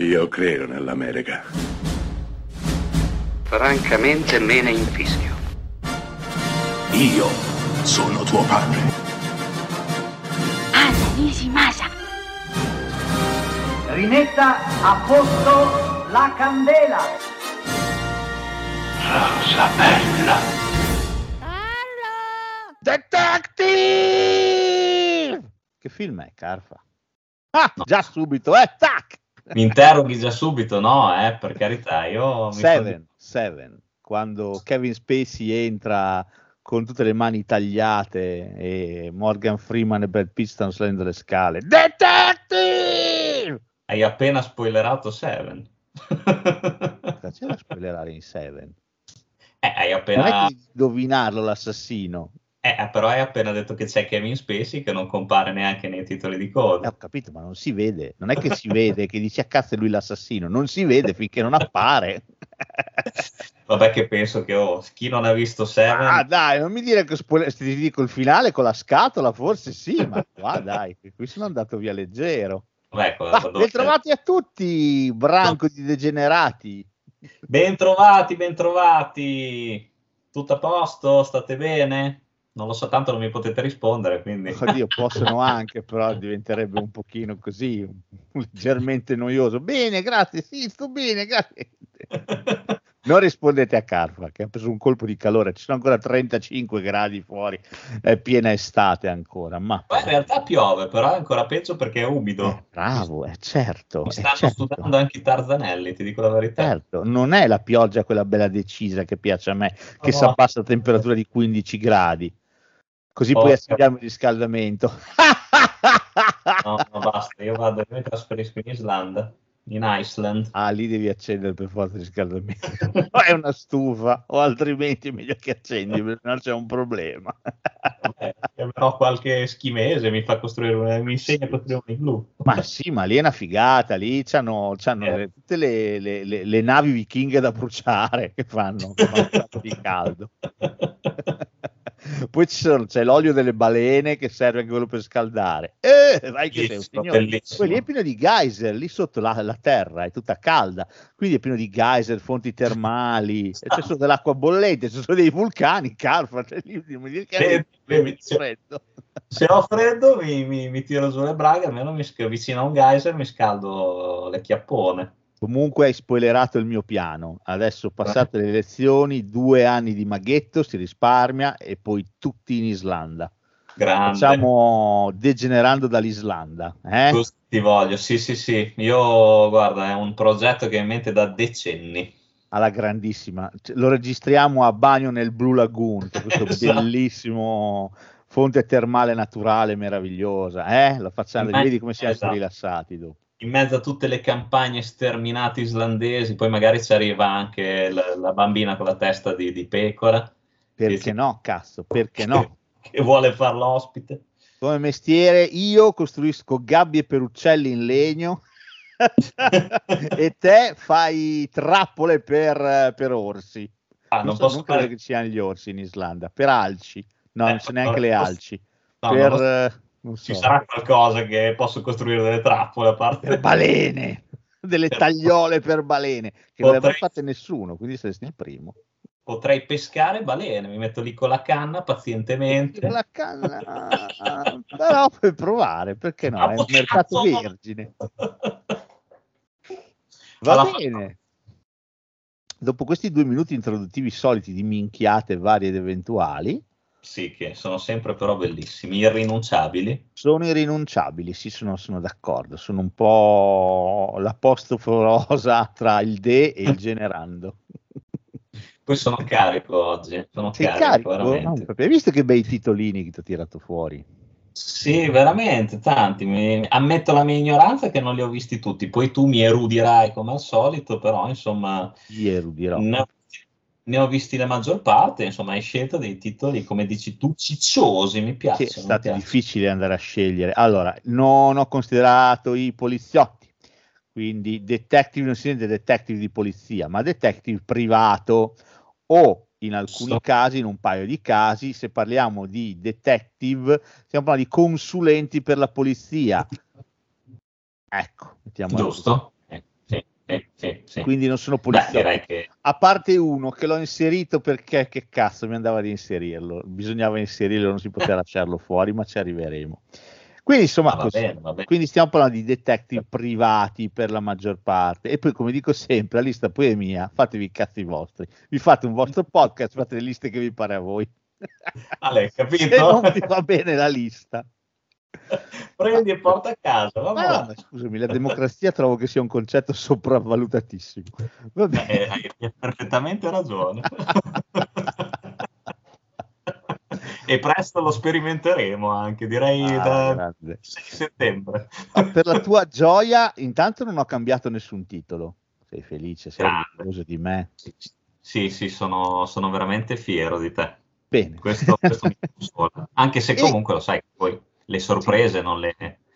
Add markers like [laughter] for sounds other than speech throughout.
Io credo nell'America. Francamente me ne infischio. Io sono tuo padre. Anna Nishimasa. Rimetta a posto la candela. Rosa bella. Detective! Che film è, Carfa? Ah, già subito, eh, tac! Mi interroghi già subito, no? Eh, per carità, io... mi Seven, Seven, quando Kevin Spacey entra con tutte le mani tagliate e Morgan Freeman e Brad Pitt stanno salendo le scale. Detective! Hai appena spoilerato Seven. Da spoilerare in Seven? Eh, hai Non appena... è che indovinarlo l'assassino. Eh, però hai appena detto che c'è Kevin Spacey che non compare neanche nei titoli di Eh, coda. ho capito, ma non si vede. Non è che si [laughs] vede che dici a cazzo è lui l'assassino. Non si vede finché non appare. [laughs] Vabbè che penso che oh, chi non ha visto Seven... Ah, dai, non mi dire che spoiler- ti dico il finale con la scatola, forse sì, ma qua [laughs] dai, qui sono andato via leggero. Ecco, Ah, quando- ben trovati a tutti, branco di degenerati. Bentrovati, bentrovati. Tutto a posto? State bene? Non lo so, tanto non mi potete rispondere, quindi... Oddio, possono [laughs] anche, però diventerebbe un pochino così, leggermente noioso. Bene, grazie, sì, sto bene, grazie. [laughs] Non rispondete a Carfa, che ha preso un colpo di calore, ci sono ancora 35 gradi fuori, è piena estate ancora, ma... Ma in realtà piove, però è ancora peggio perché è Eh, umido. bravo, è certo, Mi stanno certo. sudando anche i tarzanelli, ti dico la verità. Certo, non è la pioggia quella bella decisa che piace a me, che No. si abbassa a temperatura di 15 gradi. Così poi Porca- accendiamo il riscaldamento. [laughs] No, no, basta, io vado, io mi trasferisco in Islanda, in Iceland. Ah, lì devi accendere per forza il riscaldamento. [laughs] O è una stufa, o altrimenti è meglio che accendi, perché no c'è un problema. Eh, chiamerò qualche schimese, mi fa costruire una, mi insegna a costruire un igloo. Ma sì, ma lì è una figata, lì c'hanno, c'hanno Eh. le- tutte le, le- le- le navi vichinghe da bruciare che fanno, che fanno di caldo. [laughs] Poi sono- c'è l'olio delle balene che serve anche quello per scaldare. Eh, vai che sei un. Poi lì è pieno di geyser, lì sotto la, la terra è tutta calda, quindi è pieno di geyser, fonti termali, [laughs] e c'è solo dell'acqua bollente, ci sono dei vulcani, Carfa, cioè lì mi che freddo. Se ho freddo mi, mi- mi tiro giù le braghe, almeno mi sc- vicino a un geyser mi scaldo le chiappone. Comunque hai spoilerato il mio piano. Adesso passate le elezioni, due anni di maghetto, si risparmia e poi tutti in Islanda. Grande. Facciamo degenerando dall'Islanda. Eh? Ti voglio, sì, sì, sì. Io, guarda, è un progetto che ho in mente da decenni. Alla grandissima. C- Lo registriamo a bagno nel Blue Lagoon, questo [laughs] Esatto. bellissimo fonte termale naturale meravigliosa. Eh? Lo facciamo, Immagino- vedi come siamo esatto. rilassati dopo. In mezzo a tutte le campagne sterminate islandesi, poi magari ci arriva anche la, la bambina con la testa di, di pecora. Perché sì. no, cazzo, perché no? [laughs] Che vuole farlo ospite. Come mestiere io costruisco gabbie per uccelli in legno [laughs] e te fai trappole per, per orsi. Ah, non, non so, posso non credo fare... che ci siano gli orsi in Islanda, per alci. No, Eh, non c'è neanche no, le posso- alci. no, per, non non Ci so, sarà qualcosa che posso costruire delle trappole a parte per balene, delle tagliole per balene, che non Potrei- le avrà fatte nessuno, quindi saresti il primo. Potrei pescare balene, mi metto lì con la canna pazientemente. La canna, però puoi provare, perché no? Ah, È un mercato cazzo! vergine. [laughs] Va Alla- bene. Dopo questi due minuti introduttivi soliti di minchiate varie ed eventuali, Sì, che sono sempre però bellissimi, irrinunciabili. sono irrinunciabili, sì, sono, sono d'accordo. Sono un po' l'apostoforosa tra il de e il [laughs] generando. Poi sono carico oggi, sono Sei carico, carico? veramente. No, hai visto che bei titolini che ti ho tirato fuori? Sì, veramente, tanti. Mi- ammetto la mia ignoranza che non li ho visti tutti. Poi tu mi erudirai come al solito, però insomma Chi erudirò? ne ho, ne ho visti la maggior parte. Insomma, hai scelto dei titoli, come dici tu, cicciosi. Mi Sì, piace. è stato difficile andare a scegliere. Allora, non ho considerato i poliziotti, quindi detective non si intende detective di polizia, ma detective privato o in alcuni Giusto. casi, in un paio di casi, se parliamo di detective, stiamo parlando di consulenti per la polizia. [laughs] Ecco, mettiamola così. Giusto? Sì. sì. quindi non sono direi che A parte uno che l'ho inserito perché che cazzo mi andava di inserirlo, bisognava inserirlo, non si poteva [laughs] lasciarlo fuori, ma ci arriveremo. Quindi insomma, Ah, bene, quindi stiamo parlando di detective privati per la maggior parte. E poi, come dico sempre, la lista poi è mia, fatevi i cazzi vostri. Vi fate un vostro podcast, fate le liste che vi pare a voi. Ale, [laughs] Se capito? non vi va bene la lista. [laughs] Prendi e porta a casa. Ma no, ma scusami, la democrazia trovo che sia un concetto sopravvalutatissimo. Va. Eh, hai, perfettamente ragione. [laughs] e presto lo sperimenteremo anche, direi Ah, da grande. 6 settembre. Per la tua gioia, intanto non ho cambiato nessun titolo. Sei felice, sei orgoglioso di me. Sì, sì, sono, sono veramente fiero di te. Bene. Questo, questo mi [laughs] consola. Anche se E- comunque lo sai, poi le sorprese non le...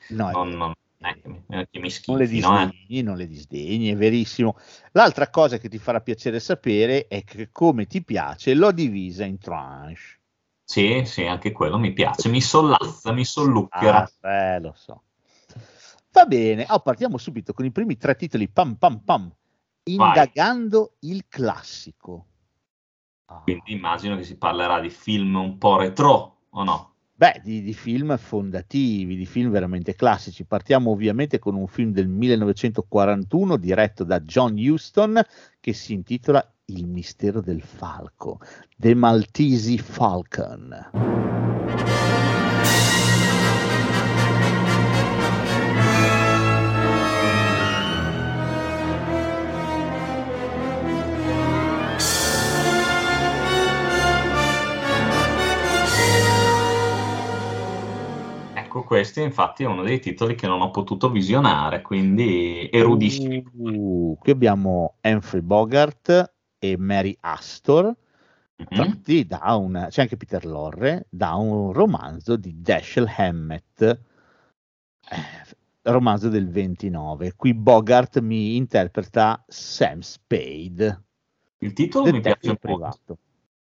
No, Non, vero. non, eh, che mi, mi non le eh? disdegni, non le disdegni, è verissimo. L'altra cosa che ti farà piacere sapere è che come ti piace l'ho divisa in tranche. Sì, sì, anche quello mi piace, mi sollazza, mi sollucchera. Ah, eh, lo so. Va bene, oh, partiamo subito con i primi tre titoli. Pam pam pam. Indagando il classico. Ah. Quindi immagino che si parlerà di film un po' retro, o no? Beh, di, di film fondativi, di film veramente classici. Partiamo ovviamente con un film del 1941 diretto da John Huston che si intitola Il mistero del falco, The Maltese Falcon. Ecco, questo infatti è uno dei titoli che non ho potuto visionare, quindi erudissimi. Uh, qui abbiamo Humphrey Bogart e Mary Astor, Mhm. tratti da un, c'è anche Peter Lorre, da un romanzo di Dashiell Hammett, eh, romanzo del 29. Qui Bogart mi interpreta Sam Spade, Il titolo mi piace detective molto.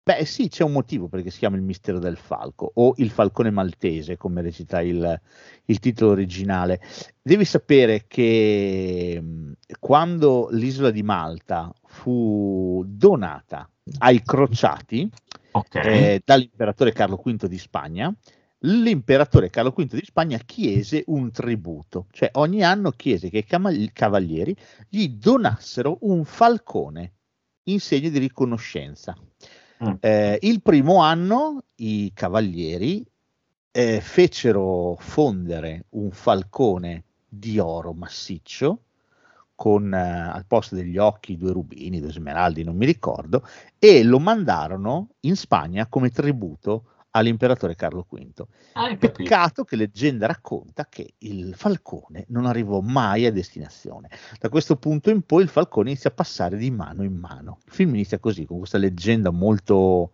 Beh sì, c'è un motivo perché si chiama Il mistero del falco o Il falcone maltese, come recita il, il titolo originale. Devi sapere che mh, quando l'isola di Malta fu donata ai crociati Ok, eh, dall'imperatore Carlo V di Spagna, l'imperatore Carlo V di Spagna chiese un tributo, cioè ogni anno chiese che i cavalieri gli donassero un falcone in segno di riconoscenza. Mm. Eh, il primo anno i cavalieri eh, fecero fondere un falcone di oro massiccio con eh, al posto degli occhi due rubini, due smeraldi, non mi ricordo, e lo mandarono in Spagna come tributo all'imperatore Carlo V. capito. Peccato che leggenda racconta che il falcone non arrivò mai a destinazione. Da questo punto in poi il falcone inizia a passare di mano in mano. Il film inizia così, con questa leggenda molto,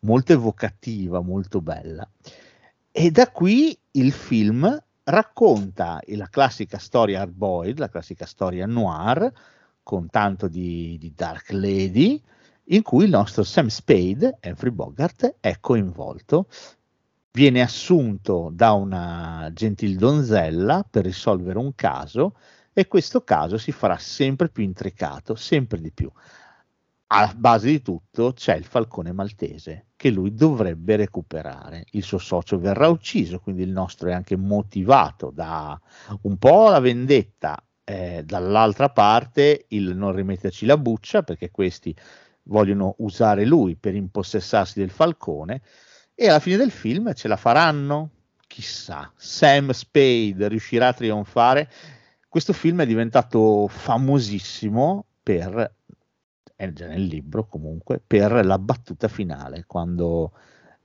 molto evocativa, molto bella. E da qui il film racconta la classica storia hard boiled, la classica storia noir, con tanto di, di Dark Lady, in cui il nostro Sam Spade, Humphrey Bogart, è coinvolto, viene assunto da una gentildonzella per risolvere un caso e questo caso si farà sempre più intricato, sempre di più. A base di tutto c'è il falcone maltese che lui dovrebbe recuperare. Il suo socio verrà ucciso, quindi il nostro è anche motivato da un po' la vendetta, eh, dall'altra parte il non rimetterci la buccia perché questi vogliono usare lui per impossessarsi del falcone e alla fine del film ce la faranno? Chissà, Sam Spade riuscirà a trionfare. Questo film è diventato famosissimo per, è già nel libro comunque, per la battuta finale, quando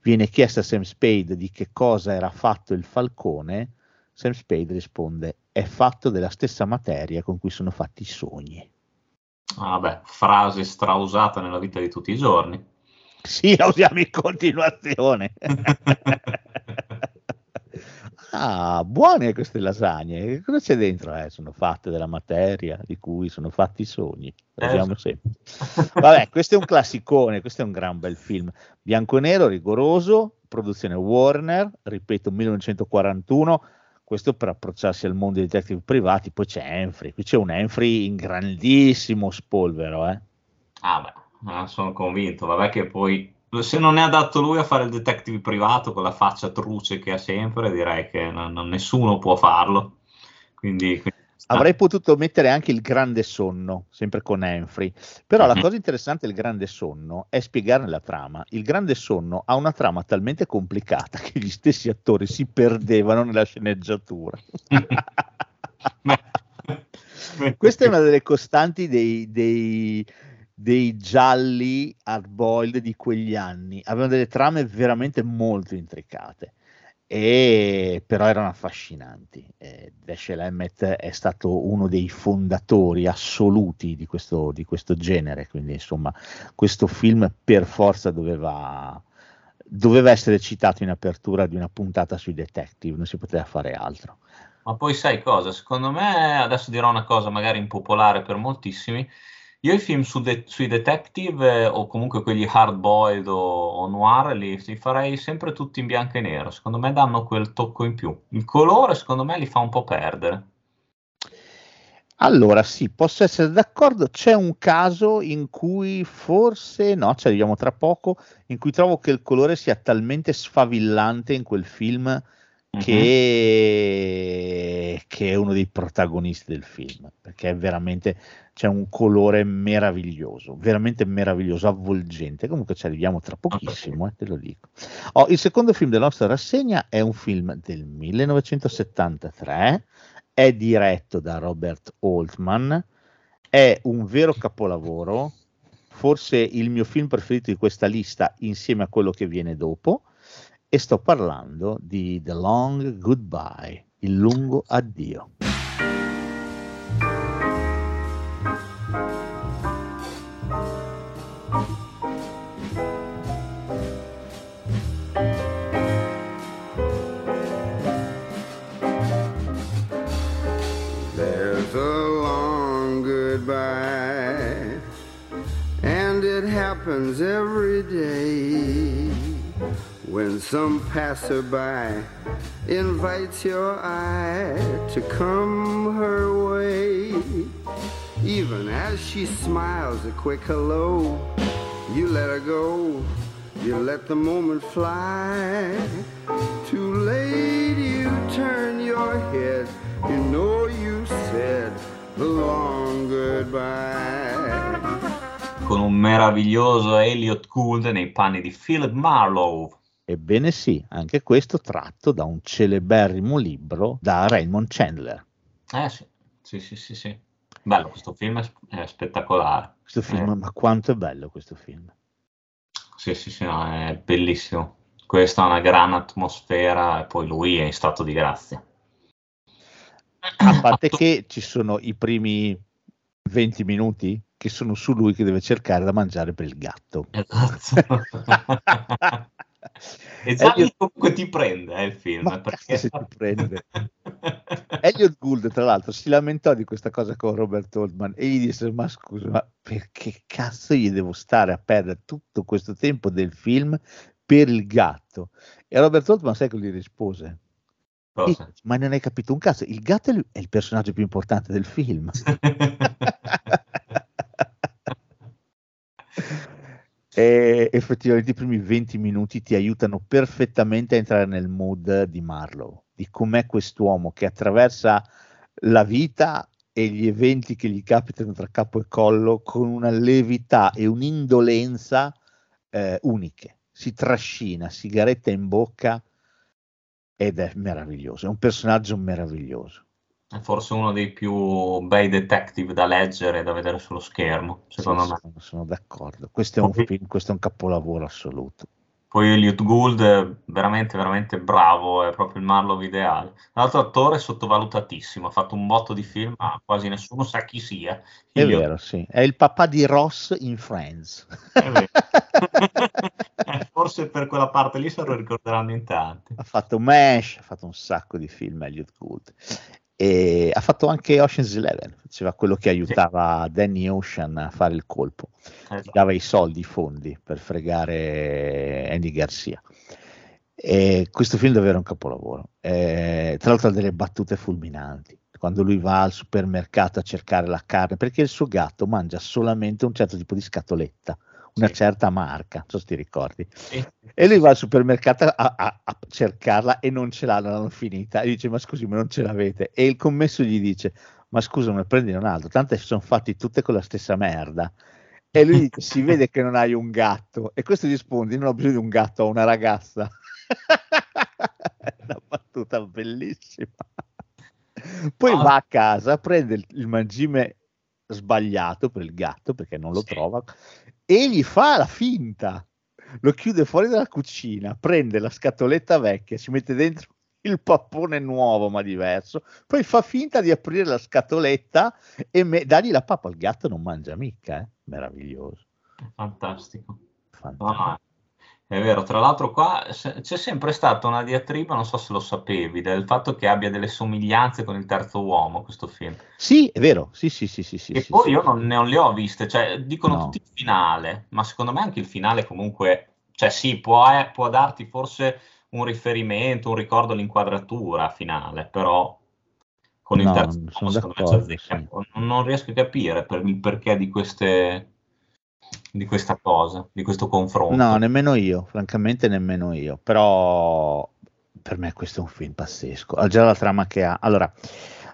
viene chiesto a Sam Spade di che cosa era fatto il falcone, Sam Spade risponde è fatto della stessa materia con cui sono fatti i sogni. Ah, Vabbè, frase strausata nella vita di tutti i giorni. Sì, la [laughs] usiamo in continuazione. [laughs] ah, buone queste lasagne. Cosa c'è dentro? Eh, sono fatte della materia di cui sono fatti i sogni. La usiamo sempre. [laughs] Vabbè, questo è un classicone, questo è un gran bel film. Bianco e nero, rigoroso, produzione Warner, ripeto, 1941, questo per approcciarsi al mondo dei detective privati, poi c'è Enfrey, qui c'è un Enfrey in grandissimo spolvero, eh. Ah beh, sono convinto, vabbè che poi se non è adatto lui a fare il detective privato con la faccia truce che ha sempre, direi che non, non nessuno può farlo. Quindi, quindi Avrei potuto mettere anche il grande sonno, sempre con Enfrey, però mm-hmm. la cosa interessante del grande sonno è spiegare la trama. Il grande sonno ha una trama talmente complicata [laughs] che gli stessi attori si perdevano nella sceneggiatura. [laughs] [laughs] Questa è una delle costanti dei, dei, dei gialli hard boiled di quegli anni. Avevano delle trame veramente molto intricate e però erano affascinanti. Eh, Dashiell Hammett è stato uno dei fondatori assoluti di questo, di questo genere, quindi insomma questo film per forza doveva, doveva essere citato in apertura di una puntata sui detective, non si poteva fare altro. Ma poi sai cosa? Secondo me, adesso dirò una cosa magari impopolare per moltissimi, io i film de- sui detective eh, o comunque quelli hard boiled o, o noir li, li, farei sempre tutti in bianco e nero. Secondo me danno quel tocco in più. Il colore, secondo me, li fa un po' perdere. Allora, sì, posso essere d'accordo. C'è un caso in cui forse, no, ci arriviamo tra poco, in cui trovo che il colore sia talmente sfavillante in quel film che, che, è uno dei protagonisti del film, perché è veramente c'è un colore meraviglioso, veramente meraviglioso, avvolgente. Comunque ci arriviamo tra pochissimo, eh, te lo dico. Oh, il secondo film della nostra rassegna è un film del 1973, è diretto da Robert Altman, è un vero capolavoro, forse il mio film preferito di questa lista insieme a quello che viene dopo e sto parlando di The Long Goodbye, il lungo addio. And it happens every day. When some passerby invites your eye to come her way. Even as she smiles a quick hello, you let her go, you let the moment fly. Too late, you turn your head, you know you said a long goodbye. Con un meraviglioso Elliot Gould nei panni di Philip Marlowe Ebbene sì, anche questo tratto da un celeberrimo libro da Raymond Chandler. Eh sì, sì, sì, sì, sì. Bello, questo film è, spettacolare. Questo film, eh. ma quanto è bello questo film. Sì, sì, sì, no, è bellissimo. Questa è una gran atmosfera e poi lui è in stato di grazia. A [coughs] parte che ci sono i primi 20 minuti che sono su lui che deve cercare da mangiare per il gatto. Esatto. [laughs] [laughs] E Elliot... comunque ti prende eh, il film. Ma perché se ti prende. [laughs] Elliot Gould, tra l'altro, si lamentò di questa cosa con Robert Oldman e gli disse: Ma scusa, ma perché cazzo gli devo stare a perdere tutto questo tempo del film per il gatto? E Robert Oldman, sai cosa gli rispose? ma non hai capito un cazzo, il gatto è il personaggio più importante del film. [laughs] [laughs] E effettivamente i primi 20 minuti ti aiutano perfettamente a entrare nel mood di Marlowe, di com'è quest'uomo che attraversa la vita e gli eventi che gli capitano tra capo e collo con una levità e un'indolenza eh, uniche. Si trascina, sigaretta in bocca ed è meraviglioso, è un personaggio meraviglioso. È forse uno dei più bei detective da leggere e da vedere sullo schermo, secondo sì, me. Sono, sono d'accordo. Questo è, un film, questo è un capolavoro assoluto. Poi Elliot Gould è veramente, veramente bravo, è proprio il Marlowe ideale. L'altro attore è sottovalutatissimo, ha fatto un botto di film, ma quasi nessuno sa chi sia. È Io... vero, sì. È il papà di Ross in Friends. Eh, [laughs] [laughs] forse per quella parte lì se lo ricorderanno in tanti. Ha fatto Mesh, ha fatto un sacco di film Elliot Gould. E ha fatto anche Ocean's Eleven, faceva quello che aiutava. Danny Ocean a fare il colpo, esatto. dava i soldi, i fondi per fregare Andy Garcia. E questo film è davvero un capolavoro. Eh, tra l'altro ha delle battute fulminanti. Quando lui va al supermercato a cercare la carne, perché il suo gatto mangia solamente un certo tipo di scatoletta, una Sì. certa marca, non so se ti ricordi. Sì. E lui va al supermercato a, a- a cercarla e non ce l'ha, non l'hanno finita. E dice: Ma scusi, ma non ce l'avete? E il commesso gli dice: Ma scusa, me ne prendi un altro, tanto sono fatti tutte con la stessa merda. E lui dice: Si [laughs] vede che non hai un gatto. E questo risponde: Non ho bisogno di un gatto, ho una ragazza. [laughs] È una battuta bellissima. Poi Ah. va a casa, prende il, il mangime sbagliato per il gatto perché non lo Sì. trova e gli fa la finta. Lo chiude fuori dalla cucina, prende la scatoletta vecchia, ci mette dentro il pappone nuovo ma diverso, poi fa finta di aprire la scatoletta e me- dagli la pappa. Il gatto non mangia mica, eh? meraviglioso. Fantastico. fantastico. No, è vero, tra l'altro qua se- c'è sempre stata una diatriba, non so se lo sapevi, del fatto che abbia delle somiglianze con il terzo uomo, questo film. Sì, è vero, sì, sì, sì, sì, sì, E sì, poi sì. io non, non le ho viste, cioè dicono No. tutti il finale, ma secondo me anche il finale comunque, cioè sì, può, eh, può darti forse un riferimento, un ricordo all'inquadratura finale, però con il No, terzo uomo secondo me sì. Non, non riesco a capire per il perché di queste di questa cosa, di questo confronto. No, nemmeno io, francamente nemmeno io, però per me questo è un film pazzesco, di là della trama che ha. Allora,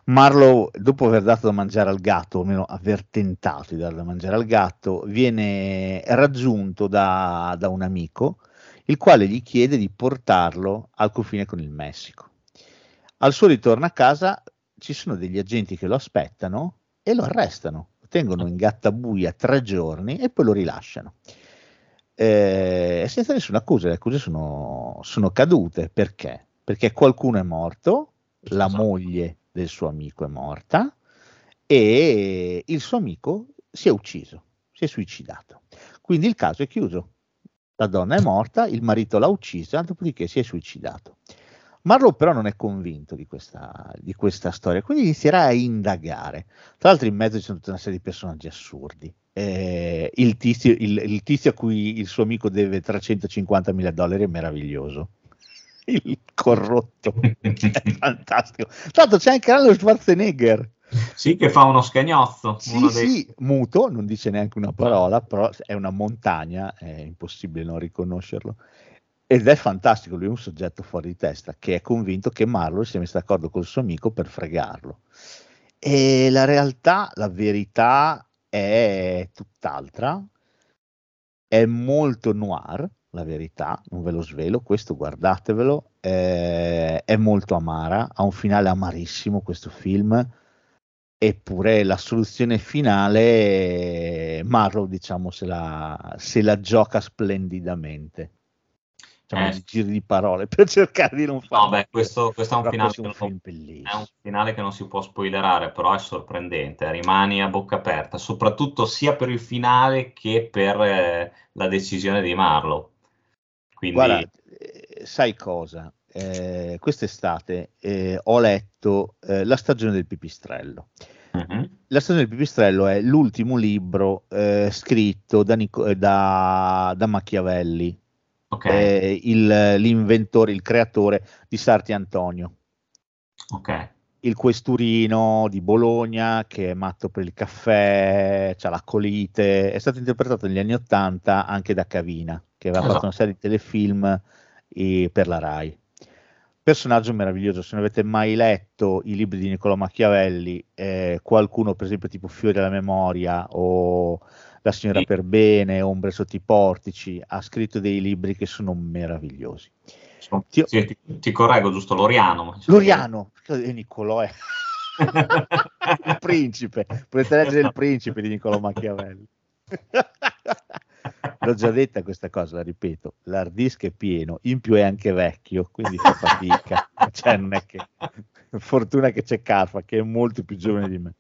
Marlowe, dopo aver dato da mangiare al gatto, o almeno aver tentato di dare da mangiare al gatto, viene raggiunto da, da un amico, il quale gli chiede di portarlo al confine con il Messico. Al suo ritorno a casa ci sono degli agenti che lo aspettano e lo arrestano, tengono in gattabuia tre giorni e poi lo rilasciano. Eh, senza nessuna accusa, le accuse sono, sono cadute perché? Perché qualcuno è morto, la Esatto. moglie del suo amico è morta e il suo amico si è ucciso, si è suicidato. Quindi il caso è chiuso. La donna è morta, il marito l'ha uccisa, dopodiché si è suicidato. Marlowe però non è convinto di questa, di questa storia, quindi inizierà a indagare. Tra l'altro in mezzo ci sono tutta una serie di personaggi assurdi. Eh, il, tizio, il, il tizio a cui il suo amico deve 350 mila dollari è meraviglioso. [laughs] Il corrotto [laughs] è fantastico. Tra l'altro c'è anche Arnold Schwarzenegger. Sì, che fa uno scagnozzo. Sì, dei- sì, muto, non dice neanche una parola, però è una montagna, è impossibile non riconoscerlo. Ed è fantastico, lui è un soggetto fuori di testa che è convinto che Marlowe sia messo d'accordo col suo amico per fregarlo. E la realtà, la verità è tutt'altra, è molto noir, la verità, non ve lo svelo, questo guardatevelo, eh, è molto amara, ha un finale amarissimo questo film, eppure la soluzione finale Marlowe diciamo se la, se la gioca splendidamente. Facciamo Eh, giri di parole [laughs] per cercare di non fare No, beh, questo, questo è un finale un che non- È un finale che non si può spoilerare, però è sorprendente, rimani a bocca aperta, soprattutto sia per il finale che per eh, la decisione di Marlowe. Quindi, Guarda, eh, sai cosa? Eh, quest'estate eh, ho letto eh, La stagione del pipistrello. Mhm. La stagione del pipistrello è l'ultimo libro scritto da, eh, da- da Machiavelli, ok, eh, il- l'inventore, il creatore di Sarti Antonio, ok, il questurino di Bologna che è matto per il caffè, ha la colite, è stato interpretato negli anni Ottanta anche da Cavina, che aveva Esatto. fatto una serie di telefilm eh, per la RAI. Personaggio meraviglioso, se non avete mai letto i libri di Niccolò Machiavelli, eh, qualcuno per esempio tipo Fiori della Memoria o La signora Sì. per bene, Ombre sotto i portici, ha scritto dei libri che sono meravigliosi. Sono- Ti- sì, ti, ti correggo, giusto, Loriano. Loriano, perché Niccolò è [laughs] il principe, potete leggere il principe di Niccolò Machiavelli. [laughs] L'ho già detta questa cosa, la ripeto, l'hard disk è pieno, in più è anche vecchio, quindi fa fatica. [laughs] cioè, non è che... Fortuna che c'è Carfa, che è molto più giovane di me.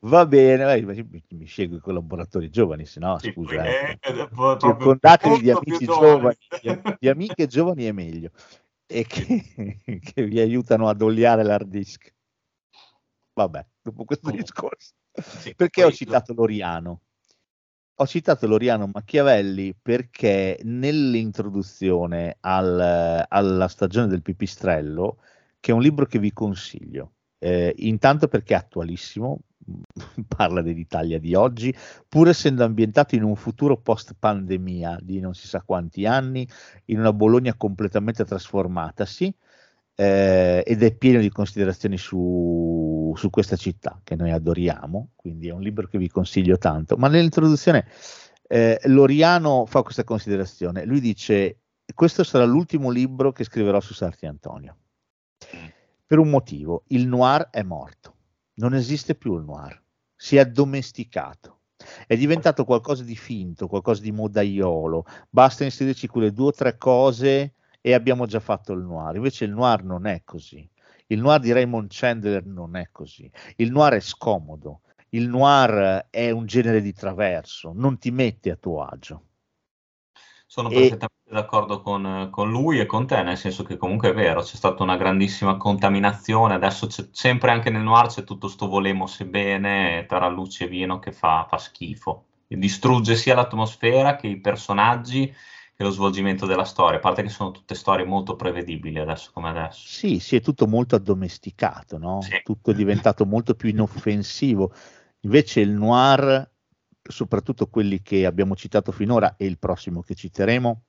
Va bene, mi, mi scelgo i collaboratori giovani, se no, Sì, scusa. eh. è- è proprio circondatevi di molto più amici giovane. giovani, di, di amiche giovani è meglio, e che, [laughs] che vi aiutano ad oliare l'hard disk. Vabbè, dopo questo Comunque, discorso. sì, Perché ho citato Loriano? ho citato Loriano Machiavelli perché nell'introduzione al, alla stagione del Pipistrello, che è un libro che vi consiglio, eh, intanto perché è attualissimo, [laughs] parla dell'Italia di oggi, pur essendo ambientato in un futuro post pandemia di non si sa quanti anni, in una Bologna completamente trasformatasi, eh, ed è pieno di considerazioni su, su, questa città che noi adoriamo, quindi è un libro che vi consiglio tanto. Ma nell'introduzione eh, Loriano fa questa considerazione, lui dice questo sarà l'ultimo libro che scriverò su Sarti Antonio, per un motivo, il noir è morto, non esiste più il noir, si è addomesticato. È diventato qualcosa di finto, qualcosa di modaiolo. Basta inserirci quelle due o tre cose e abbiamo già fatto il noir. Invece il noir non è così. Il noir di Raymond Chandler non è così. Il noir è scomodo. Il noir è un genere di traverso, non ti mette a tuo agio. Sono perfettamente e... d'accordo con, con, lui e con te, nel senso che comunque è vero, c'è stata una grandissima contaminazione, adesso c'è sempre anche nel noir c'è tutto sto volemo bene, tarallucce e vino che fa, fa schifo. Distrugge sia l'atmosfera che i personaggi e lo svolgimento della storia, a parte che sono tutte storie molto prevedibili adesso come adesso. Sì, sì, è tutto molto addomesticato, no? Sì. Tutto è diventato molto più inoffensivo. Invece il noir, soprattutto quelli che abbiamo citato finora e il prossimo che citeremo,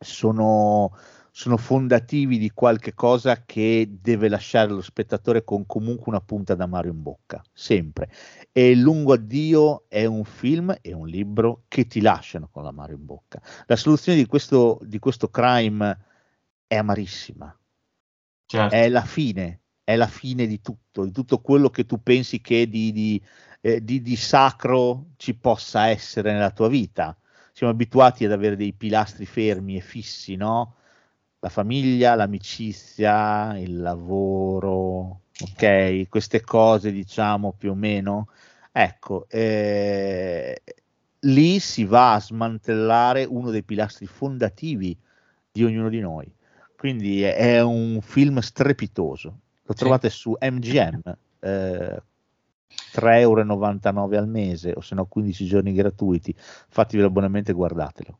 sono sono fondativi di qualche cosa che deve lasciare lo spettatore con comunque una punta d'amaro in bocca, sempre. E Lungo Addio è un film e un libro che ti lasciano con l'amaro in bocca. La soluzione di questo, di questo crime è amarissima. Certo. È la fine, è la fine di tutto, di tutto quello che tu pensi che di, di, eh, di, di sacro ci possa essere nella tua vita. Siamo abituati ad avere dei pilastri fermi e fissi, no? la famiglia, l'amicizia, il lavoro, ok? Queste cose, diciamo più o meno. Ecco, eh, lì si va a smantellare uno dei pilastri fondativi di ognuno di noi. Quindi è, un film strepitoso. Lo trovate su MGM, eh, 3,99 euro al mese o se no 15 giorni gratuiti. Fatevi l'abbonamento e guardatelo.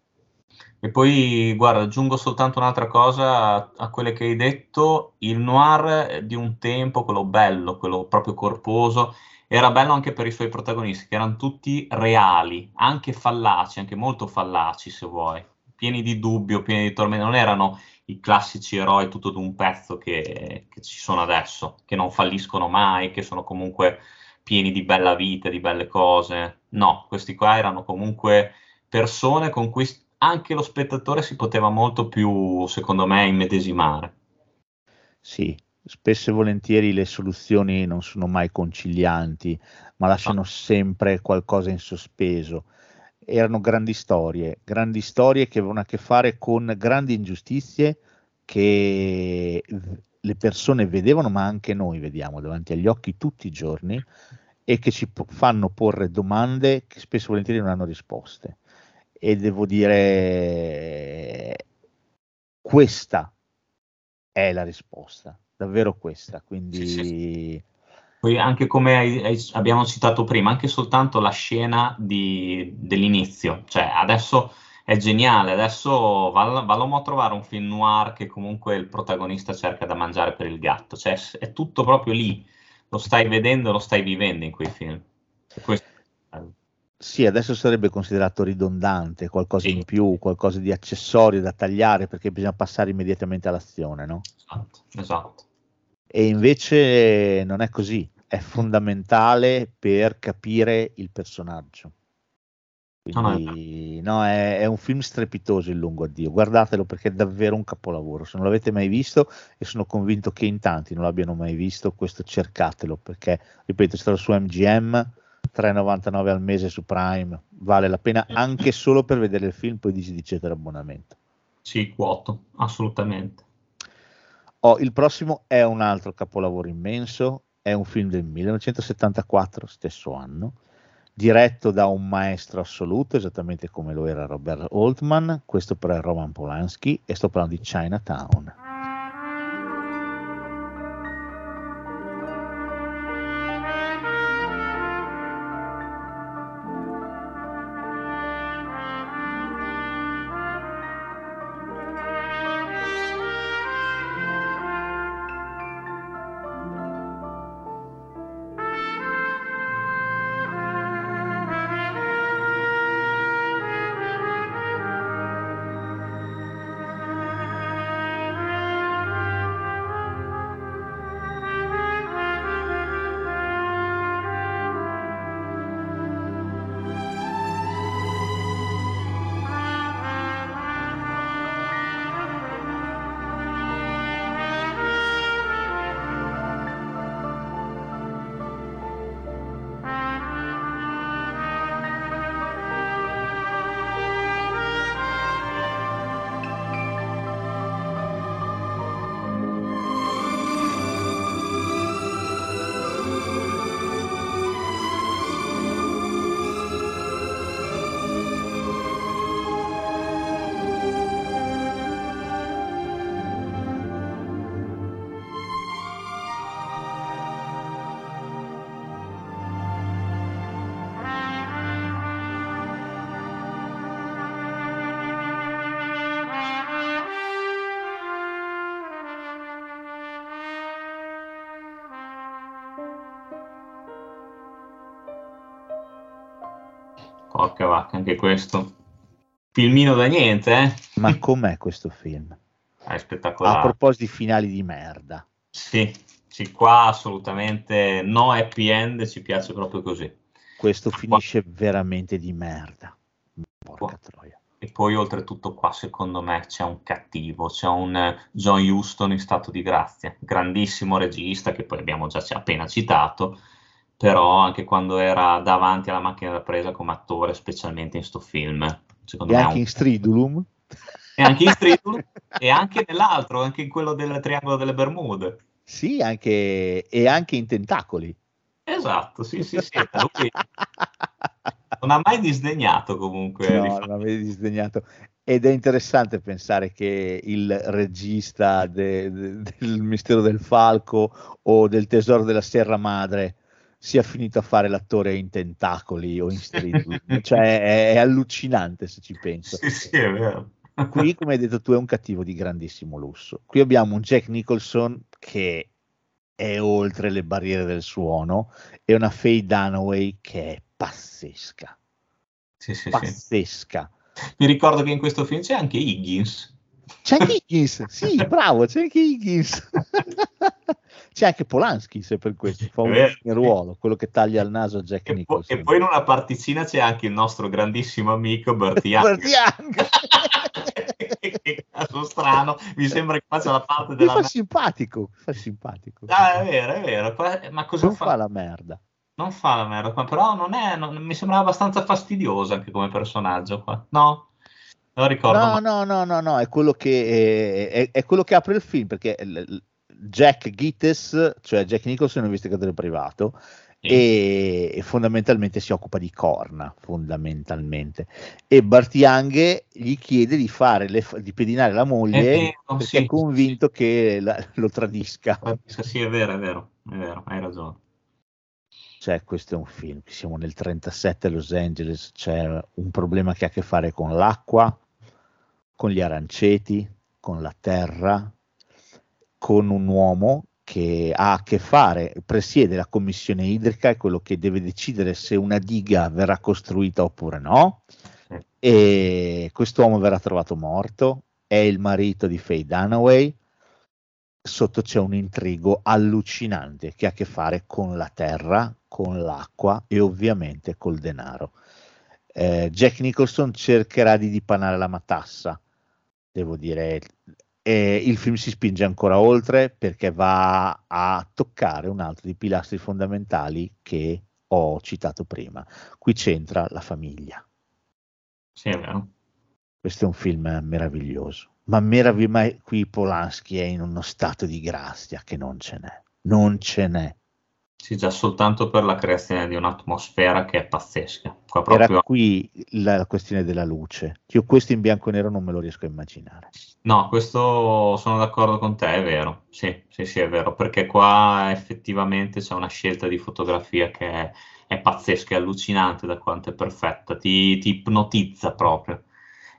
E poi, guarda, aggiungo soltanto un'altra cosa a, a, quelle che hai detto. Il noir di un tempo, quello bello, quello proprio corposo, era bello anche per i suoi protagonisti, che erano tutti reali, anche fallaci, anche molto fallaci se vuoi, pieni di dubbio, pieni di tormento. Non erano i classici eroi tutto d'un pezzo che, che ci sono adesso, che non falliscono mai, che sono comunque pieni di bella vita, di belle cose. No, questi qua erano comunque persone con cui anche lo spettatore si poteva molto più, secondo me, immedesimare. Sì, spesso e volentieri le soluzioni non sono mai concilianti, ma lasciano ah. sempre qualcosa in sospeso. Erano grandi storie, grandi storie che avevano a che fare con grandi ingiustizie che le persone vedevano, ma anche noi vediamo davanti agli occhi tutti i giorni e che ci fanno porre domande che spesso e volentieri non hanno risposte e devo dire questa è la risposta, davvero questa. Quindi sì, sì. Poi anche come hai, hai, abbiamo citato prima, anche soltanto la scena di, dell'inizio, cioè adesso è geniale, adesso vallo a trovare un film noir che comunque il protagonista cerca da mangiare per il gatto, cioè è tutto proprio lì, lo stai vedendo, lo stai vivendo in quei film. Questo sì, adesso sarebbe considerato ridondante, qualcosa sì. in più, qualcosa di accessorio da tagliare perché bisogna passare immediatamente all'azione, no? Esatto, esatto. E invece non è così, è fondamentale per capire il personaggio. Quindi, no, è, è, un film strepitoso il lungo addio, guardatelo perché è davvero un capolavoro. Se non l'avete mai visto, e sono convinto che in tanti non l'abbiano mai visto, questo cercatelo perché, ripeto, è stato su MGM 3,99 al mese su Prime, vale la pena anche solo per vedere il film, poi dici di cedere abbonamento. Sì, quoto, assolutamente. Oh, il prossimo è un altro capolavoro immenso, è un film del 1974, stesso anno, diretto da un maestro assoluto, esattamente come lo era Robert Altman, questo però è Roman Polanski e sto parlando di Chinatown. Porca vacca, anche questo. Filmino da niente, eh? Ma com'è questo film? È spettacolare. A proposito di finali di merda. Sì, sì, qua assolutamente no happy end, ci piace proprio così. Questo finisce veramente di merda. Porca troia. E poi oltretutto qua secondo me c'è un cattivo, c'è un eh, John Huston in stato di grazia, grandissimo regista che poi abbiamo già appena citato, però anche quando era davanti alla macchina da presa come attore, specialmente in sto film. Secondo e me anche un... in Stridulum. E anche in Stridulum [laughs] e anche nell'altro, anche in quello del Triangolo delle Bermude. Sì, anche... e anche in Tentacoli. Esatto, sì, sì, sì. Lui [laughs] non ha mai disdegnato comunque. No, non ha mai disdegnato. Ed è interessante pensare che il regista de, de, del Mistero del Falco o del Tesoro della Serra Madre sia finito a fare l'attore in Tentacoli o in Street. cioè è, è, allucinante se ci penso. Sì, sì, è vero. [laughs] Qui, come hai detto tu, è un cattivo di grandissimo lusso. Qui abbiamo un Jack Nicholson che è oltre le barriere del suono e una Faye Dunaway che è pazzesca. Sì, sì, pazzesca. Sì. Mi ricordo che in questo film c'è anche Higgins. C'è anche Higgins, sì, [laughs] bravo, c'è anche Higgins. [laughs] c'è anche Polanski, se per questo fa un ruolo, quello che taglia il naso a Jack e Nicholson. Po- e poi in una particina c'è anche il nostro grandissimo amico Bert Young. Bert Young. [laughs] che caso strano, mi sembra che faccia la parte della... Mi fa simpatico, fa simpatico. Ah, è vero, è vero, ma cosa non fa? fa la merda. Non fa la merda, però non è, non, mi sembrava abbastanza fastidioso anche come personaggio qua, no? Non ricordo. No, no, no, no, no, è quello che, è, è quello che apre il film, perché Jack Gittes, cioè Jack Nicholson è un investigatore privato, e, e, fondamentalmente si occupa di corna fondamentalmente e Bart Young gli chiede di fare le, di pedinare la moglie vero, perché sì, è convinto sì. che la, lo tradisca sì è vero è vero è vero hai ragione cioè questo è un film siamo nel 37 a Los Angeles c'è un problema che ha a che fare con l'acqua con gli aranceti con la terra con un uomo che ha a che fare, presiede la commissione idrica, è quello che deve decidere se una diga verrà costruita oppure no. E quest'uomo verrà trovato morto, è il marito di Faye Dunaway. Sotto c'è un intrigo allucinante che ha a che fare con la terra, con l'acqua e ovviamente col denaro. Eh, Jack Nicholson cercherà di dipanare la matassa, devo dire, e il film si spinge ancora oltre perché va a toccare un altro dei pilastri fondamentali che ho citato prima. Qui c'entra la famiglia. Sì, è vero. Questo è un film meraviglioso. Ma, meravigli- ma qui Polanski è in uno stato di grazia che non ce n'è. Non ce n'è. Sì, già soltanto per la creazione di un'atmosfera che è pazzesca. Qua proprio... Era qui la questione della luce. Io questo in bianco e nero non me lo riesco a immaginare. No, questo sono d'accordo con te, è vero. Sì, sì, sì, è vero, perché qua effettivamente c'è una scelta di fotografia che è, è pazzesca, è allucinante da quanto è perfetta, ti, ti ipnotizza proprio.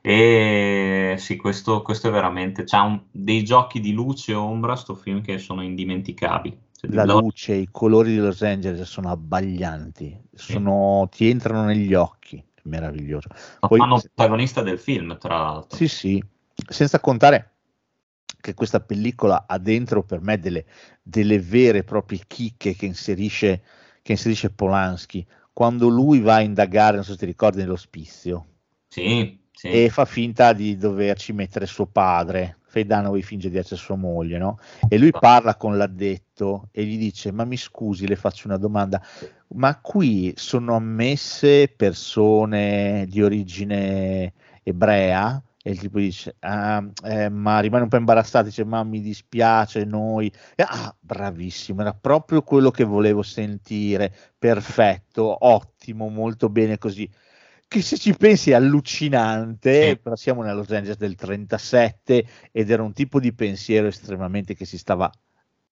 E sì, questo, questo è veramente, c'ha un, dei giochi di luce e ombra, sto film che sono indimenticabili. La luce, i colori di Los Angeles sono abbaglianti, sono, sì. ti entrano negli occhi, meraviglioso. Lo Poi, fanno protagonista del film, tra l'altro. Sì, sì, senza contare che questa pellicola ha dentro per me delle, delle vere e proprie chicche che inserisce, che inserisce Polanski. Quando lui va a indagare, non so se ti ricordi, nell'ospizio. Sì, sì. E fa finta di doverci mettere suo padre, Faye Dunaway finge di essere sua moglie, no? E lui parla con l'addetto e gli dice: Ma mi scusi, le faccio una domanda, ma qui sono ammesse persone di origine ebrea? E il tipo dice: ah, eh, Ma rimane un po' imbarazzato, dice: Ma mi dispiace, noi. E, ah, bravissimo, era proprio quello che volevo sentire. Perfetto, ottimo, molto bene così che se ci pensi è allucinante, sì. però siamo nella Los Angeles del 37 ed era un tipo di pensiero estremamente che si stava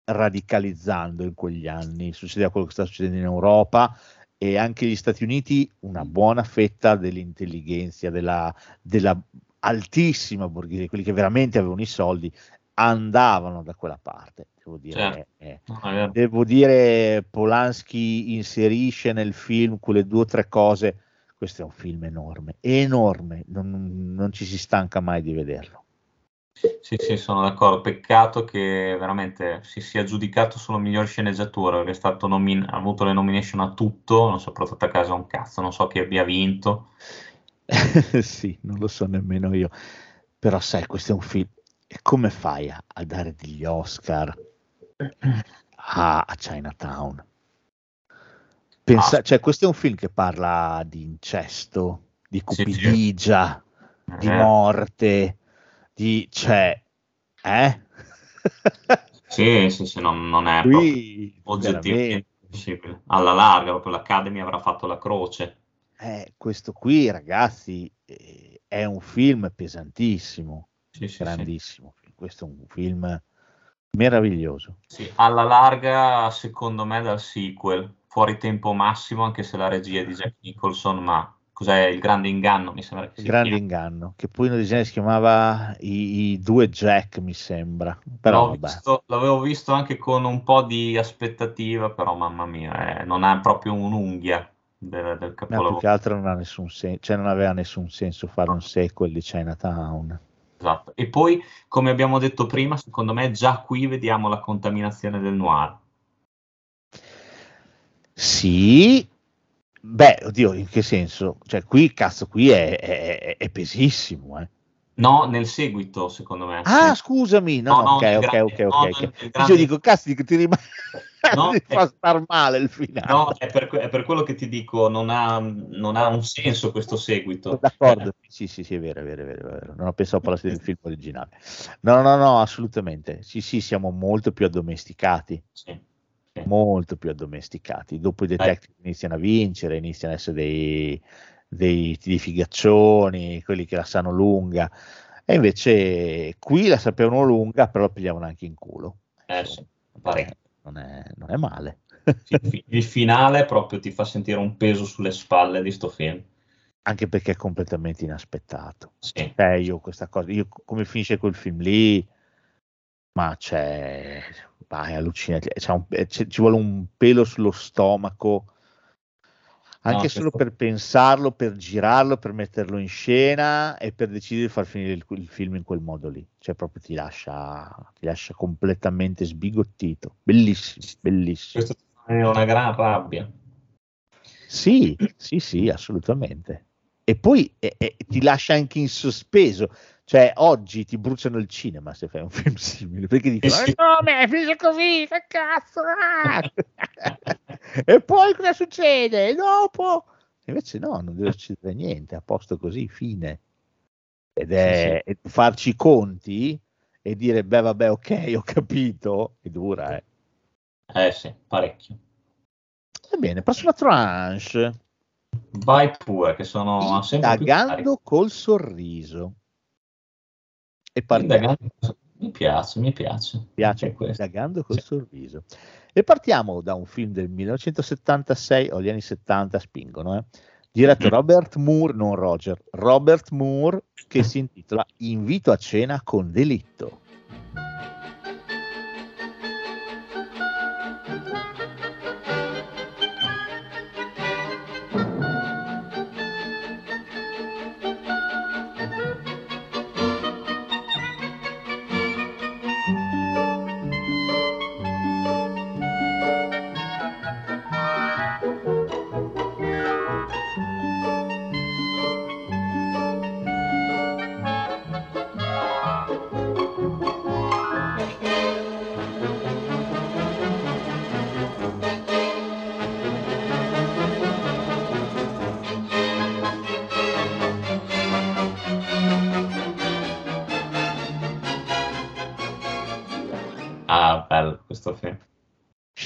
radicalizzando in quegli anni, succedeva quello che sta succedendo in Europa e anche gli Stati Uniti una buona fetta dell'intelligenza, della, della altissima borghesia, quelli che veramente avevano i soldi, andavano da quella parte. Devo dire, certo. eh, no, devo dire Polanski inserisce nel film quelle due o tre cose questo è un film enorme, enorme, non, non ci si stanca mai di vederlo. Sì, sì, sono d'accordo. Peccato che veramente si sia giudicato solo miglior sceneggiatura, perché è stato nomin- ha avuto le nomination a tutto, non so, portato a casa un cazzo, non so chi abbia vinto. [laughs] sì, non lo so nemmeno io. Però sai, questo è un film. E come fai a, a dare degli Oscar a, a Chinatown? Pensa, Ah. cioè, questo è un film che parla di incesto, di Sì, sì. cupidigia, di Eh, morte, di... cioè... Eh? Sì, sì, sì, non, non è Qui, oggettivamente possibile. Alla larga, proprio l'Academy avrà fatto la croce. eh, questo qui, ragazzi, eh, è un film pesantissimo, Sì, sì, sì. grandissimo. Questo è un film meraviglioso. Sì, alla larga, secondo me, dal sequel, fuori tempo massimo, anche se la regia è di Jack Nicholson, ma cos'è il grande inganno? Mi sembra che Il si grande chiami. inganno, che poi in originale si chiamava i, i due Jack, mi sembra. Però visto- l'avevo visto anche con un po' di aspettativa, però mamma mia, eh, non ha proprio un'unghia del, del No, più capolavoro. che altro non ha nessun senso, cioè non aveva nessun senso fare un sequel di Chinatown. Esatto. E poi, come abbiamo detto prima, secondo me già qui vediamo la contaminazione del noir. Sì, beh, oddio, in che senso? Cioè, qui, cazzo, qui è, è- è pesissimo, eh. No, nel seguito, secondo me. Ah, scusami, no, No, no, ok, ok, grande- ok, ok. no, Io dico, cazzo, dico, ti rimane... No, [laughs] ti è- fa star male il finale. No, è per, è per quello che ti dico, non ha, non ha un senso questo seguito. D'accordo, sì, sì, sì, è vero, è vero, è vero, è vero. Non ho pensato a parlare del [laughs] film originale. No, no, no, assolutamente. Sì, sì, siamo molto più addomesticati, Sì. Molto più addomesticati. Dopo i detective iniziano a vincere, iniziano ad essere dei, dei, dei figaccioni, quelli che la sanno lunga. E invece qui la sapevano lunga, però la pigliavano anche in culo. Eh, sì. Eh, non, è, non è male. Sì, il fi- il finale proprio ti fa sentire un peso sulle spalle di sto film. anche perché è completamente inaspettato. Sì. Cioè, io questa cosa, io come finisce quel film lì, ma c'è, ma è allucinante, c'è un- c'è- ci vuole un pelo sullo stomaco, anche No, solo per pensarlo, per girarlo, per metterlo in scena e per decidere di far finire il, il film in quel modo lì. Cioè, proprio ti lascia, ti lascia completamente sbigottito. Bellissimo, bellissimo. Questo venire una gran rabbia. Sì, sì, sì, assolutamente. E poi eh, eh, ti lascia anche in sospeso. Cioè, oggi ti bruciano il cinema se fai un [laughs] film simile, perché dicono, Eh sì. "Eh, come, finisce così, che cazzo! ah!" [laughs] e poi cosa succede? E dopo? Invece no, non deve succedere niente, a posto così, fine. Ed è e farci i conti e dire, beh, vabbè, ok, ho capito, è dura, eh. Eh sì, parecchio. Va bene, prossima tranche. Vai pure, che sono sempre più. Indagando col sorriso. E partiamo. Indagando- Mi piace, mi piace. Mi piace indagando col Sì. sorriso. E partiamo da un film del 1976 o gli anni 70 spingono, eh, diretto Mm. Robert Moore, non Roger, Robert Moore, che si intitola Invito a cena con delitto.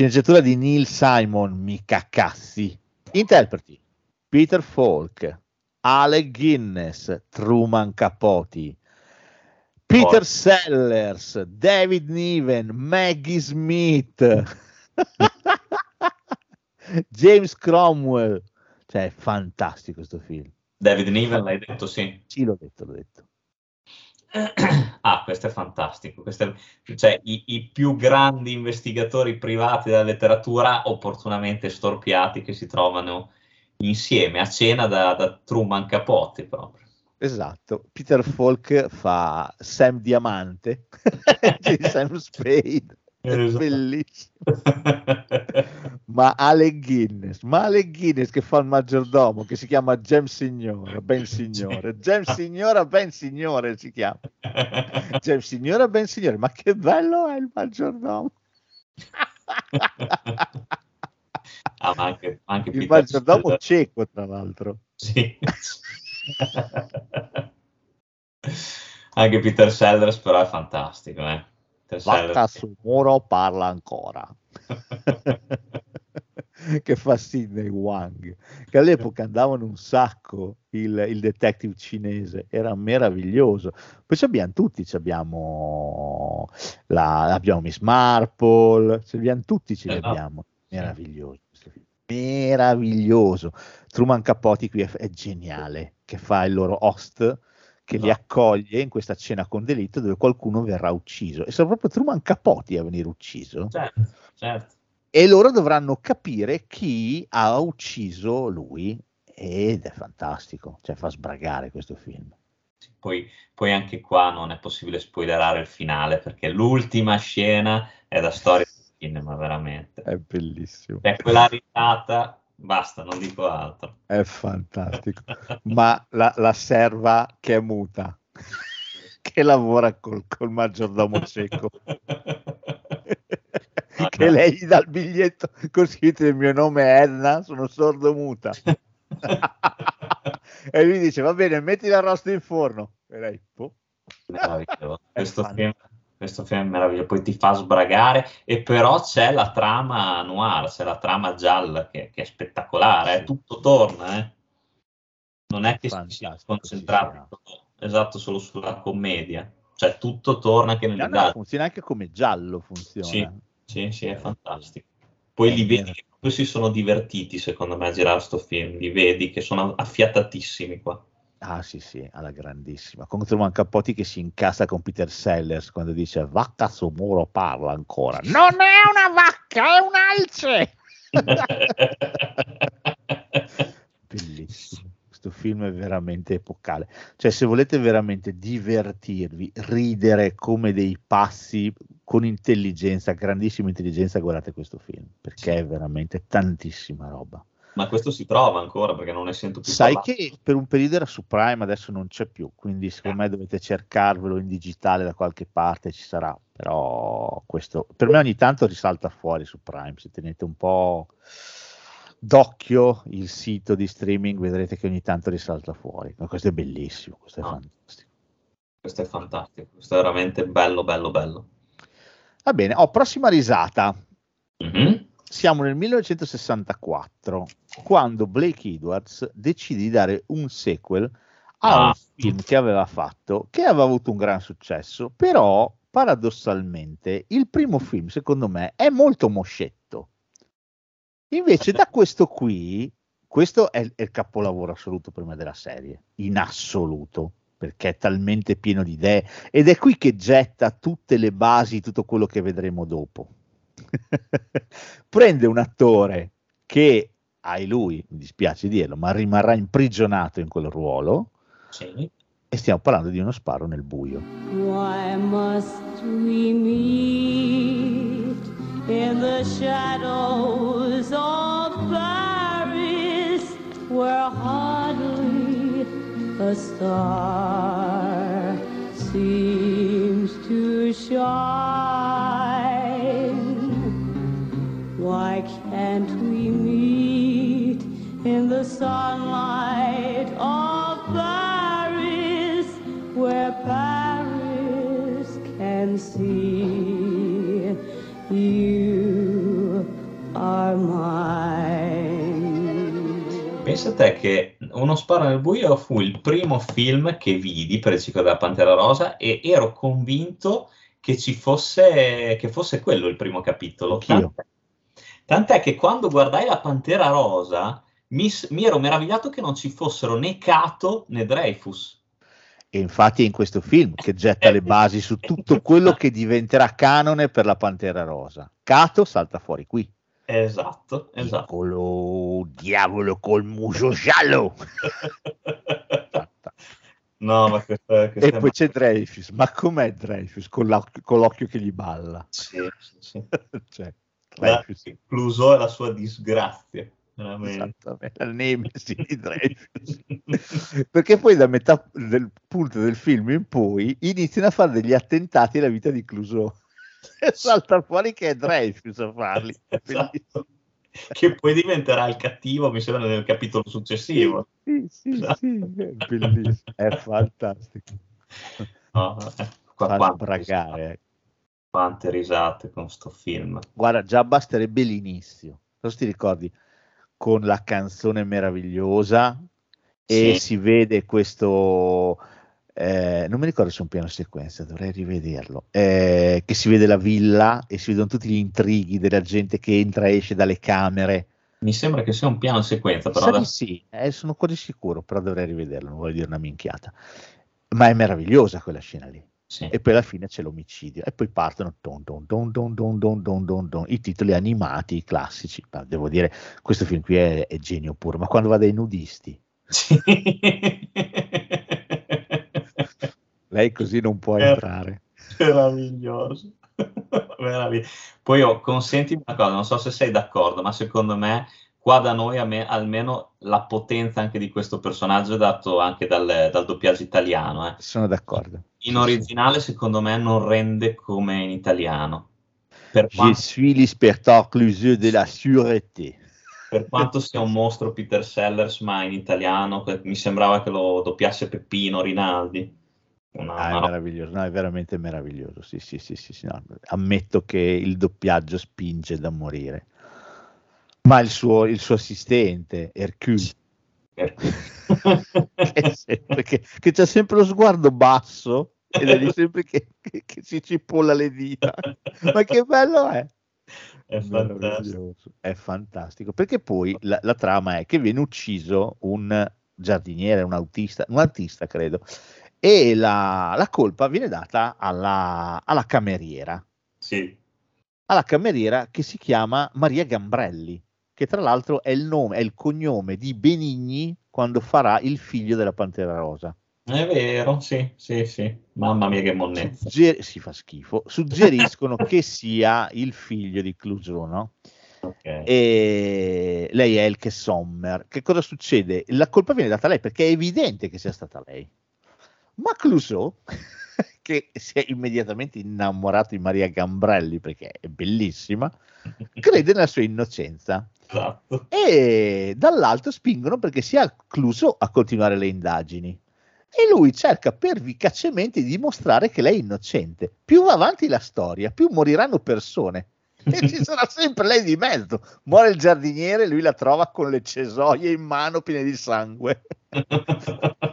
Sceneggiatura di Neil Simon, mica cazzi. Interpreti Peter Falk, Alec Guinness, Truman Capote, Peter Porca. Sellers, David Niven, Maggie Smith, [laughs] James Cromwell. Cioè, è fantastico questo film. David Niven, l'hai detto sì. Sì, l'ho detto, l'ho detto. Ah, questo è fantastico. Questo è- cioè, i, i più grandi investigatori privati della letteratura opportunamente storpiati che si trovano insieme a cena da, da Truman Capote proprio. Esatto, Peter Falk fa Sam Diamante, [laughs] Sam Spade, esatto. bellissimo. [laughs] ma Alec Guinness, ma Alec Guinness che fa il maggiordomo, che si chiama Gem Signora, Ben Signore, Gem Signora, Ben Signore si chiama. Gem Signora, Ben Signore, ma che bello è il maggiordomo. [laughs] ah, ma anche, anche il maggiordomo cieco, tra l'altro. Sì. [laughs] Anche Peter Sellers però è fantastico, eh. Vacca sul muro parla ancora. [laughs] che fa Sidney Wang, che all'epoca andavano un sacco il, il detective cinese, era meraviglioso. Poi abbiamo tutti, abbiamo, la, abbiamo Miss Marple, ce abbiamo tutti, ce li esatto. abbiamo. Meraviglioso. Meraviglioso. Truman Capote qui è, è geniale, che fa il loro host che no. li accoglie in questa cena con delitto dove qualcuno verrà ucciso. E sono proprio Truman Capote a venire ucciso. Certo, certo. E loro dovranno capire chi ha ucciso lui. Ed è fantastico, cioè fa sbragare questo film. Poi, poi, anche qua non è possibile spoilerare il finale perché l'ultima scena è da storia del cinema, veramente. È bellissimo. È quella risata Basta, non dico altro. È fantastico. Ma la, la, serva che è muta, [laughs] che lavora col, col maggiordomo cieco, che lei gli dà il biglietto con scritto il mio nome è Edna, sono sordo muta. [laughs] e lui dice, va bene, metti l'arrosto in forno. E lei, boh. [laughs] Questo film questo film è meraviglioso, poi ti fa sbragare e però c'è la trama noir, c'è la trama gialla che, che è spettacolare, sì. tutto torna, eh. non è che Fantastico, si concentrato esatto solo sulla commedia, cioè tutto torna che nel no, funziona anche come giallo, funziona. Sì, sì, sì è fantastico. Poi li vedi che proprio si sono divertiti secondo me a girare questo film, li vedi che sono affiatatissimi qua. Ah sì sì, alla grandissima. Con Truman Capote che si incassa con Peter Sellers quando dice vacca su muro parla ancora. Non è una vacca, è un alce! [laughs] Bellissimo. Questo film è veramente epocale. Cioè se volete veramente divertirvi, ridere come dei passi con intelligenza, grandissima intelligenza, guardate questo film perché è veramente tantissima roba. Ma questo si trova ancora perché non ne sento più Sai parlare. che per un periodo era su Prime, adesso non c'è più, quindi secondo eh. me dovete cercarvelo in digitale da qualche parte, ci sarà. Però questo per me ogni tanto risalta fuori su Prime, se tenete un po' d'occhio il sito di streaming vedrete che ogni tanto risalta fuori. Ma questo è bellissimo, questo è ah. fantastico. Questo è fantastico, questo è veramente bello, bello, bello. Va bene, oh, prossima risata. Mm-hmm siamo nel 1964, quando Blake Edwards decide di dare un sequel a ah. un film che aveva fatto, che aveva avuto un gran successo, però paradossalmente il primo film, secondo me, è molto moscetto. Invece da questo qui, questo è, è il capolavoro assoluto me della serie, in assoluto perché è talmente pieno di idee ed è qui che getta tutte le basi, tutto quello che vedremo dopo. [laughs] prende un attore che, ai lui, mi dispiace dirlo, ma rimarrà imprigionato in quel ruolo. Sì. E stiamo parlando di uno sparo nel buio. Why must we meet in the shadows of Paris where hardly a star seems to shine? Why can't we meet in the sunlight of Paris, where Paris can see you are mine? Pensa te che Uno sparo nel buio fu il primo film che vidi per il ciclo della Pantera Rosa e ero convinto che ci fosse, che fosse quello il primo capitolo. Anch'io. Tant'è che quando guardai la Pantera Rosa mi, mi ero meravigliato che non ci fossero né Cato né Dreyfus. E infatti è in questo film che getta le basi su tutto quello che diventerà canone per la Pantera Rosa. Cato salta fuori qui. Esatto, esatto. Piccolo diavolo col muso giallo. no, ma questa, questa e poi c'è Dreyfus, ma com'è Dreyfus con, l'occhio, con l'occhio che gli balla? Sì, sì, sì. [laughs] cioè, Clouseau è la sua disgrazia. Esattamente, la nemesi di Dreyfus. [laughs] Perché poi da metà del punto del film in poi iniziano a fare degli attentati alla vita di Clouseau [laughs] e salta fuori che è Dreyfus a farli. [laughs] Esatto. Che poi diventerà il cattivo, mi sembra, nel capitolo successivo. Sì, sì, esatto. sì, è bellissimo, è fantastico. No, eh, qua, Fa bragare. Quante risate con sto film. Guarda, già basterebbe l'inizio. Cosa ti ricordi? Con la canzone meravigliosa e Sì. si vede questo eh, non mi ricordo se è un piano sequenza, dovrei rivederlo. eh, che si vede la villa e si vedono tutti gli intrighi della gente che entra e esce dalle camere. Mi sembra che sia un piano sequenza, però adesso- sì, eh, sono quasi sicuro, però dovrei rivederlo, non voglio dire una minchiata. Ma è meravigliosa quella scena lì. E poi alla fine c'è l'omicidio e poi partono don, don, don, i titoli animati i classici. Ma devo dire questo film qui è, è genio pure ma quando va dai nudisti? Sì. [laughs] lei così non può Mer- entrare. meraviglioso. [laughs] Poi oh, consenti una cosa non so se sei d'accordo ma secondo me qua da noi a me- almeno la potenza anche di questo personaggio è dato anche dal, dal doppiaggio italiano. eh. Sono d'accordo. In originale secondo me non rende come in italiano. Per Je quanto, suis l'inspecteur Cluseux de la sûreté. per quanto sia un mostro Peter Sellers, ma in italiano mi sembrava che lo doppiasse Peppino Rinaldi. Una- Ah, è meraviglioso, no, è veramente meraviglioso. Sì, sì, sì, sì, sì, no, ammetto che il doppiaggio spinge da morire. Ma il suo, il suo assistente, Hercule, [laughs] che, sempre- che, che c'ha sempre lo sguardo basso ed è lì sempre che, che- che si cipolla le dita. Ma che bello è! È fantastico. È fantastico. Perché poi la, la trama è che viene ucciso un giardiniere, un autista, un artista credo, e la, la colpa viene data alla, alla cameriera, Sì, alla cameriera che si chiama Maria Gambrelli, che tra l'altro è il nome, è il cognome di Benigni quando farà il figlio della Pantera Rosa. è vero, sì, sì, sì. Mamma mia che monnezza. Sugger- si fa schifo, suggeriscono che sia il figlio di Clouseau, no? Ok. e lei è Elke Sommer. Che cosa succede? La colpa viene data a lei perché è evidente che sia stata lei. Ma Clouseau, [laughs] che si è immediatamente innamorato di Maria Gambrelli perché è bellissima, crede nella sua innocenza Esatto. e dall'altro spingono perché sia Clouseau a continuare le indagini. E lui cerca pervicacemente di dimostrare che lei è innocente. Più va avanti la storia, più moriranno persone. E ci [laughs] sarà sempre lei di mezzo. Muore il giardiniere, lui la trova con le cesoie in mano piene di sangue. [laughs]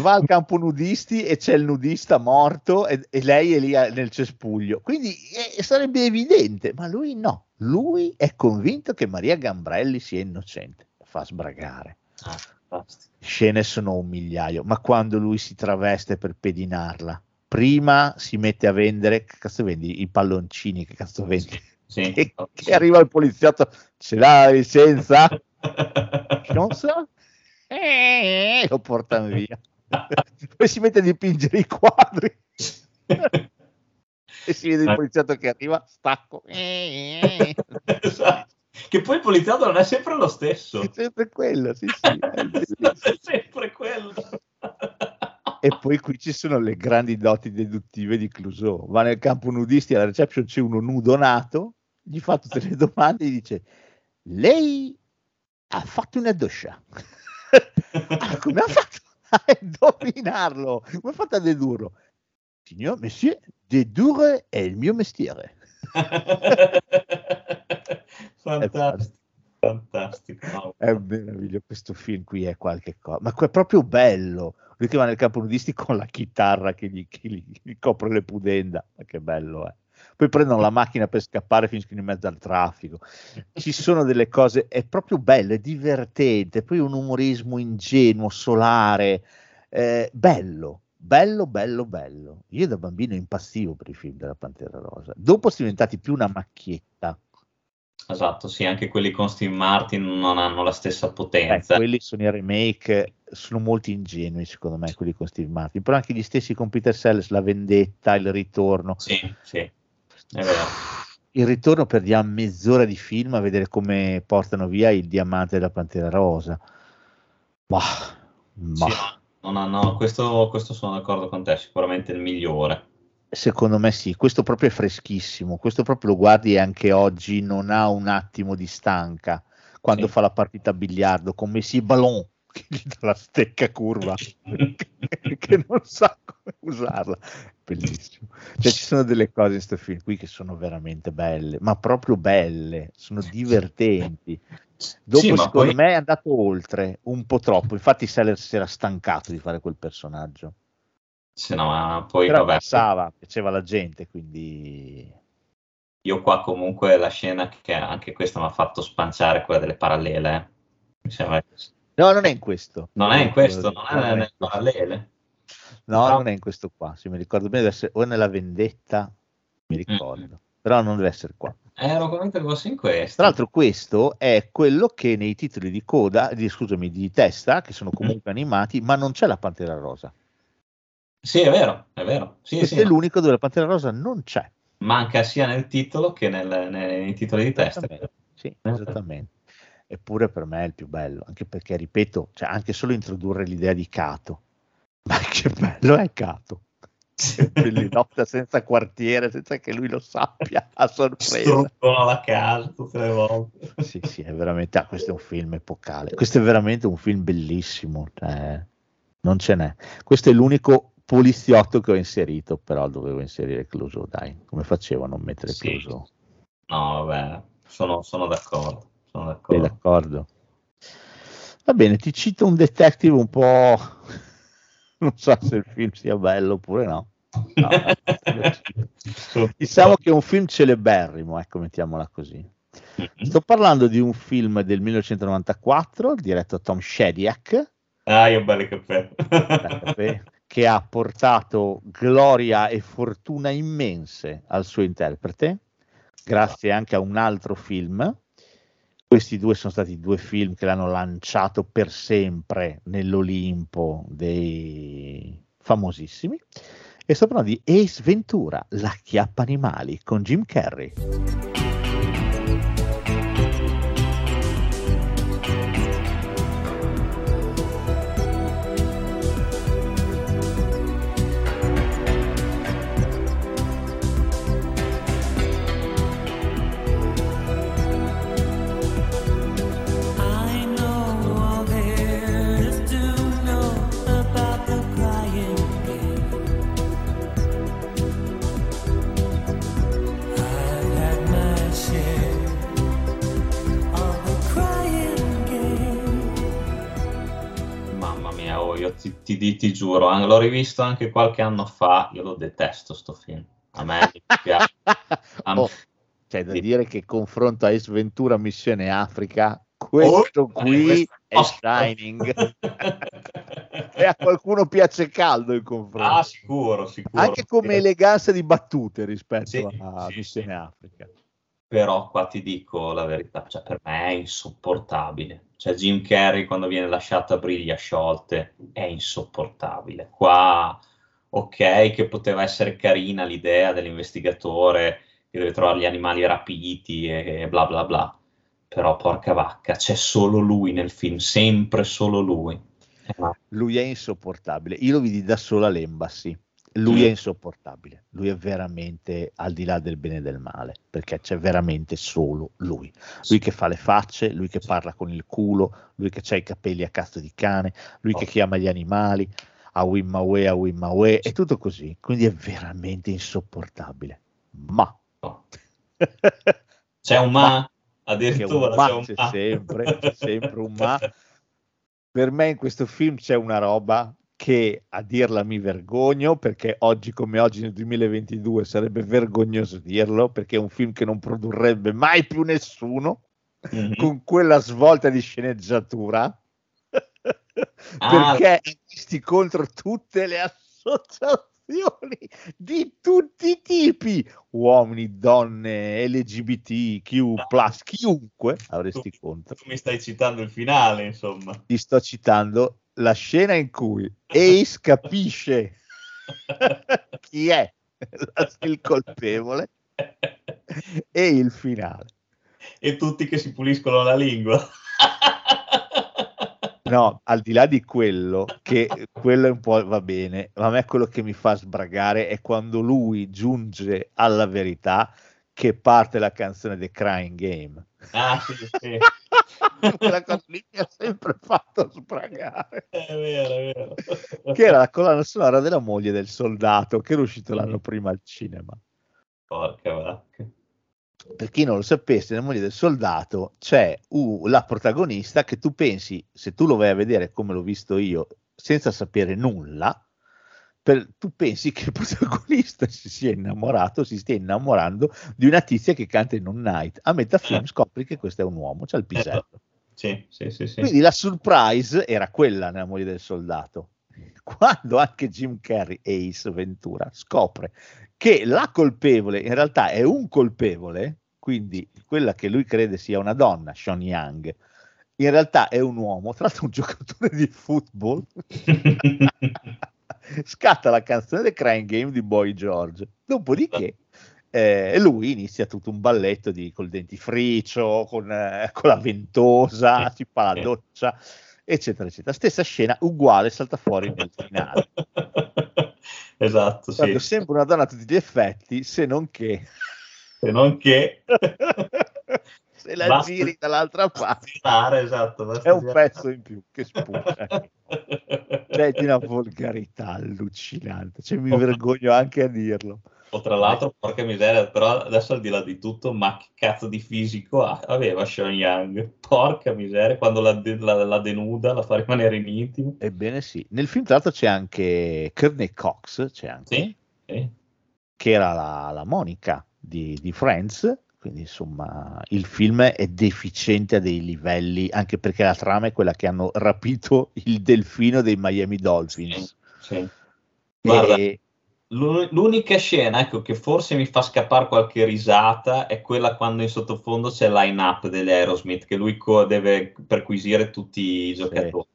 Va al campo nudisti e c'è il nudista morto e, e lei è lì a- nel cespuglio. Quindi eh, sarebbe evidente, ma lui no. Lui è convinto che Maria Gambrelli sia innocente. Fa sbragare. Ah. Scene sono un migliaio, ma quando lui si traveste per pedinarla, prima si mette a vendere, che cazzo vendi? I palloncini, che cazzo vendi? Sì. [laughs] Che, che arriva il poliziotto, ce l'ha la licenza? Non so. Eh, lo portano via. [laughs] Poi si mette a dipingere i quadri [laughs] e si vede il poliziotto che arriva, stacco. Eh, [laughs] Esatto. Che poi il poliziotto non è sempre lo stesso. È sempre quello, sì, sì, è sempre quello. E poi qui ci sono le grandi doti deduttive di Clouseau. Va nel campo nudisti, alla reception c'è uno nudo nato, gli fa tutte le domande e gli dice: Lei ha fatto una doccia. Ah, come ha fatto a [laughs] indovinarlo? Come ha fatto a dedurlo? Signor, monsieur, dedurre è il mio mestiere. [laughs] fantastico. Fantastico. no. È meraviglioso, questo film qui è qualche cosa, ma è proprio bello. Lui che va nel campo nudisti con la chitarra che gli, che gli- gli copre le pudenda, ma che bello è. Poi prendono la macchina per scappare finiscono in mezzo al traffico. Ci sono delle cose, è proprio bello, è divertente, poi un umorismo ingenuo, solare, eh, bello, bello, bello, bello. Io da bambino impassivo per i film della Pantera Rosa. Dopo sono diventati più una macchietta. Esatto, sì, anche quelli con Steve Martin non hanno la stessa Eh, potenza. quelli sono i remake, sono molto ingenui secondo me, quelli con Steve Martin. Però anche gli stessi con Peter Sellers, La vendetta, Il ritorno. Sì, sì, è vero. Il ritorno perdiamo mezz'ora di film a vedere come portano via il diamante della Pantera Rosa. Ma, ma Sì, no, no, no, questo, questo sono d'accordo con te, sicuramente il migliore. secondo me sì, questo proprio è freschissimo. Questo proprio lo guardi e anche oggi non ha un attimo di stanca quando Sì. fa la partita a biliardo con Messi Ballon che [laughs] gli dà la stecca curva [laughs] che non sa come usarla. Bellissimo. Cioè, ci sono delle cose in questo film qui che sono veramente belle, ma proprio belle, sono divertenti. Dopo, Sì, secondo poi- me, è andato oltre un po' troppo. Infatti, Sellers si era stancato di fare quel personaggio. Sì, no, ma poi Però vabbè, passava, piaceva alla gente, quindi io qua comunque la scena che anche questa mi ha fatto spanciare quella delle parallele. eh. Mi sembra No, non è in questo. Non è in questo, non è nelle questo. parallele. No, No. non è in questo qua. Se mi ricordo bene, deve essere o nella vendetta, mi ricordo. Però non deve essere qua. Ero convinto che fosse in questo. Tra l'altro, questo è quello che nei titoli di coda, di, scusami, di testa, che sono comunque animati, ma non c'è la Pantera Rosa. Sì, è vero, è vero. Sì, Questo sì, è l'unico dove la Pantera Rosa non c'è. manca sia nel titolo che nel- nei titoli di testa. Sì, esattamente. Eppure per me è il più bello, anche perché, ripeto, cioè anche solo introdurre l'idea di Cato. [laughs] Ma che bello è Cato! Quelli lotta senza quartiere, senza che lui lo sappia, [laughs] a sorpresa. Strutturano la casa tutte le volte. Sì, sì, è veramente, ah, questo è un film epocale. Questo è veramente un film bellissimo. cioè, non ce n'è. Questo è l'unico poliziotto che ho inserito, però dovevo inserire Cluso, dai. Come facevo a non mettere Sì. Cluso? No, vabbè, sono, sono d'accordo. Sono Sei d'accordo. d'accordo? Va bene, ti cito un detective un po'... [laughs] non so se il film sia bello oppure no. No, [laughs] Diciamo che è un film celeberrimo, ecco, mettiamola così. Sto parlando di un film del 1994 diretto da Tom Shadyac, Ah, io capelli. Beh, che ha portato gloria e fortuna immense al suo interprete, grazie anche a un altro film. Questi due sono stati due film che l'hanno lanciato per sempre nell'Olimpo dei famosissimi. E sto parlando di Ace Ventura, la chiappa animali con Jim Carrey. Ti, ti, ti- giuro, eh, l'ho rivisto anche qualche anno fa, io lo detesto sto film. A me piace. A me- Oh, c'è da dire che confronto a Ace Ventura Missione Africa, questo Oh, qui è questo- Shining. [laughs] [laughs] e a qualcuno piace caldo il confronto. Ah, sicuro, sicuro. Anche come eleganza di battute rispetto Sì, a sì, Missione sì. Africa. Però qua ti dico la verità, cioè per me è insopportabile. Cioè Jim Carrey quando viene lasciato a briglie sciolte è insopportabile. Qua, ok, che poteva essere carina l'idea dell'investigatore che deve trovare gli animali rapiti e, e bla bla bla. Però porca vacca, c'è solo lui nel film, sempre solo lui. Eh, Lui è insopportabile. Io lo vidi da solo all'Embassy. Lui è insopportabile. Lui è veramente al di là del bene e del male, perché c'è veramente solo lui. Lui che fa le facce, lui che parla con il culo, lui che ha i capelli a cazzo di cane, lui che Oh. chiama gli animali a Wimmawe, a Wimmawe, è tutto così. Quindi è veramente insopportabile. Ma no. [laughs] C'è un ma, addirittura Che ma c'è un c'è ma. sempre, c'è sempre un [laughs] ma. per me in questo film c'è una roba che a dirla mi vergogno perché oggi come oggi nel 2022 sarebbe vergognoso dirlo perché è un film che non produrrebbe mai più nessuno Mhm. con quella svolta di sceneggiatura Ah. perché visti contro tutte le associazioni di tutti i tipi, uomini, donne, LGBTQ, chiunque avresti Tu- contro. Tu mi stai citando il finale, insomma. Ti sto citando la scena in cui [laughs] Ace capisce [laughs] chi è [laughs] il colpevole e il finale. e tutti che si puliscono la lingua. No, al di là di quello, che quello un po' va bene, ma a me quello che mi fa sbragare è quando lui giunge alla verità che parte la canzone The Crying Game. Ah, sì, sì. Quella cosa lì mi ha sempre fatto sbragare. È vero, è vero. Che era la colonna sonora della moglie del soldato, che era uscito l'anno prima al cinema. Porca vacca. per chi non lo sapesse, nella moglie del soldato c'è uh, la protagonista che tu pensi, se tu lo vai a vedere come l'ho visto io, senza sapere nulla, per- tu pensi che il [laughs] protagonista si sia innamorato, si stia innamorando di una tizia che canta in un night. A metà film Eh. scopri che questo è un uomo, c'ha il pisello. [laughs] Sì, sì, sì, sì. Quindi la surprise era quella nella moglie del soldato. [laughs] Quando anche Jim Carrey, Ace Ventura, scopre che la colpevole in realtà è un colpevole, quindi quella che lui crede sia una donna, Sean Young, in realtà è un uomo, tra l'altro un [laughs] giocatore di football, [laughs] scatta la canzone The Crying Game di Boy George. Dopodiché eh, lui inizia tutto un balletto di, col dentifricio, con, eh, con la ventosa, si fa la doccia, eccetera, eccetera. Stessa scena uguale salta fuori nel finale. [laughs] esatto, sì. Quando sembra una donna a tutti gli effetti, se non che Se non che... [laughs] se la Basta- giri dall'altra parte girare, esatto. è un girare. pezzo in più che spuzza. Cioè, di una volgarità allucinante, cioè, mi vergogno anche a dirlo. O tra l'altro, porca miseria, però adesso al di là di tutto, ma che cazzo di fisico aveva Sean Young? Porca miseria, quando la, de- la- la denuda, la fa rimanere in intimo. Ebbene sì, nel film tra l'altro c'è anche Courtney Cox, c'è anche, Sì, sì. che era la, la Monica di, di Friends, quindi insomma il film è deficiente a dei livelli, anche perché la trama è quella che hanno rapito il delfino dei Miami Dolphins. sì. Guarda, E- l'unica scena ecco, che forse mi fa scappare qualche risata è quella quando in sottofondo c'è il line-up degli Aerosmith, che lui co- deve perquisire tutti i giocatori.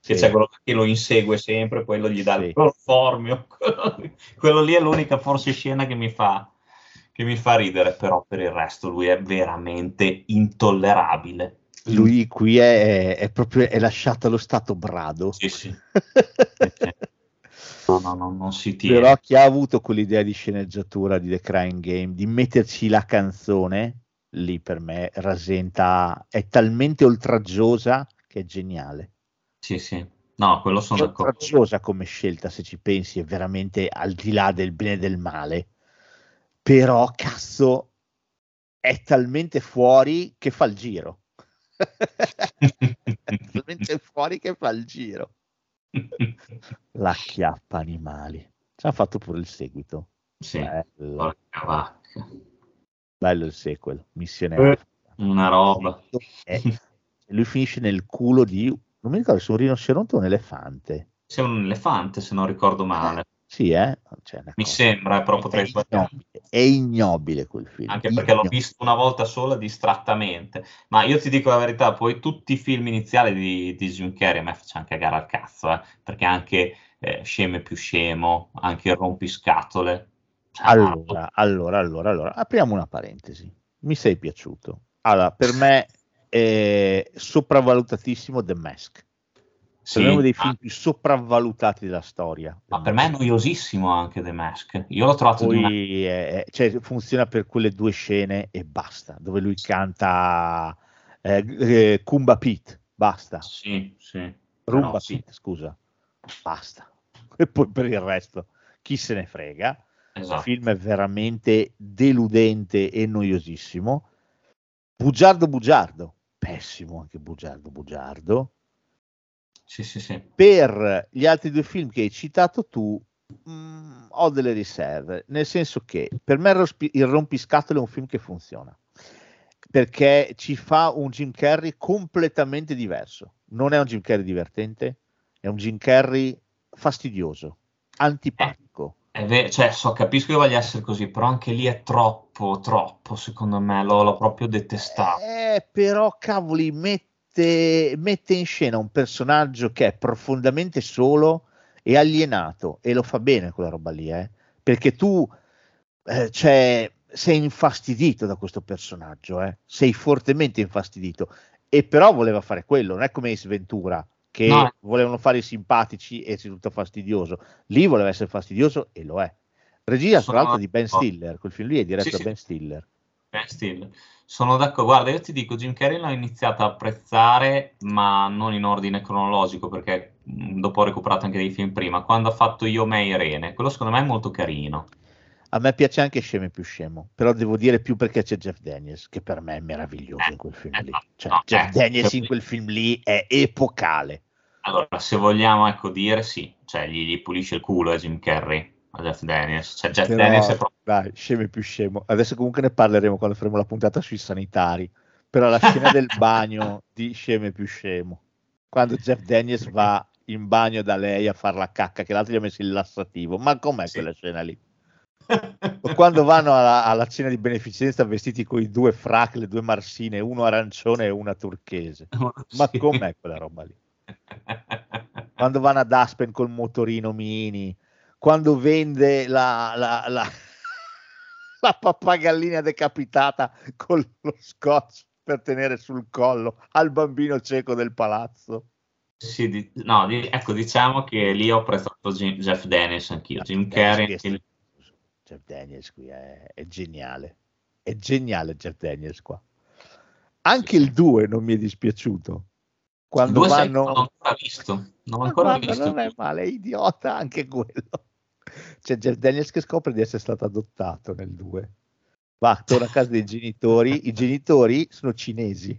Che sì. c'è quello che lo insegue sempre, poi lo gli dà Sì. il cloroformio. Quello, [laughs] quello lì è l'unica forse scena che mi fa che mi fa ridere, però per il resto lui è veramente intollerabile. lui qui è, è proprio è lasciato allo stato brado. Sì, sì. [laughs] No, no, no, non si tiene. Però chi ha avuto quell'idea di sceneggiatura di The Crying Game, di metterci la canzone, lì per me rasenta, è talmente oltraggiosa che è geniale. Sì, sì. No, quello sono d'accordo. Oltraggiosa come scelta, se ci pensi, è veramente al di là del bene e del male. Però, cazzo, è talmente fuori che fa il giro. [laughs] talmente fuori che fa il giro. [laughs] La chiappa animali. Ci hanno fatto pure il seguito. Sì, Bello, porca vacca. bello il sequel. Missione Eh. Una roba. Eh, lui finisce nel culo di non mi ricordo se un rinoceronte o un elefante. Sei un elefante, se non ricordo male. Sì, eh? Cioè, Mi sembra, però è, potrei sbagliare. ignobile, è ignobile quel film. Anche perché l'ho Ignobile. visto una volta sola distrattamente. Ma io ti dico la verità, poi tutti i film iniziali di, di Jim Carrey a me facciano cagare al cazzo, eh, perché anche eh, Scemo è più scemo, anche il rompiscatole. Cioè, Allora, allora, allora, allora, apriamo una parentesi. Mi sei piaciuto. Allora, per me è sopravvalutatissimo The Mask. Sì, uno dei film più sopravvalutati della storia. ma per me è noiosissimo anche The Mask. Io l'ho trovato di una... Poi eh, cioè, funziona per quelle due scene e basta, dove lui canta eh, eh, Kumba Pete, basta, Sì, sì. Rumba sì. Pete, scusa, basta. [laughs] E poi per il resto, chi se ne frega. Il Esatto. film è veramente deludente e noiosissimo. Bugiardo Bugiardo, pessimo anche Bugiardo Bugiardo. Sì, sì, sì. Per gli altri due film che hai citato tu, mh, ho delle riserve, nel senso che per me il, Rompiscatole è un film che funziona perché ci fa un Jim Carrey completamente diverso. Non è un Jim Carrey divertente, è un Jim Carrey fastidioso. antipatico. È ve- cioè, so, capisco che voglia essere così, però anche lì è troppo, troppo, secondo me, l'ho, l'ho proprio detestato. Eh, però cavoli, mette, mette in scena un personaggio che è profondamente solo e alienato e lo fa bene quella roba lì, eh? perché tu eh, cioè, sei infastidito da questo personaggio, eh? sei fortemente infastidito e però voleva fare quello, non è come Ace Ventura che No. volevano fare i simpatici e si tutto fastidioso, lì voleva essere fastidioso e lo è. Regia tra l'altro di Ben. Stiller, quel film lì è diretto Sì, da sì. Ben Stiller. Ben Stiller. Sono d'accordo, guarda, io ti dico, Jim Carrey l'ho iniziato a apprezzare, ma non in ordine cronologico, perché mh, dopo ho recuperato anche dei film prima. Quando ha fatto Io, Me e Irene, quello secondo me è molto carino. A me piace anche Scemo e più scemo, però devo dire più perché c'è Jeff Daniels, che per me è meraviglioso in quel film Eh, lì. Cioè, no, Jeff eh, Daniels in quel film lì è epocale. Allora, se vogliamo ecco dire, sì, cioè gli, gli pulisce il culo a Jim Carrey, a Jeff Daniels. Cioè, Jeff Però, Daniels è proprio... dai, Scemo più scemo. Adesso comunque ne parleremo quando faremo la puntata sui sanitari. Però la scena del [laughs] bagno di Scemo più scemo. Quando Jeff Daniels va in bagno da lei a fare la cacca, che l'altro gli ha messo il lassativo. Ma com'è Sì. quella scena lì? O [laughs] quando vanno alla, alla cena di beneficenza vestiti con i due frac, le due marsine, uno arancione e una turchese. [laughs] Ma Sì. com'è quella roba lì? Quando vanno ad Aspen col motorino mini, quando vende la, la, la, [laughs] la pappagallina decapitata con lo scotch per tenere sul collo al bambino cieco del palazzo. Sì, di- no, di- ecco, diciamo che lì ho apprezzato Jim- Jeff Daniels anch'io. Jim Carrey, anche Jeff Daniels qui è, è geniale. È geniale Jeff Daniels qua. Anche il 2 non mi è dispiaciuto. Quando che vanno... non l'ho ancora visto. Non l'ho Ma ancora guarda, visto. non è male, è idiota anche quello. C'è Jeff Daniels che scopre di essere stato adottato nel 2. Va, torna a casa dei genitori. I genitori sono cinesi.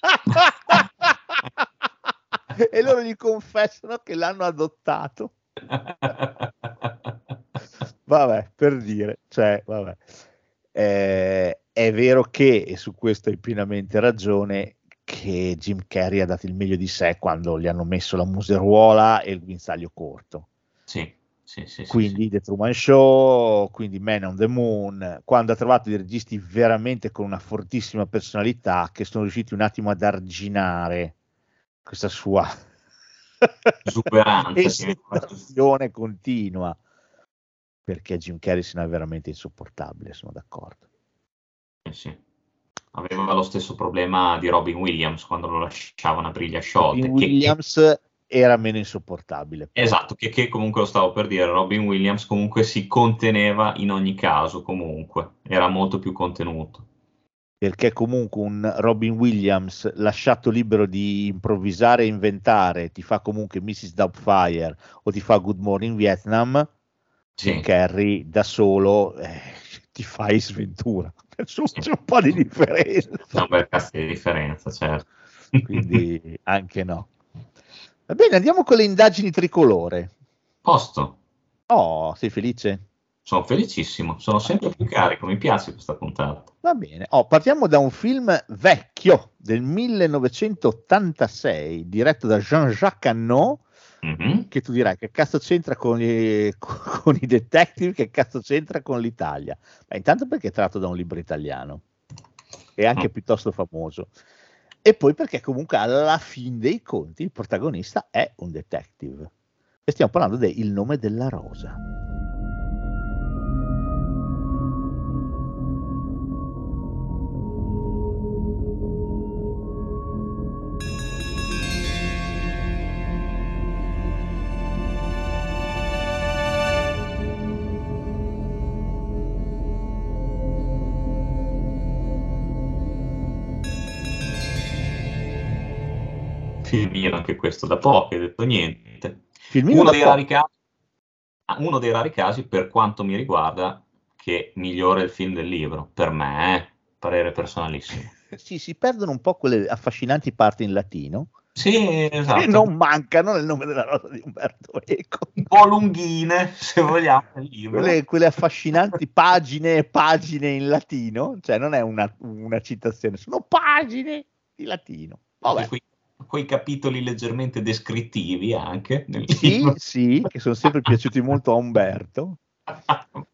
[laughs] e loro gli confessano che l'hanno adottato. Vabbè, per dire, cioè, vabbè. Eh, è vero che, e su questo hai pienamente ragione, che Jim Carrey ha dato il meglio di sé quando gli hanno messo la museruola e il guinzaglio corto. Sì, sì, sì, sì, Quindi The Truman Show, quindi Man on the Moon, quando ha trovato dei registi veramente con una fortissima personalità che sono riusciti un attimo ad arginare questa sua Esuberanza, esaltazione continua perché Jim Carrey se ne è veramente insopportabile, sono d'accordo. sì. Sì, sì. Aveva lo stesso problema di Robin Williams quando lo lasciavano a briglia sciolte. Robin che- Williams era meno insopportabile. esatto, che, che comunque lo stavo per dire, Robin Williams comunque si conteneva in ogni caso, comunque, era molto più contenuto. perché comunque un Robin Williams lasciato libero di improvvisare e inventare ti fa comunque Mrs. Doubtfire o ti fa Good Morning Vietnam Sì. Carrey da solo eh, ti fai sventura c'è un po' di differenza C'è un bel cazzo di differenza, certo. quindi [laughs] anche no va bene andiamo con le indagini tricolore Posto. oh sei felice? Sono felicissimo, sono sempre più carico, mi piace questa puntata. Va bene, oh, partiamo da un film vecchio del 1986 diretto da Jean-Jacques Annaud Mhm. che tu dirai che cazzo c'entra con i, [laughs] con i detective, che cazzo c'entra con l'Italia. Ma intanto perché è tratto da un libro italiano e anche Mm. piuttosto famoso. E poi perché comunque alla fin dei conti il protagonista è un detective. E stiamo parlando di Il nome della rosa. Filmino anche questo da poco, hai detto niente. Uno dei, rari casi, ah, uno dei rari casi, per quanto mi riguarda, che migliora il film del libro, per me, eh, parere personalissimo. [laughs] Sì, si perdono un po' quelle affascinanti parti in latino Sì, esatto. che non mancano nel nome della rosa di Umberto Eco. Un po' lunghine, se vogliamo, quelle, quelle affascinanti pagine e pagine in latino, cioè non è una, una citazione, sono pagine di latino. Vabbè, Qui- quei capitoli leggermente descrittivi anche nel Sì, sì, che sono sempre piaciuti molto a Umberto. [laughs]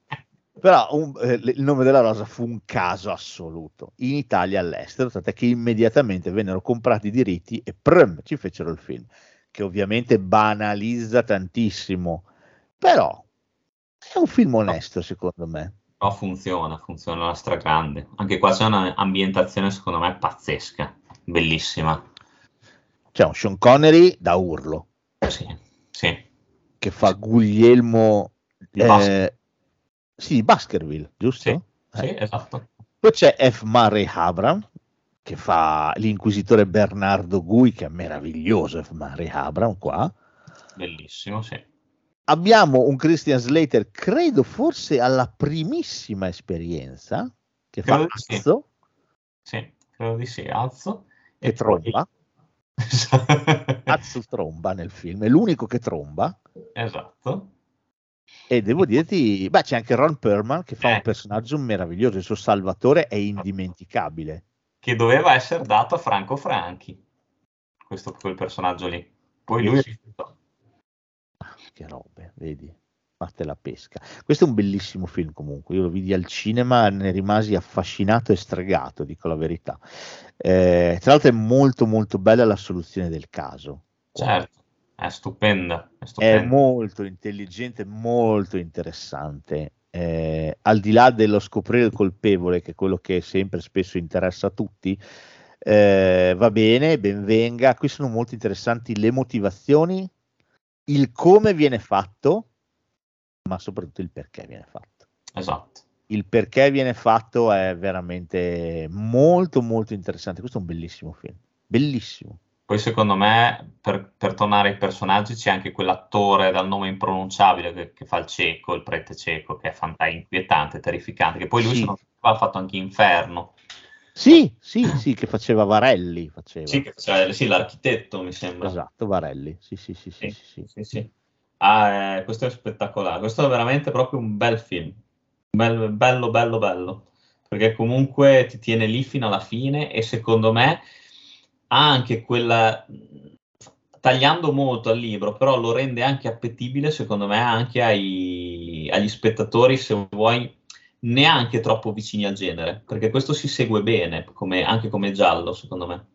Però un- eh, il nome della rosa fu un caso assoluto in Italia e all'estero, tant'è che immediatamente vennero comprati i diritti e prum, ci fecero il film, che ovviamente banalizza tantissimo, però è un film onesto secondo me. Però funziona, funziona alla stragrande. Anche qua c'è un'ambientazione secondo me pazzesca, bellissima. C'è un Sean Connery da urlo Sì, sì. che fa Guglielmo Di Bas- eh, sì, Baskerville, giusto? Sì, sì, Eh. esatto. Poi c'è F. Murray Abram che fa l'inquisitore Bernardo Gui, che è meraviglioso F. Murray Abram qua. Bellissimo, sì. Abbiamo un Christian Slater, credo forse alla primissima esperienza, che fa Credo di sì. Azzo, Sì, credo di sì. Alzo. che E poi- tromba. Azzo tromba nel film, è l'unico che tromba. esatto. E devo dirti, beh, c'è anche Ron Perlman che fa Eh. un personaggio meraviglioso, il suo Salvatore è indimenticabile. Che doveva essere dato a Franco Franchi. Questo quel personaggio lì. Poi lui Sì. Ah, Che robe, vedi? Fatte la pesca. Questo è un bellissimo film comunque, io lo vidi al cinema, ne rimasi affascinato e stregato, dico la verità. Eh, tra l'altro è molto molto bella la soluzione del caso. Certo, è stupenda. È È stupenda. molto intelligente, molto interessante. Eh, al di là dello scoprire il colpevole, che è quello che sempre spesso interessa a tutti, eh, va bene, ben venga. Qui sono molto interessanti le motivazioni, il come viene fatto, ma soprattutto il perché viene fatto. Esatto. Il perché viene fatto è veramente molto molto interessante. Questo è un bellissimo film, bellissimo. Poi secondo me, per, per tornare ai personaggi, c'è anche quell'attore dal nome impronunciabile che, che fa il cieco, il prete cieco, che è fanta- inquietante, terrificante, che poi lui Sì. ha fatto anche Inferno. Sì, sì, sì, che faceva Varelli, faceva. Sì, che faceva- sì, l'architetto mi sembra. Esatto, Varelli. Sì, Sì, sì, sì. sì, sì. Ah, eh, questo è spettacolare. Questo è veramente proprio un bel film. Bel- bello, bello, bello. Perché comunque ti tiene lì fino alla fine e secondo me ha anche quella... Tagliando molto al libro, però lo rende anche appetibile, secondo me, anche ai- agli spettatori, se vuoi, neanche troppo vicini al genere. Perché questo si segue bene, come- anche come giallo, secondo me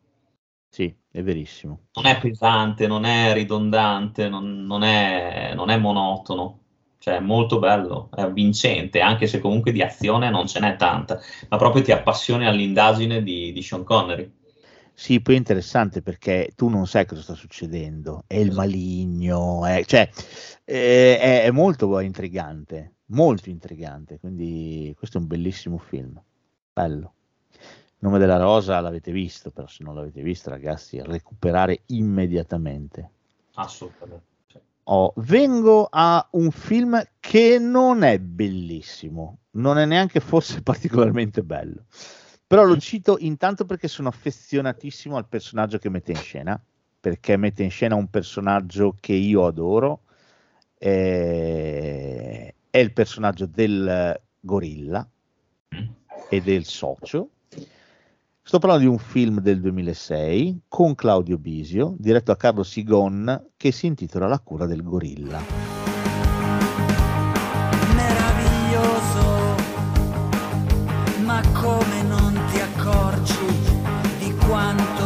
Sì, è verissimo. non è pesante, non è ridondante, non, non è, non è monotono, cioè è molto bello, è avvincente, anche se comunque di azione non ce n'è tanta, ma proprio ti appassioni all'indagine di, di Sean Connery. Sì, poi è interessante perché tu non sai cosa sta succedendo, è il maligno, è, cioè eh, è, è molto intrigante, molto intrigante, quindi questo è un bellissimo film, bello. Nome della rosa l'avete visto, però se non l'avete visto ragazzi, recuperare immediatamente. Assolutamente. Oh, vengo a un film che non è bellissimo, non è neanche forse [laughs] particolarmente bello, però lo cito intanto perché sono affezionatissimo al personaggio che mette in scena, perché mette in scena un personaggio che io adoro, eh, è il personaggio del gorilla Mm. e del socio. Sto parlando di un film del 2006 con Claudio Bisio, diretto a Carlo Sigon, che si intitola La cura del gorilla. meraviglioso, ma come non ti accorgi di quanto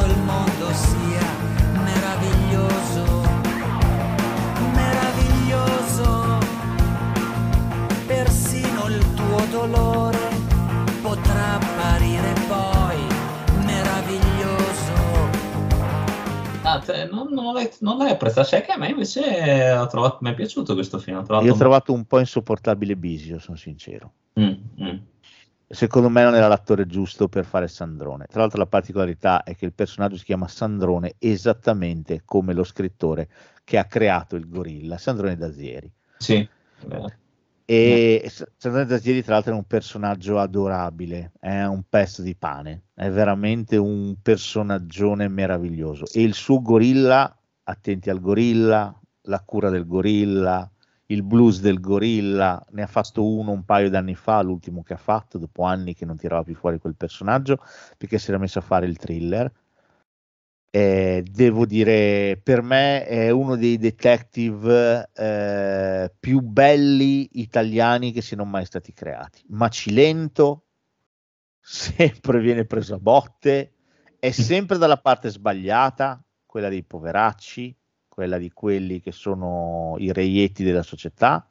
te- non, non l'hai, non l'hai apprezzato, sai che a me invece trovato, mi è piaciuto questo film, ho trovato Io ho trovato un po' insopportabile Bisio, sono sincero. Mm, mm. Secondo me non era l'attore giusto per fare Sandrone. Tra l'altro la particolarità è che il personaggio si chiama Sandrone esattamente come lo scrittore che ha creato il gorilla, Sandrone Dazieri. Sì. E S- Sandrone Dazieri, tra l'altro, è un personaggio adorabile, è un pezzo di pane, è veramente un personaggione meraviglioso. E il suo gorilla, attenti al gorilla, la cura del gorilla, il blues del gorilla, ne ha fatto uno un paio d'anni fa, l'ultimo che ha fatto, dopo anni che non tirava più fuori quel personaggio, perché si era messo a fare il thriller. Eh, devo dire, per me è uno dei detective eh, più belli italiani che siano mai stati creati. Macilento, sempre viene preso a botte, è sempre dalla parte sbagliata, quella dei poveracci, quella di quelli che sono i reietti della società,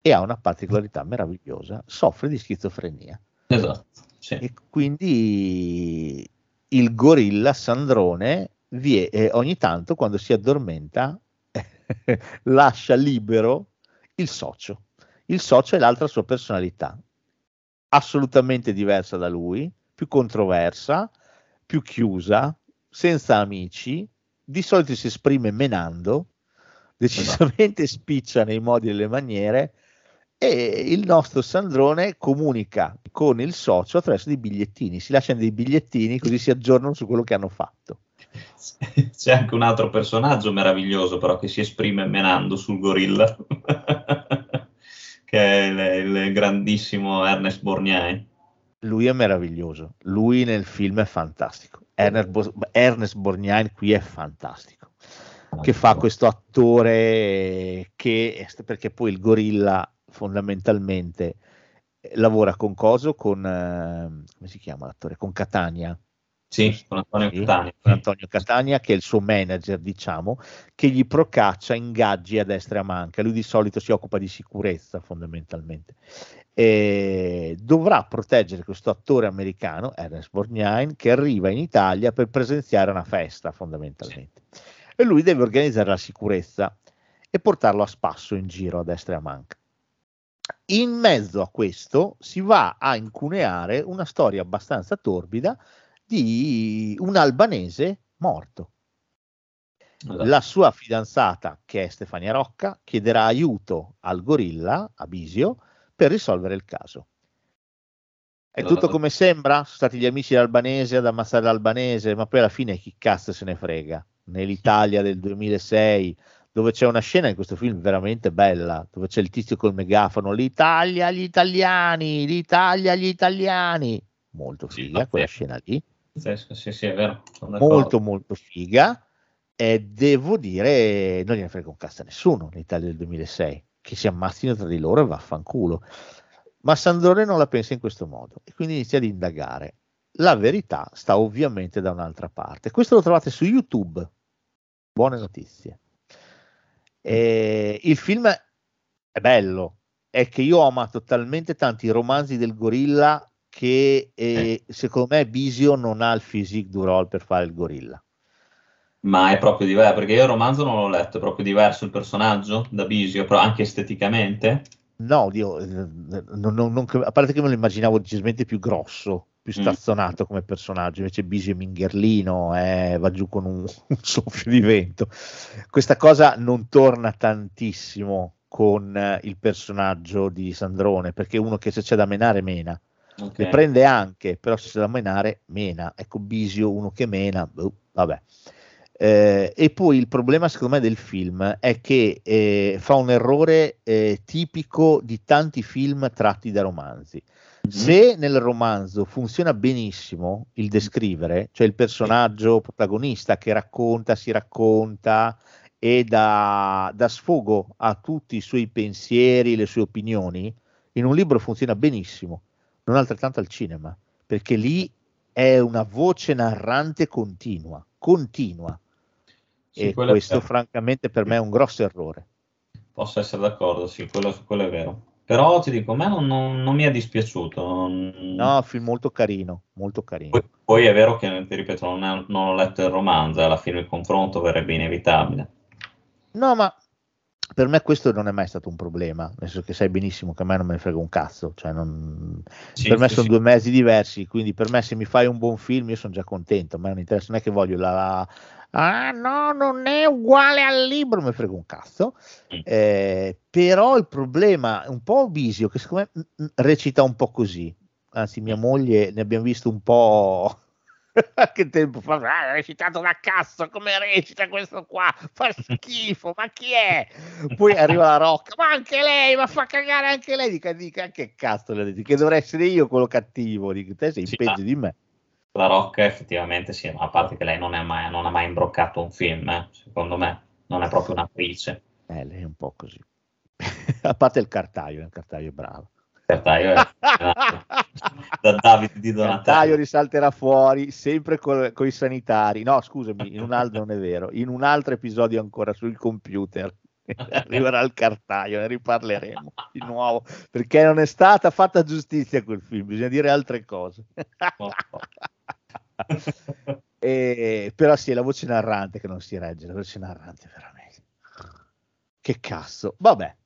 e ha una particolarità meravigliosa, soffre di schizofrenia. Esatto. Sì. E quindi il gorilla Sandrone vie, eh, ogni tanto quando si addormenta [laughs] lascia libero il socio. Il socio è l'altra sua personalità, assolutamente diversa da lui, più controversa, più chiusa, senza amici, di solito si esprime menando, decisamente spiccia nei modi e nelle maniere e il nostro Sandrone comunica con il socio attraverso dei bigliettini, si lasciano dei bigliettini così si aggiornano su quello che hanno fatto. [laughs] C'è anche un altro personaggio meraviglioso però che si esprime menando sul gorilla, [laughs] che è il, il, grandissimo Ernest Borgnai. Lui è meraviglioso, lui nel film è fantastico. Ernest, Bo- Ernest Borgnine qui è fantastico, che fa questo attore che, perché poi il gorilla fondamentalmente lavora con Coso, con, eh, come si chiama l'attore? Con Catania. Sì, con Antonio sì, Catania. Con Antonio Catania, che è il suo manager, diciamo, che gli procaccia ingaggi a destra e a manca. Lui di solito si occupa di sicurezza, fondamentalmente eh, dovrà proteggere questo attore americano, Ernest Borgnine, che arriva in Italia per presenziare una festa fondamentalmente. E lui deve organizzare la sicurezza e portarlo a spasso in giro a destra e a manca. In mezzo a questo si va a incuneare una storia abbastanza torbida di un albanese morto. La sua fidanzata, che è Stefania Rocca, chiederà aiuto al gorilla, a Bisio, per risolvere il caso. È tutto come sembra? Sono stati gli amici dell'albanese ad ammazzare l'albanese, ma poi alla fine chi cazzo se ne frega? Nell'Italia del 2006, dove c'è una scena in questo film veramente bella, dove c'è il tizio col megafono, l'Italia agli italiani, l'Italia agli italiani. Molto figa sì, quella scena lì. Sì, sì, sì, è vero. Molto, molto figa. E devo dire, non gliene frega un cazzo a nessuno l'Italia del 2006 che si ammazzino tra di loro e vaffanculo. Ma Sandrone non la pensa in questo modo e quindi inizia ad indagare. La verità sta ovviamente da un'altra parte. Questo lo trovate su YouTube. Buone notizie. E il film è bello, è che io ho amato talmente tanti romanzi del gorilla che eh, secondo me Bisio non ha il physique du role per fare il gorilla ma è proprio diverso, perché io il romanzo non l'ho letto, è proprio diverso il personaggio da Bisio, però anche esteticamente. No, Dio, eh, non, non, non, a parte che me lo immaginavo decisamente più grosso, più mm. stazzonato mm. come personaggio, invece Bisio è mingherlino, eh, va giù con un, [laughs] un, soffio di vento. Questa cosa non torna tantissimo con eh, il personaggio di Sandrone, perché uno che se c'è da menare mena. Okay. Le prende anche, però se c'è da menare mena. Ecco Bisio, uno che mena, boh, vabbè. Eh, e poi il problema secondo me del film è che eh, fa un errore eh, tipico di tanti film tratti da romanzi. Mm-hmm. Se nel romanzo funziona benissimo il descrivere, cioè il personaggio protagonista che racconta, si racconta e dà, dà sfogo a tutti i suoi pensieri, le sue opinioni, in un libro funziona benissimo, non altrettanto al cinema, perché lì è una voce narrante continua, continua sì, e questo francamente per me è un grosso errore. Posso essere d'accordo, sì, quello, quello è vero. Però ti dico, a me non, non, non mi è dispiaciuto. Non... No, film molto carino, molto carino. Poi, poi è vero che, ti ripeto, non, è, non ho letto il romanzo, alla fine il confronto verrebbe inevitabile. No, ma per me questo non è mai stato un problema, nel senso che sai benissimo che a me non me ne frega un cazzo, cioè non... sì, per me sì, sono sì. due mezzi diversi, quindi per me se mi fai un buon film io sono già contento, a me non interessa, non è che voglio la, ah no, non è uguale al libro, mi frega un cazzo. Eh, però il problema è un po' Bisio, che secondo me mm, mm, recita un po' così. Anzi, mia moglie ne abbiamo visto un po' [laughs] qualche tempo fa. Ah, recitato da cazzo, come recita questo qua? Fa schifo, ma chi è? Poi arriva la Rocca, ma anche lei, ma fa cagare anche lei. Dica, dica che cazzo le dici? Che dovrei essere io quello cattivo. Dico, te sei sì, peggio di me. La Rocca effettivamente sì, ma a parte che lei non, mai, non ha mai imbroccato un film, eh, secondo me, non è proprio un'attrice. Eh, lei è un po' così. [laughs] a parte il cartaio, il cartaio è bravo. Cartaio è [laughs] da Davide di Donatello. Cartaio risalterà fuori sempre con i sanitari. No, scusami, in un altro non è vero, in un altro episodio ancora sul computer [laughs] arriverà il cartaio, ne riparleremo di nuovo perché non è stata fatta giustizia quel film, bisogna dire altre cose. [laughs] e, però sì, è la voce narrante che non si regge, la voce narrante veramente. Che cazzo, vabbè.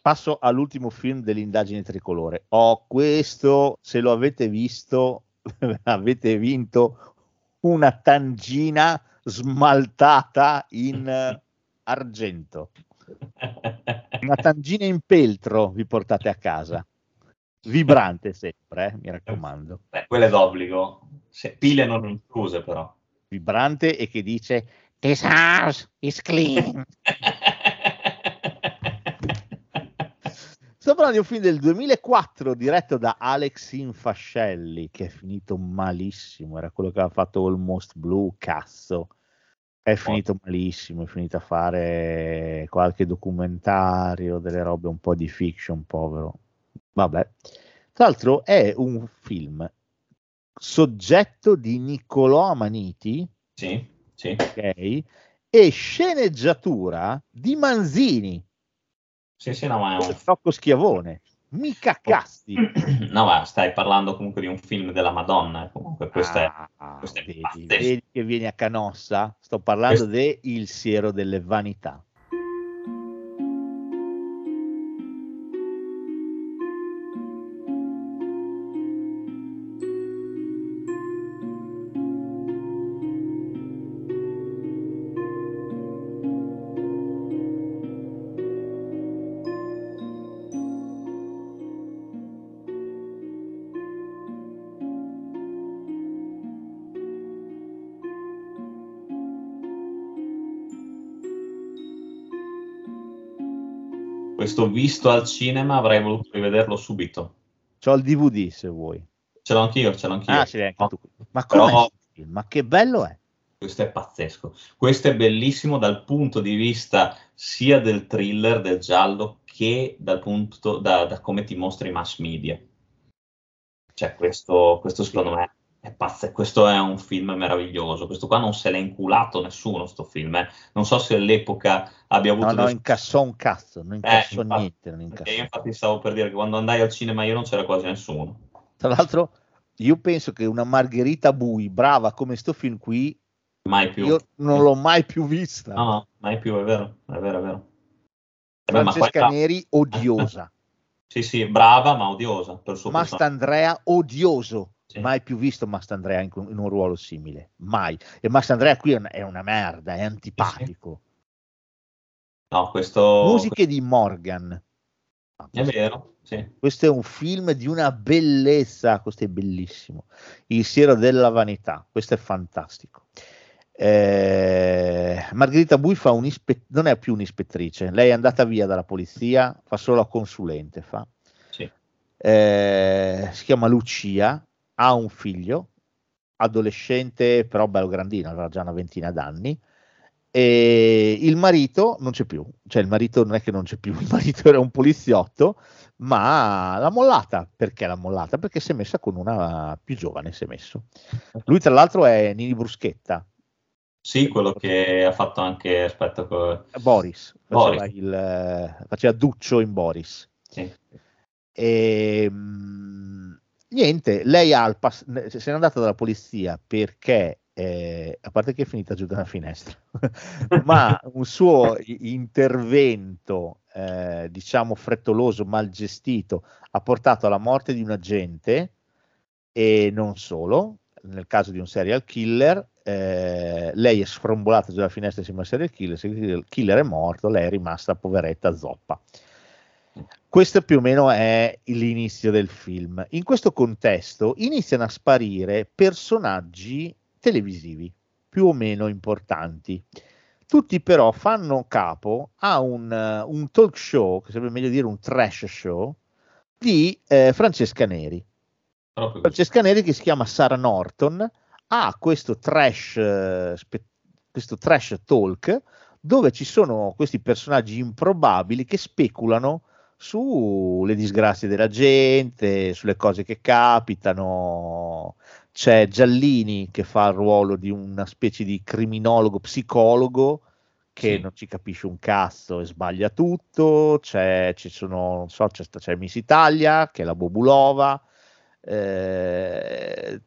Passo all'ultimo film dell'indagine tricolore. Oh, questo, se lo avete visto, [laughs] avete vinto una tangina smaltata in argento. Una tangina in peltro vi portate a casa. Vibrante sempre, eh, mi raccomando. Beh, quella è d'obbligo. Se, pile non incluse però. Vibrante e che dice This house is clean. [laughs] Sto parlando di un film del 2004 diretto da Alex Infascelli che è finito malissimo, era quello che aveva fatto Almost Blue, cazzo è finito malissimo, è finito a fare qualche documentario, delle robe un po' di fiction, povero. Vabbè. Tra l'altro è un film soggetto di Niccolò Amaniti, sì, sì. Okay, e sceneggiatura di Manzini. Sì, sì, no, ma è un... Tocco Schiavone. Mica casti. [clears throat] No, ma stai parlando comunque di un film della Madonna. Comunque, questo ah, è, questo è vedi, vedi, che vieni a Canossa? Sto parlando questo... de Il siero delle vanità. Questo visto al cinema avrei voluto rivederlo subito. C'ho il DVD se vuoi. Ce l'ho anch'io, ce l'ho anch'io. Ah, ce l'hai anche tu. Ma come? Ma che bello è! Questo è pazzesco. Questo è bellissimo dal punto di vista sia del thriller, del giallo, che dal punto da, da come ti mostra i mass media. Cioè, questo, questo secondo me è pazzesco. Questo è un film meraviglioso. Questo qua non se l'è inculato nessuno. Sto film, eh. non so se all'epoca abbia avuto. No, no, incassò un cazzo, non incassò eh, niente. Non incassò. Io infatti stavo per dire che quando andai al cinema io non c'era quasi nessuno. Tra l'altro, io penso che una Margherita Bui, brava come sto film qui, mai più. Io non l'ho mai più vista. No, no mai più, è vero, è vero, è vero. Francesca ma Neri, odiosa. [laughs] sì, sì, brava ma odiosa. Per suo Mastandrea, odioso sì. mai più visto Mastandrea in, in, un ruolo simile, mai. E Mastandrea qui è una, è una merda, è antipatico. No, questo... Musiche di Morgan. Ah, è vero, sì. Questo è un film di una bellezza, questo è bellissimo. Il siero della vanità, questo è fantastico. Eh, Margherita Bui fa un ispe- non è più un'ispettrice, lei è andata via dalla polizia, fa solo la consulente. Fa. Sì. Eh, si chiama Lucia, ha un figlio, adolescente, però bello grandino, aveva già una ventina d'anni, e il marito non c'è più, cioè il marito non è che non c'è più, [laughs] il marito era un poliziotto, ma l'ha mollata. Perché l'ha mollata? Perché si è messa con una più giovane, si è messo. Lui tra l'altro è Nini Bruschetta. Sì, quello che ha fatto anche, aspetta, Boris, Boris. Faceva, il, faceva Duccio in Boris. Sì. E, mh, niente, lei ha pass- se n'è andata dalla polizia perché, eh, a parte che è finita giù da una finestra, [laughs] ma un suo intervento, eh, diciamo, frettoloso, mal gestito, ha portato alla morte di un agente e non solo, nel caso di un serial killer, eh, lei è sfrombolata giù dalla finestra insieme al serial killer, il killer è morto, lei è rimasta poveretta zoppa. Questo più o meno è l'inizio del film. In questo contesto iniziano a sparire personaggi televisivi più o meno importanti. Tutti però fanno capo a un, uh, un talk show, che sarebbe meglio dire un trash show, di eh, Francesca Neri. Così. Francesca Neri che si chiama Sara Norton ha questo trash, eh, spe- questo trash talk dove ci sono questi personaggi improbabili che speculano sulle disgrazie della gente, sulle cose che capitano. C'è Giallini che fa il ruolo di una specie di criminologo, psicologo che Sì. non ci capisce un cazzo e sbaglia tutto. C'è, ci sono, non so, c'è, c'è Miss Italia che è la Bobulova. eh,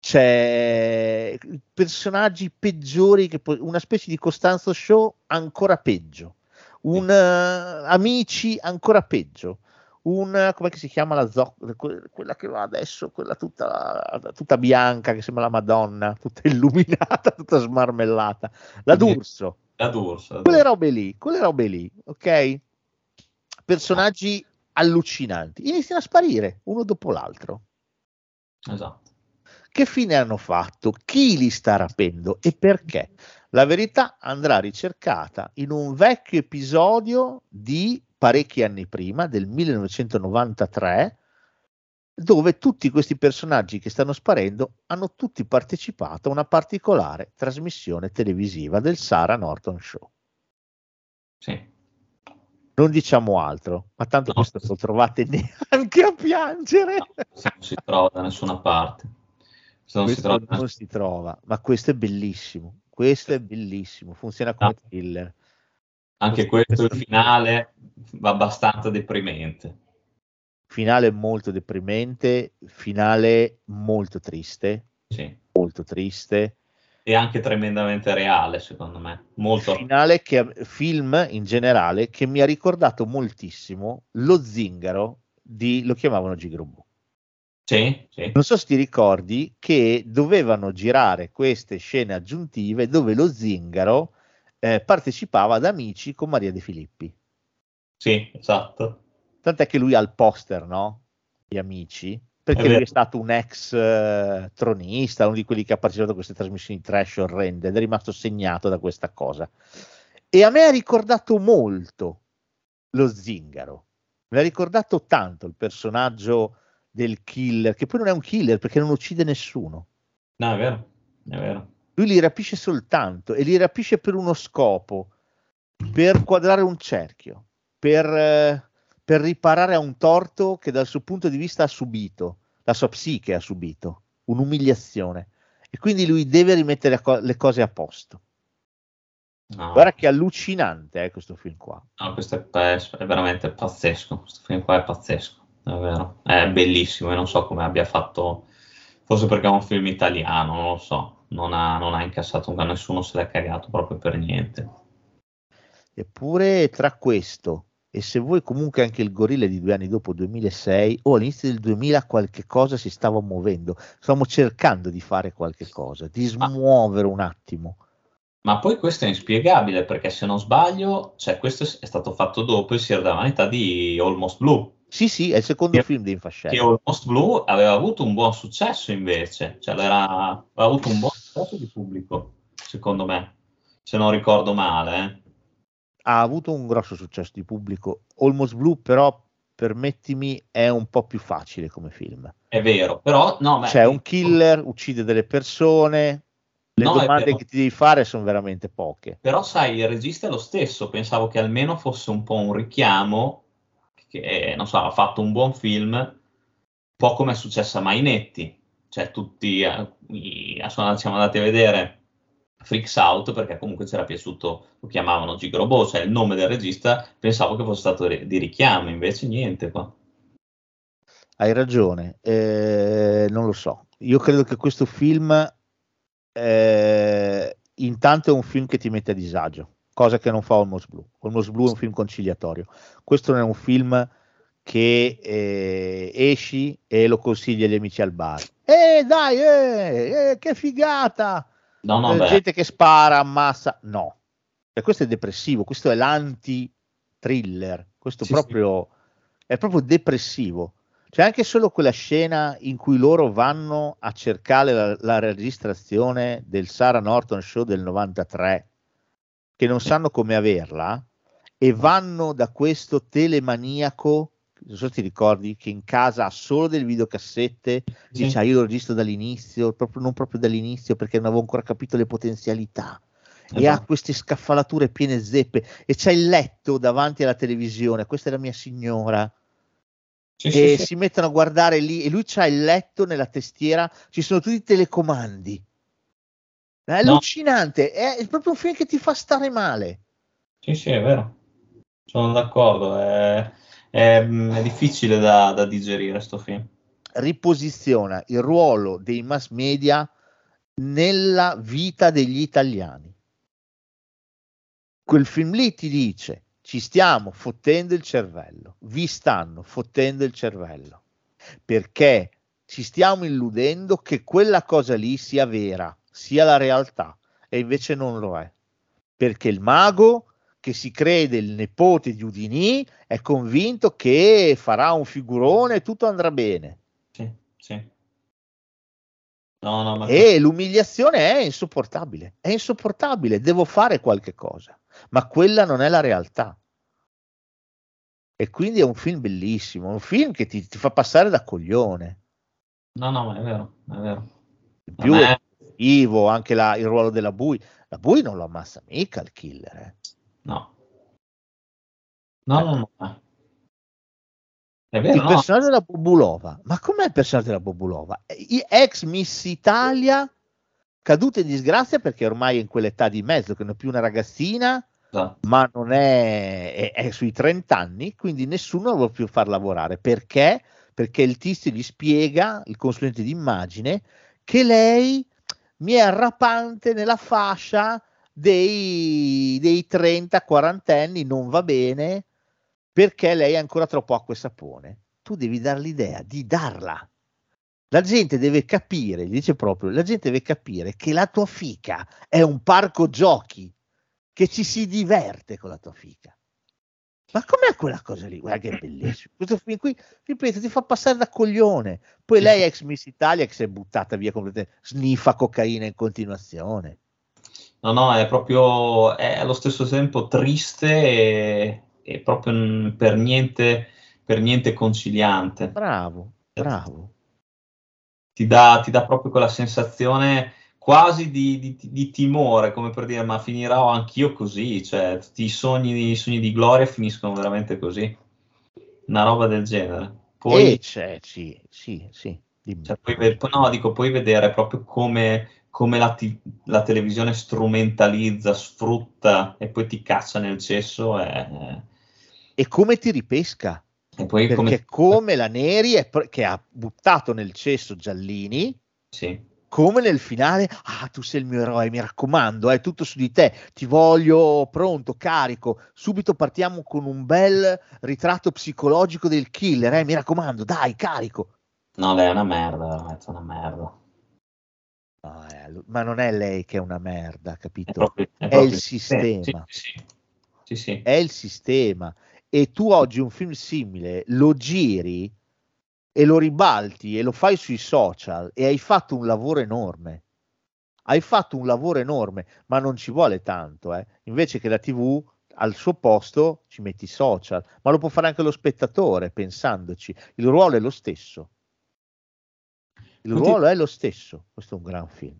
c'è personaggi peggiori che una specie di Costanzo Show ancora peggio un eh, amici ancora peggio. Un come si chiama la zoccola quella che va adesso quella tutta, tutta bianca che sembra la Madonna tutta illuminata [laughs] tutta smarmellata. La D'Urso. La D'Urso. la quelle robe lì quelle robe lì ok? Personaggi allucinanti. Iniziano a sparire uno dopo l'altro. Esatto. che fine hanno fatto, chi li sta rapendo? E perché. La verità andrà ricercata in un vecchio episodio di parecchi anni prima, del 1993, dove tutti questi personaggi che stanno sparendo hanno tutti partecipato a una particolare trasmissione televisiva del Sarah Norton Show. Sì. Non diciamo altro, ma tanto No. questo non lo trovate neanche a piangere. Questo non si trova da nessuna parte. Non si trova non si trova, ma questo è bellissimo. Questo è bellissimo, funziona come No. thriller. Anche questo, il finale, va abbastanza deprimente. Finale molto deprimente, finale molto triste, Sì. molto triste. E anche tremendamente reale, secondo me. Molto. Finale che film in generale che mi ha ricordato moltissimo lo zingaro di lo chiamavano Gigrobo. Sì, sì. Non so se ti ricordi che dovevano girare queste scene aggiuntive dove lo zingaro eh, partecipava ad Amici con Maria De Filippi. Sì, esatto. Tant'è che lui ha il poster, no? Di Amici, perché È lui è stato un ex eh, tronista, uno di quelli che ha partecipato a queste trasmissioni trash orrende ed è rimasto segnato da questa cosa. E a me ha ricordato molto lo zingaro. Mi ha ricordato tanto il personaggio del killer, che poi non è un killer perché non uccide nessuno. No, è vero, è vero. Lui li rapisce soltanto e li rapisce per uno scopo, per quadrare un cerchio, per, eh, per riparare a un torto che dal suo punto di vista ha subito, la sua psiche ha subito, un'umiliazione. E quindi lui deve rimettere le cose a posto. No, Guarda che allucinante è questo film qua. no, questo è, è veramente pazzesco. Questo film qua è pazzesco, è vero. È bellissimo e non so come abbia fatto, forse perché è un film italiano, non lo so. Non ha, non ha incassato, nessuno se l'è cagato proprio per niente. Eppure tra questo e se voi comunque anche il gorilla di due anni dopo 2006 o all'inizio del 2000 qualche cosa si stava muovendo stavamo cercando di fare qualche cosa di smuovere un attimo Ma poi questo è inspiegabile perché se non sbaglio, cioè questo è stato fatto dopo il Siero della Vanità di Almost Blue. Sì sì è il secondo Che- film di Che Infascelli Almost Blue aveva avuto un buon successo invece, cioè aveva avuto un buon successo di pubblico, secondo me, se non ricordo male. eh. ha avuto un grosso successo di pubblico. Almost Blue però permettimi è un po' più facile come film. È vero, però no, beh, c'è un killer uccide delle persone le No, domande che ti devi fare sono veramente poche. Però sai, il regista è lo stesso, pensavo che almeno fosse un po' un richiamo, che non so, ha fatto un buon film, un po' come è successo a Mainetti, cioè tutti eh, sono- siamo andati a vedere Freaks Out perché comunque c'era piaciuto, lo chiamavano Gigrobo, cioè il nome del regista, pensavo che fosse stato di richiamo, invece niente qua. Hai ragione, eh, non lo so. Io credo che questo film eh, intanto è un film che ti mette a disagio, cosa che non fa Almost Blue. Almost Blue è un film conciliatorio. Questo non è un film che eh, esci e lo consigli agli amici al bar. Eh dai, eh, eh, che figata! No, no, Eh, gente che spara, ammassa. No, E questo è depressivo, questo è l'anti-thriller, questo Sì, proprio è proprio depressivo. C'è anche solo quella scena in cui loro vanno a cercare la, la registrazione del Sarah Norton Show del 93, che non sanno come averla, e vanno da questo telemaniaco, non so se ti ricordi, che in casa ha solo delle videocassette, Sì. dice "Ah, io l'ho visto dall'inizio, proprio, non proprio dall'inizio perché non avevo ancora capito le potenzialità. E ha Esatto. queste scaffalature piene zeppe e c'è il letto davanti alla televisione, questa è la mia signora, sì, e sì. si mettono a guardare lì e lui c'ha il letto nella testiera, ci sono tutti i telecomandi. È No. allucinante, è, è proprio un film che ti fa stare male. Sì, sì, è vero. Sono d'accordo. È, è- è difficile da, da digerire sto film. riposiziona il ruolo dei mass media nella vita degli italiani. Quel film lì ti dice ci stiamo fottendo il cervello, vi stanno fottendo il cervello, perché ci stiamo illudendo che quella cosa lì sia vera, sia la realtà, e invece non lo è. Perché il mago che si crede il nipote di Udini è convinto che farà un figurone e tutto andrà bene. Sì, sì. No, no, ma E l'umiliazione è insopportabile, è insopportabile, devo fare qualche cosa, ma quella non è la realtà. E quindi è un film bellissimo, un film che ti, ti fa passare da coglione. no, no, ma è vero, è vero. In più è positivo anche la- il ruolo della Bui. La Bui non lo ammazza mica il killer. eh. No. No, no, no. no. È vero, Il no? personaggio della Bobulova, ma com'è il personaggio della Bobulova? I- Ex Miss Italia, caduta in disgrazia perché ormai è in quell'età di mezzo, che non è più una ragazzina, Esatto. ma non è, è, è sui 30 anni, quindi nessuno lo vuole più far lavorare. Perché? Perché il tizio gli spiega, il consulente d'immagine, che lei mi è arrapante nella fascia dei, dei 30-40 anni, non va bene, perché lei è ancora troppo acqua e sapone. Tu devi dare l'idea di darla. La gente deve capire, dice proprio, la gente deve capire che la tua fica è un parco giochi, che ci si diverte con la tua fica. Ma com'è quella cosa lì? Guarda che è bellissimo. Questo film qui, ripeto, ti fa passare da coglione. Poi lei è ex Miss Italia che si è buttata via completamente, sniffa cocaina in continuazione. No, no, è proprio, è allo stesso tempo triste e, e proprio per niente, per niente conciliante. Bravo, bravo. Ti dà, ti dà proprio quella sensazione quasi di, di- di timore, come per dire, ma finirò anch'io così, cioè tutti i sogni, i sogni di gloria finiscono veramente così. Una roba del genere. Poi, e c'è, sì, sì, sì. dimmi. cioè, poi no, dico, puoi vedere proprio come, come la, ti- la televisione strumentalizza, sfrutta e poi ti caccia nel cesso e, E come ti ripesca? e poi Perché come... come la Neri è che ha buttato nel cesso Giallini, Sì, come nel finale, ah, tu sei il mio eroe, mi raccomando, è tutto su di te, ti voglio pronto, carico, subito partiamo con un bel ritratto psicologico del killer, eh, mi raccomando, dai, carico. no, lei è una merda, veramente una merda. No, eh, lu- ma non è lei che è una merda, È capito? proprio, È proprio- il sistema. Sì, sì, sì, sì. È il sistema. E tu oggi un film simile lo giri e lo ribalti e lo fai sui social e hai fatto un lavoro enorme. Hai fatto un lavoro enorme, ma non ci vuole tanto. Eh. Invece che la TV al suo posto ci metti i social, ma lo può fare anche lo spettatore pensandoci. Il ruolo è lo stesso. Il ruolo è lo stesso. Questo è un gran film.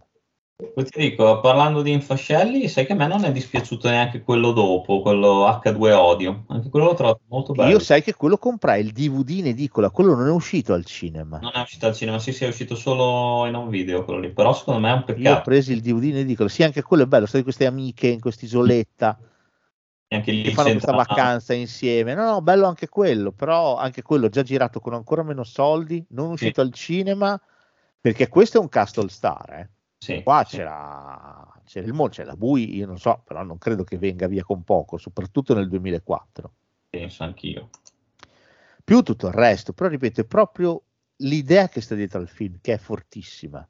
Poi ti dico, parlando di infascelli, sai che a me non è dispiaciuto neanche quello dopo, quello H2 Odio. Anche quello l'ho trovato molto bello. Io sai che quello comprai il DVD in edicola, quello non è uscito al cinema. Non è uscito al cinema, sì, sì, è uscito solo in un video quello lì, però secondo me è un Io ho peccato. preso il DVD in edicola, sì, anche quello è bello, sai queste amiche in quest'isoletta E anche lì che fanno questa vacanza insieme. No, no, bello anche quello, però anche quello già girato con ancora meno soldi, non uscito al cinema, perché questo è un cast all star, eh. Sì, Qua sì. c'era, c'era il Mo, c'è la Bui, io non so, però non credo che venga via con poco, soprattutto nel 2004. penso anch'io. Più tutto il resto, però ripeto, è proprio l'idea che sta dietro al film, che è fortissima.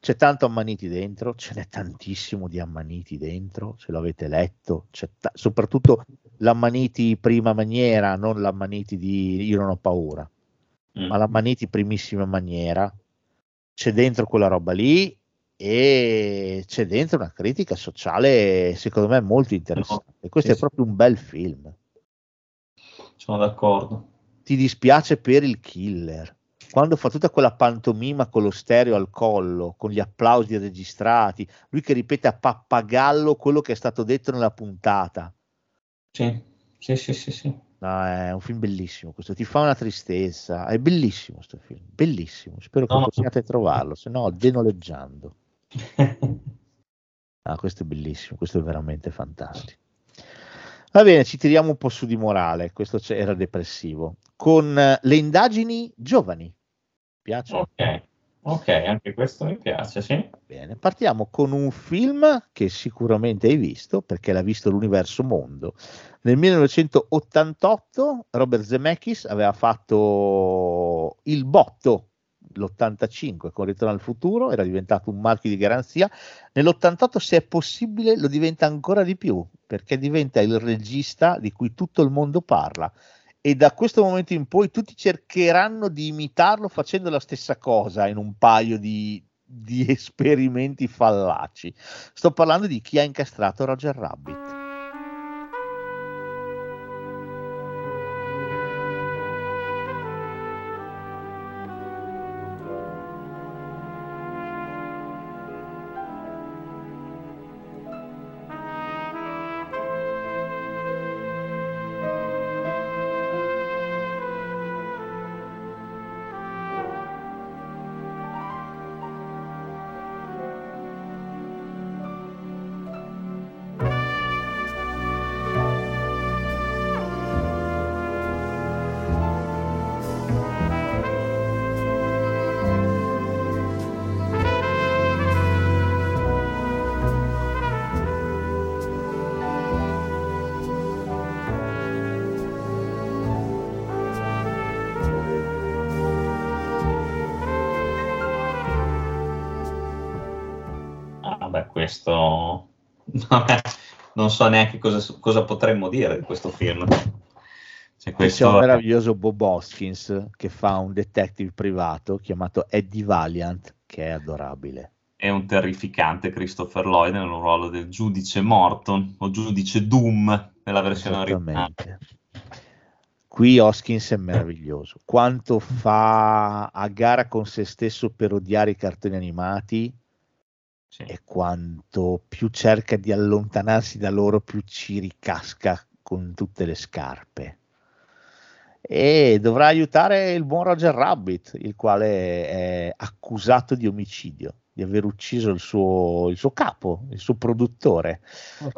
C'è tanto ammaniti dentro, ce n'è tantissimo di ammaniti dentro, se lo avete letto, c'è ta- soprattutto l'ammaniti prima maniera, non l'ammaniti di Io non ho paura, Mm. ma l'ammaniti primissima maniera. C'è dentro quella roba lì e c'è dentro una critica sociale, secondo me, molto interessante. Questo Sì, è proprio un bel film. Sono d'accordo. ti dispiace per il killer. Quando fa tutta quella pantomima con lo stereo al collo, con gli applausi registrati, lui che ripete a pappagallo quello che è stato detto nella puntata. Sì, sì, sì, sì. sì. No, è un film bellissimo questo, ti fa una tristezza, è bellissimo questo film, bellissimo, spero che No, no. possiate trovarlo, se no denoleggiando. Ah, questo è bellissimo, questo è veramente fantastico. Va bene, ci tiriamo un po' su di morale, questo era depressivo. Con eh, le indagini giovani. Piace? ok, ok, anche questo mi piace, sì. Bene, partiamo con un film che sicuramente hai visto, perché l'ha visto l'universo mondo. Nel 1988 Robert Zemeckis aveva fatto Il botto, l'85 con Ritorno al futuro, era diventato un marchio di garanzia. Nell'88, se è possibile, lo diventa ancora di più, perché diventa il regista di cui tutto il mondo parla. E da questo momento in poi tutti cercheranno di imitarlo facendo la stessa cosa in un paio di, di [laughs] esperimenti fallaci. Sto parlando di chi ha incastrato Roger Rabbit. Questo [laughs] non so neanche cosa, cosa potremmo dire di questo film. Cioè, C'è questo un meraviglioso Bob Hoskins che fa un detective privato chiamato Eddie Valiant, che è adorabile. è un terrificante Christopher Lloyd nel ruolo del giudice Morton o giudice Doom nella versione originale. Qui Hoskins è meraviglioso. Quanto fa a gara con se stesso per odiare i cartoni animati Sì. e quanto più cerca di allontanarsi da loro, più ci ricasca con tutte le scarpe. E dovrà aiutare il buon Roger Rabbit, il quale è accusato di omicidio, di aver ucciso il suo, il suo capo, il suo produttore.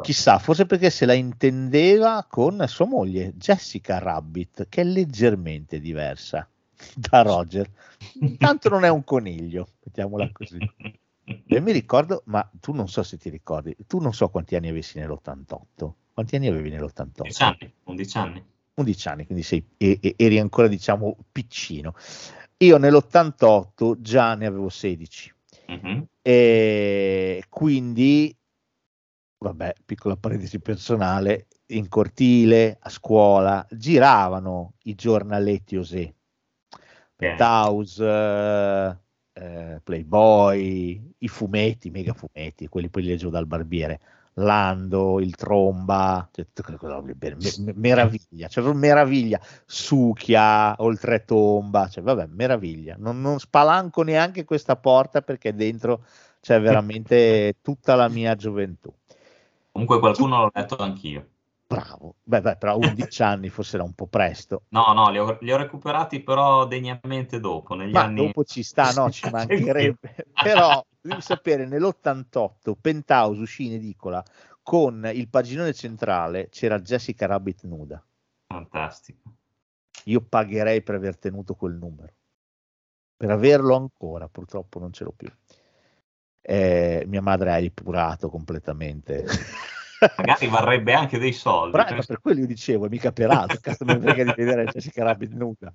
Chissà, forse perché se la intendeva con sua moglie, Jessica Rabbit, che è leggermente diversa [laughs] da Roger. Tanto non è un coniglio, mettiamola così. [laughs] E mi ricordo, ma tu non so se ti ricordi, tu non so quanti anni avessi nell'88. Quanti anni avevi nell'88? 11 anni, 11 anni. 11 anni, quindi sei, e- e- eri ancora diciamo piccino. Io nell'88 già ne avevo 16 Mhm. e quindi, vabbè, piccola parentesi personale, in cortile, a scuola, giravano i giornaletti Osè, Penthouse, eh, Playboy, i fumetti, mega fumetti, quelli poi li leggevo dal barbiere, Lando, il Tromba, cioè, meraviglia, cioè meraviglia, Succhia, Oltretomba, cioè vabbè, meraviglia, non, non spalanco neanche questa porta perché dentro c'è veramente tutta la mia gioventù. Comunque qualcuno l'ho letto anch'io. Bravo, beh, beh, però 11 [laughs] anni forse era un po' presto. No, no, li ho, li ho recuperati però degnamente dopo, negli Ma anni... dopo ci sta, no, ci [laughs] mancherebbe. [laughs] Però devi sapere, nell'88 Penthouse uscì in edicola con il paginone centrale, c'era Jessica Rabbit nuda. Fantastico. Io pagherei per aver tenuto quel numero. Per averlo ancora, purtroppo non ce l'ho più. Eh, mia madre ha epurato completamente. Magari varrebbe anche dei soldi. Però, ma per quello io dicevo, è mica per altro, cazzo mi frega di vedere Jessica Rabbit nuda.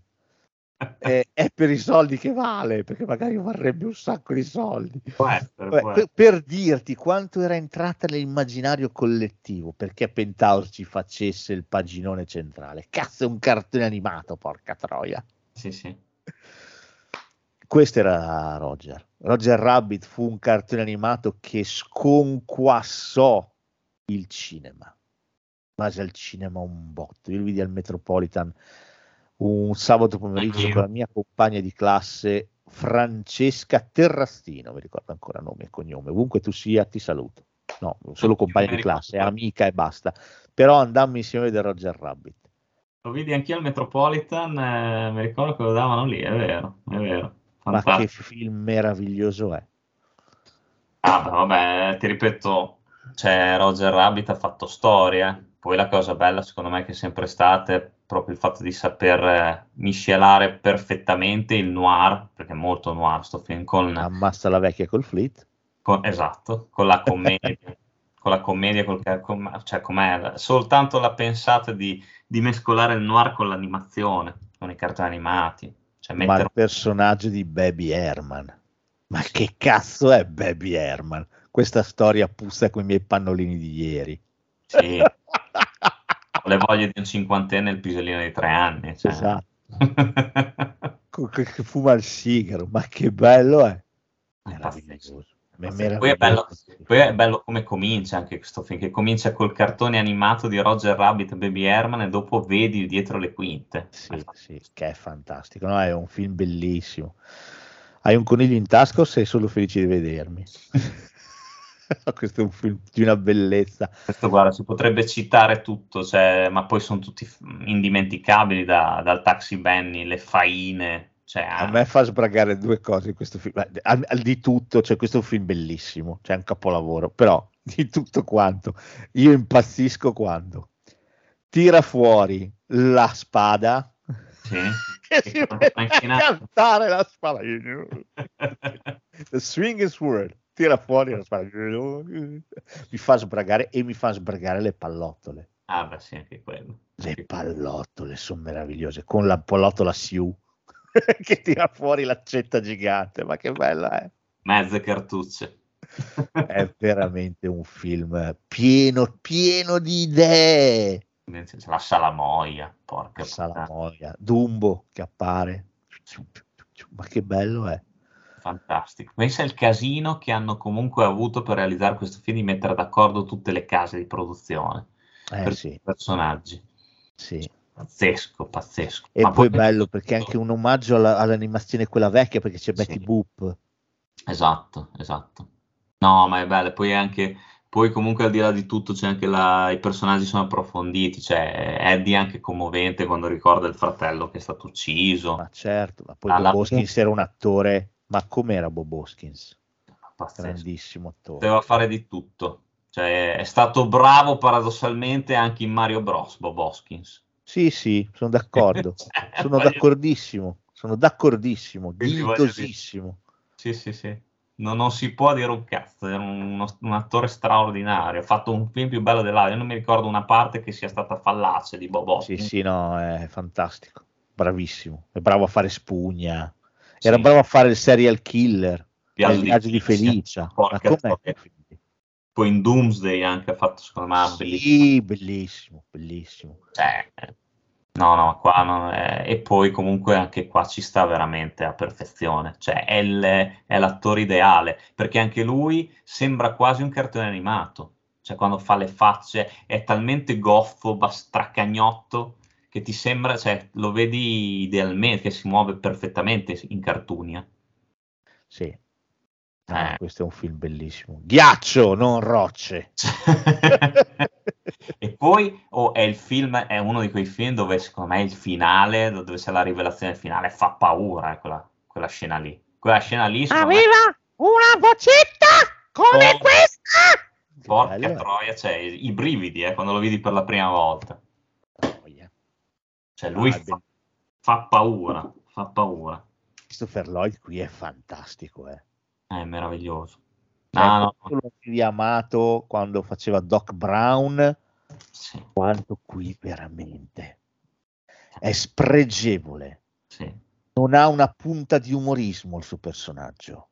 Eh, è per i soldi che vale, perché magari varrebbe un sacco di soldi. Può essere, Beh, può per, per dirti quanto era entrata nell'immaginario collettivo, perché Penthouse ci facesse il paginone centrale. Cazzo, è un cartone animato, porca troia. Sì, sì. Questo era Roger. Roger Rabbit fu un cartone animato che sconquassò il cinema. Base al cinema un botto. Io lo vidi al Metropolitan un sabato pomeriggio con la mia compagna di classe Francesca Terrastino, mi ricordo ancora nome e cognome, ovunque tu sia ti saluto. No, solo compagna di classe, amica e basta. Però andammo insieme a vedere Roger Rabbit. Lo vidi anch'io al Metropolitan, eh, mi ricordo che lo davano lì, è vero, è vero. Ma che Fantastico. film meraviglioso è. Ah, beh, vabbè, ti ripeto, cioè, Roger Rabbit ha fatto storia. Poi la cosa bella, secondo me, che è sempre stata è proprio il fatto di saper eh, miscelare perfettamente il noir, perché è molto noir sto film, con, Ammazza la vecchia col fleet. con- esatto, con la commedia, [laughs] con la commedia, col, com- cioè com'è, soltanto la pensata di, di mescolare il noir con l'animazione, con i cartoni animati, cioè Ma mettere il personaggio di Baby Herman. Ma che cazzo è Baby Herman? Questa storia puzza con i miei pannolini di ieri. sì, ho le voglie di un cinquantenne e il pisellino di tre anni. Cioè. Esatto. Che fuma il sigaro, ma che bello è! Meraviglioso. Pazzesco. Poi è bello, meraviglioso. poi è bello come comincia anche questo film, che comincia col cartone animato di Roger Rabbit e Baby Herman e dopo vedi dietro le quinte. Sì, sì, che è fantastico. No, è un film bellissimo. Hai un coniglio in tasca o sei solo felice di vedermi? [laughs] [laughs] Questo è un film di una bellezza. Questo, guarda, si potrebbe citare tutto, cioè, ma poi sono tutti indimenticabili da- dal Taxi Benny, le faine. Cioè, A me fa sbragare due cose in questo film. Al, al di tutto, cioè, questo è un film bellissimo, cioè è un capolavoro, però [laughs] di tutto quanto. Io impazzisco quando tira fuori la spada sì. [laughs] Che si mette a cantare la spada. The swing is word. Tira fuori la spada. Mi fa sbragare e mi fa sbragare le pallottole. ah, beh, sì, anche quello. Le pallottole sono meravigliose con la pallottola Sioux [laughs] che tira fuori l'accetta gigante. Ma che bella è! Mezze cartucce. È veramente un film pieno, pieno di idee. La salamoia, porca puttana. Salamoia, Dumbo che appare. Ma che bello è! Fantastico. Pensa al casino che hanno comunque avuto per realizzare questo film di mettere d'accordo tutte le case di produzione Eh per sì, i personaggi. sì. Pazzesco, pazzesco. E Ma poi bello perché è anche un omaggio alla- all'animazione quella vecchia perché c'è Betty Sì. Boop. Esatto, esatto. No, ma è bello. Poi è anche, poi comunque al di là di tutto c'è anche la, i personaggi sono approfonditi, cioè Eddie è anche commovente quando ricorda il fratello che è stato ucciso. Ma certo, ma poi la- Bob Hoskins era un attore. Ma com'era Bob Hoskins? Pazzesco. Grandissimo attore. Poteva fare di tutto. Cioè, è stato bravo paradossalmente anche in Mario Bros. Bob Hoskins. Sì, sì, sono d'accordo. [laughs] sono Voglio- d'accordissimo. Sono d'accordissimo. Dignitosissimo. Sì, sì, sì. No- non si può dire un cazzo, è uno- un attore straordinario. Ha fatto un film più bello dell'altro. Io non mi ricordo una parte che sia stata fallace di Bob Sì, Hoskins. sì, no, è fantastico. Bravissimo. È bravo a fare spugna. Era Sì. bravo a fare il serial killer. Viaggio Il viaggio di Felicia. Poi in Doomsday anche ha fatto, secondo me, un bellissimo. Sì, bellissimo, bellissimo. Cioè, no, no, qua non è- E poi comunque anche qua ci sta veramente a perfezione. Cioè, è, il- è l'attore ideale, perché anche lui sembra quasi un cartone animato. Cioè, quando fa le facce è talmente goffo, bastraccagnotto, che ti sembra, cioè, lo vedi idealmente, che si muove perfettamente in cartunia. Sì. Eh. questo è un film bellissimo. Ghiaccio, non rocce. [laughs] e poi oh, è il film, è uno di quei film dove secondo me il finale, dove c'è la rivelazione finale, fa paura eh, quella, quella scena lì. Quella scena lì, secondo me, una vocetta come Oh. questa. porca troia, cioè i brividi eh, quando lo vedi per la prima volta. Cioè lui Ah, fa, fa paura, fa paura. Christopher Lloyd qui è fantastico, eh. È meraviglioso. Cioè, No, no, quanto lo avevi amato quando faceva Doc Brown, sì, quanto qui veramente è spregevole. sì, Non ha una punta di umorismo il suo personaggio.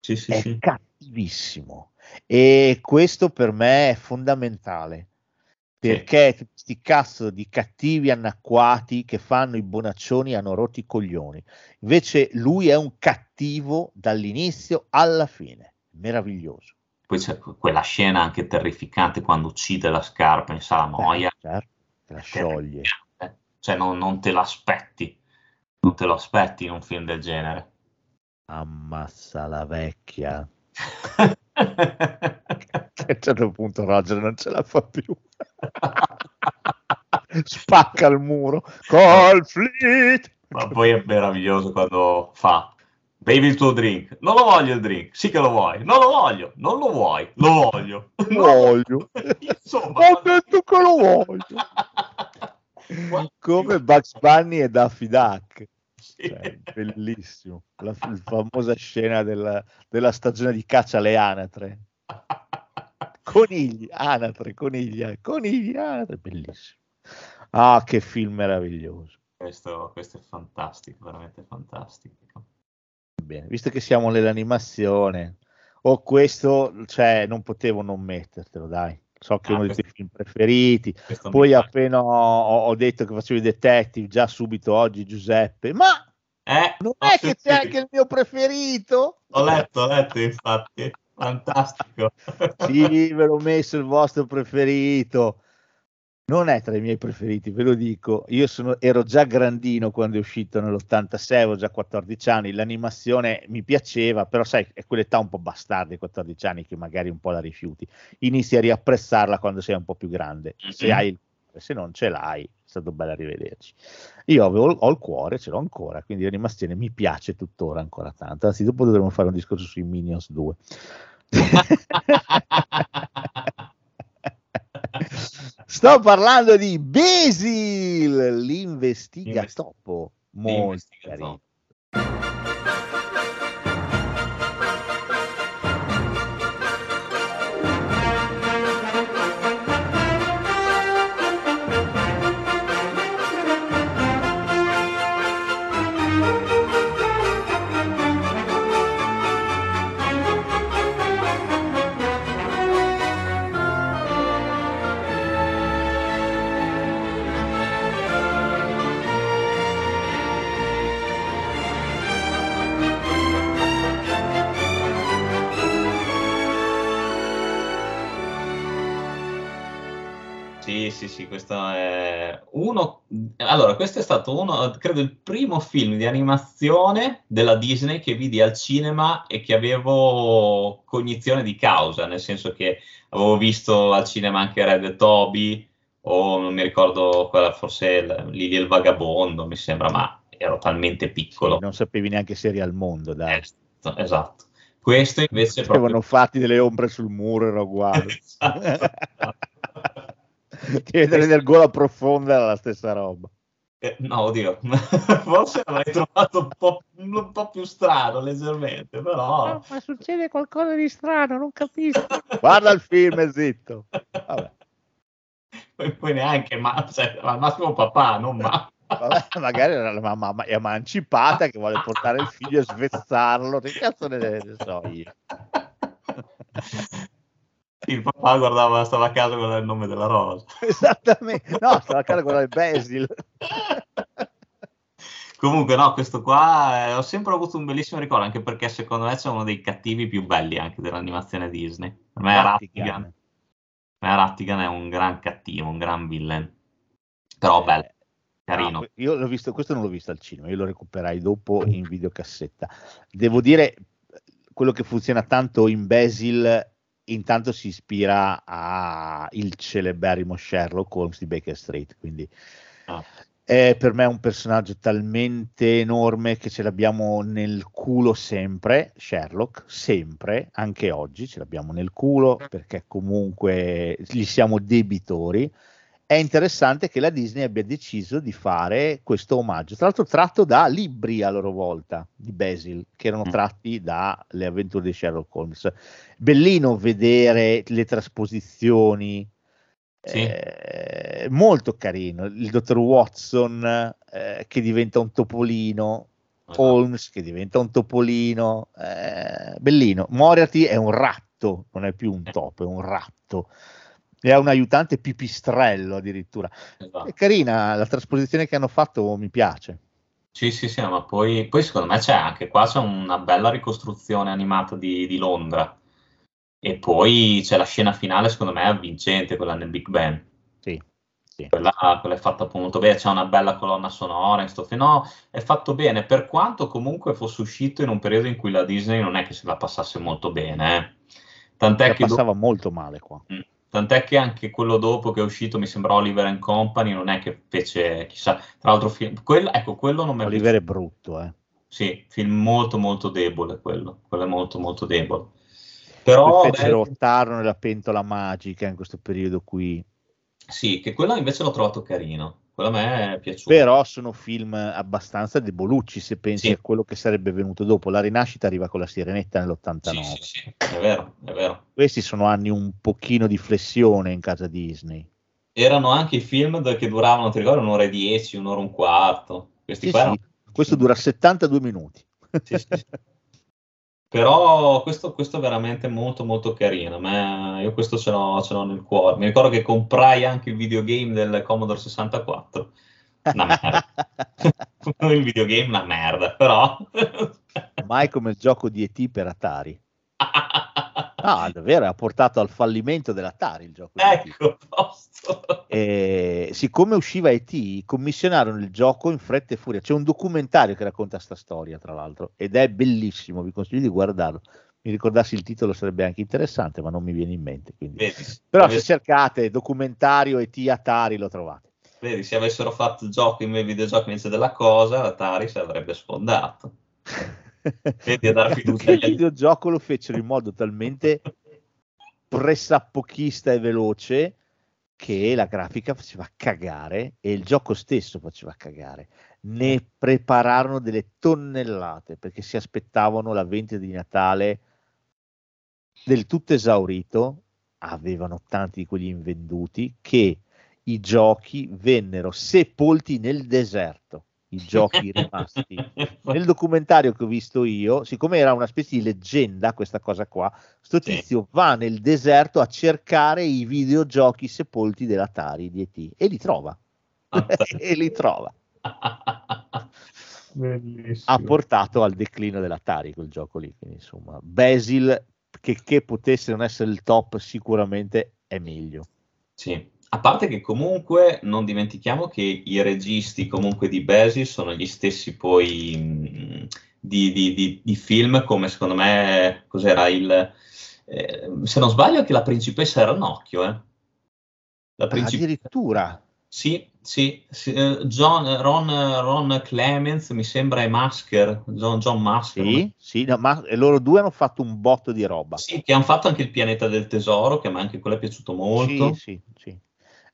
sì, sì, è sì. cattivissimo e questo per me è fondamentale perché tutti questi cazzo di cattivi annacquati che fanno i bonaccioni hanno rotto i coglioni. Invece lui è un cattivo dall'inizio alla fine. Meraviglioso. Poi c'è quella scena anche terrificante quando uccide la scarpa in salamoia. Eh, certo, la scioglie. Cioè non, non te l'aspetti, non te lo aspetti in un film del genere. Ammazza la vecchia. [laughs] a un certo punto Roger non ce la fa più. [laughs] Spacca il muro. Col fleet. Ma poi è meraviglioso quando fa bevi il tuo drink. Non lo voglio il drink. Sì che lo vuoi. Non lo voglio. Non lo vuoi. Lo voglio. Lo voglio. [laughs] Insomma, Ho detto che lo voglio. Come Bugs Bunny e Daffy Duck. Sì. Cioè, bellissimo. La, la famosa scena della, della stagione di caccia alle anatre. [laughs] Conigli, anatre, conigli, eh, conigli, anatre, bellissimo. Ah, che film meraviglioso. Questo, questo è fantastico, veramente fantastico. Bene, visto che siamo nell'animazione, o questo, cioè, non potevo non mettertelo, dai. So che è Ah, uno dei tuoi questo- film preferiti. questo Poi appena ho, ho detto che facevo i detective, già subito oggi Giuseppe, ma Eh, non è che c'è anche il mio preferito? Ho letto, ho letto infatti, fantastico. Sì, ve l'ho messo il vostro preferito. Non è tra i miei preferiti, ve lo dico. Io sono- ero già grandino quando è uscito nell'86, avevo già 14 anni. L'animazione mi piaceva, però sai, è quell'età un po' bastarda, i 14 anni, che magari un po' la rifiuti. Inizi a riapprezzarla quando sei un po' più grande. Se hai il se non ce l'hai, è stato bello rivederci. Io avevo, ho il cuore, ce l'ho ancora, quindi l'animazione mi piace tuttora ancora tanto. Anzi, dopo dovremmo fare un discorso sui Minions 2. [laughs] Sto parlando di Basil, l'investigatopo. Molto Sì, sì, questo è uno. Allora, questo è stato uno, credo, il primo film di animazione della Disney che vidi al cinema e che avevo cognizione di causa, nel senso che avevo visto al cinema anche Red Toby o non mi ricordo quella, forse il- Lily e il Vagabondo, mi sembra, ma ero talmente piccolo. Non sapevi neanche se eri al mondo, dai. Esatto, esatto. Questo invece proprio... Avevano fatti delle ombre sul muro, era uguale. [laughs] Esatto. [laughs] Ti vedere nel gola profonda era la stessa roba. Eh, no, oddio, [laughs] forse l'avrei trovato un po', un po' più strano, leggermente, però... ma succede qualcosa di strano, non capisco. [laughs] Guarda il film e zitto. Vabbè, Poi, poi neanche, ma, cioè, al massimo papà, non mamma. vabbè, magari era la mamma emancipata che vuole portare il figlio e svezzarlo. Che cazzo ne, ne so io? Il papà guardava, stava a casa con il nome della rosa. [laughs] Esattamente. No, stava a casa con il Basil. Comunque, no, questo qua eh, ho sempre avuto un bellissimo ricordo, anche perché secondo me c'è uno dei cattivi più belli anche dell'animazione Disney. Per me Rattigan. Rattigan. Per me Rattigan è un gran cattivo, un gran villain. Però bello, carino. No, io l'ho visto, questo non l'ho visto al cinema, io lo recuperai dopo in videocassetta. Devo dire, quello che funziona tanto in Basil, intanto si ispira al celeberrimo Sherlock Holmes di Baker Street, quindi Ah. è per me un personaggio talmente enorme che ce l'abbiamo nel culo sempre, Sherlock, sempre, anche oggi ce l'abbiamo nel culo perché comunque gli siamo debitori. È interessante che la Disney abbia deciso di fare questo omaggio, tra l'altro tratto da libri a loro volta di Basil, che erano Mm. tratti dalle avventure di Sherlock Holmes. Bellino vedere le trasposizioni, Sì. eh, molto carino. Il dottor Watson eh, che diventa un topolino, Esatto. Holmes che diventa un topolino, eh, bellino. Moriarty è un ratto, non è più un topo, è un ratto. E ha un aiutante pipistrello addirittura. Esatto. È carina la trasposizione che hanno fatto, mi piace. Sì, sì, sì, ma poi, poi secondo me c'è anche qua c'è una bella ricostruzione animata di, di Londra. E poi c'è la scena finale, secondo me, avvincente, quella nel Big Ben. Sì, Sì. Quella, quella è fatta molto bene, c'è una bella colonna sonora in sto film. No, è fatto bene, per quanto comunque fosse uscito in un periodo in cui la Disney non è che se la passasse molto bene. eh. Tant'è La che, do- passava molto male qua. Mm. Tant'è che anche quello dopo che è uscito, mi sembra Oliver and Company, non è che fece chissà, tra l'altro film, quello, ecco, quello non mi Oliver è brutto, eh. Sì, film molto molto debole quello, quello è molto molto debole. Però Poi fecero beh, Tarno nella pentola magica in questo periodo qui. sì, che quello invece l'ho trovato carino, quello a me è piaciuto. Però sono film abbastanza debolucci se pensi Sì. a quello che sarebbe venuto dopo. La rinascita arriva con la Sirenetta Sì, nell'89. sì, sì, è vero, è vero. Questi sono anni un pochino di flessione in casa Disney. Erano anche i film che duravano, ti ricordi, un'ora e dieci, un'ora e un quarto. Questi qua erano- Questo dura 72 minuti. Sì, sì. [laughs] Però questo, questo è veramente molto molto carino. A me- io questo ce l'ho, ce l'ho nel cuore. Mi ricordo che comprai anche il videogame del Commodore 64. Una merda. [laughs] il videogame una merda, però. Mai come il gioco di ET per Atari. [laughs] Ah, davvero, ha portato al fallimento dell'Atari il gioco ecco. E siccome usciva ET, commissionarono il gioco in fretta e furia. C'è un documentario che racconta sta storia, tra l'altro, ed è bellissimo. Vi consiglio di guardarlo. Mi ricordassi il titolo sarebbe anche interessante, ma non mi viene in mente. Vedi, Però avess- se cercate documentario ET Atari lo trovate. vedi, se avessero fatto gioco in videogiochi invece della cosa, l'Atari si avrebbe sfondato. [laughs] Vedi, a fiducia il videogioco lo fecero in modo talmente pressappochista e veloce che la grafica faceva cagare e il gioco stesso faceva cagare. Ne prepararono delle tonnellate perché si aspettavano la vendita di Natale del tutto esaurito. Avevano tanti di quelli invenduti che i giochi vennero sepolti nel deserto. I giochi [laughs] rimasti nel documentario che ho visto io, siccome era una specie di leggenda questa cosa qua, sto Sì. tizio va nel deserto a cercare i videogiochi sepolti dell'Atari di ET e li trova. [laughs] e li trova. Bellissimo. Ha portato al declino dell'Atari quel gioco lì. Quindi, insomma, Basil, che, che potesse non essere il top, sicuramente è meglio. Sì, a parte che comunque non dimentichiamo che i registi comunque di Basil sono gli stessi poi mh, di, di- di- di film come secondo me cos'era il eh, se non sbaglio anche la principessa era Ranocchio eh. La princip- Addirittura. sì, sì, sì, eh, John, Ron, Ron Clemens mi sembra è Masker, John, John Masker. Sì, sì, no, ma e loro due hanno fatto un botto di roba. Sì, che hanno fatto anche il pianeta del tesoro, che a me anche quello è piaciuto molto. Sì, sì, sì.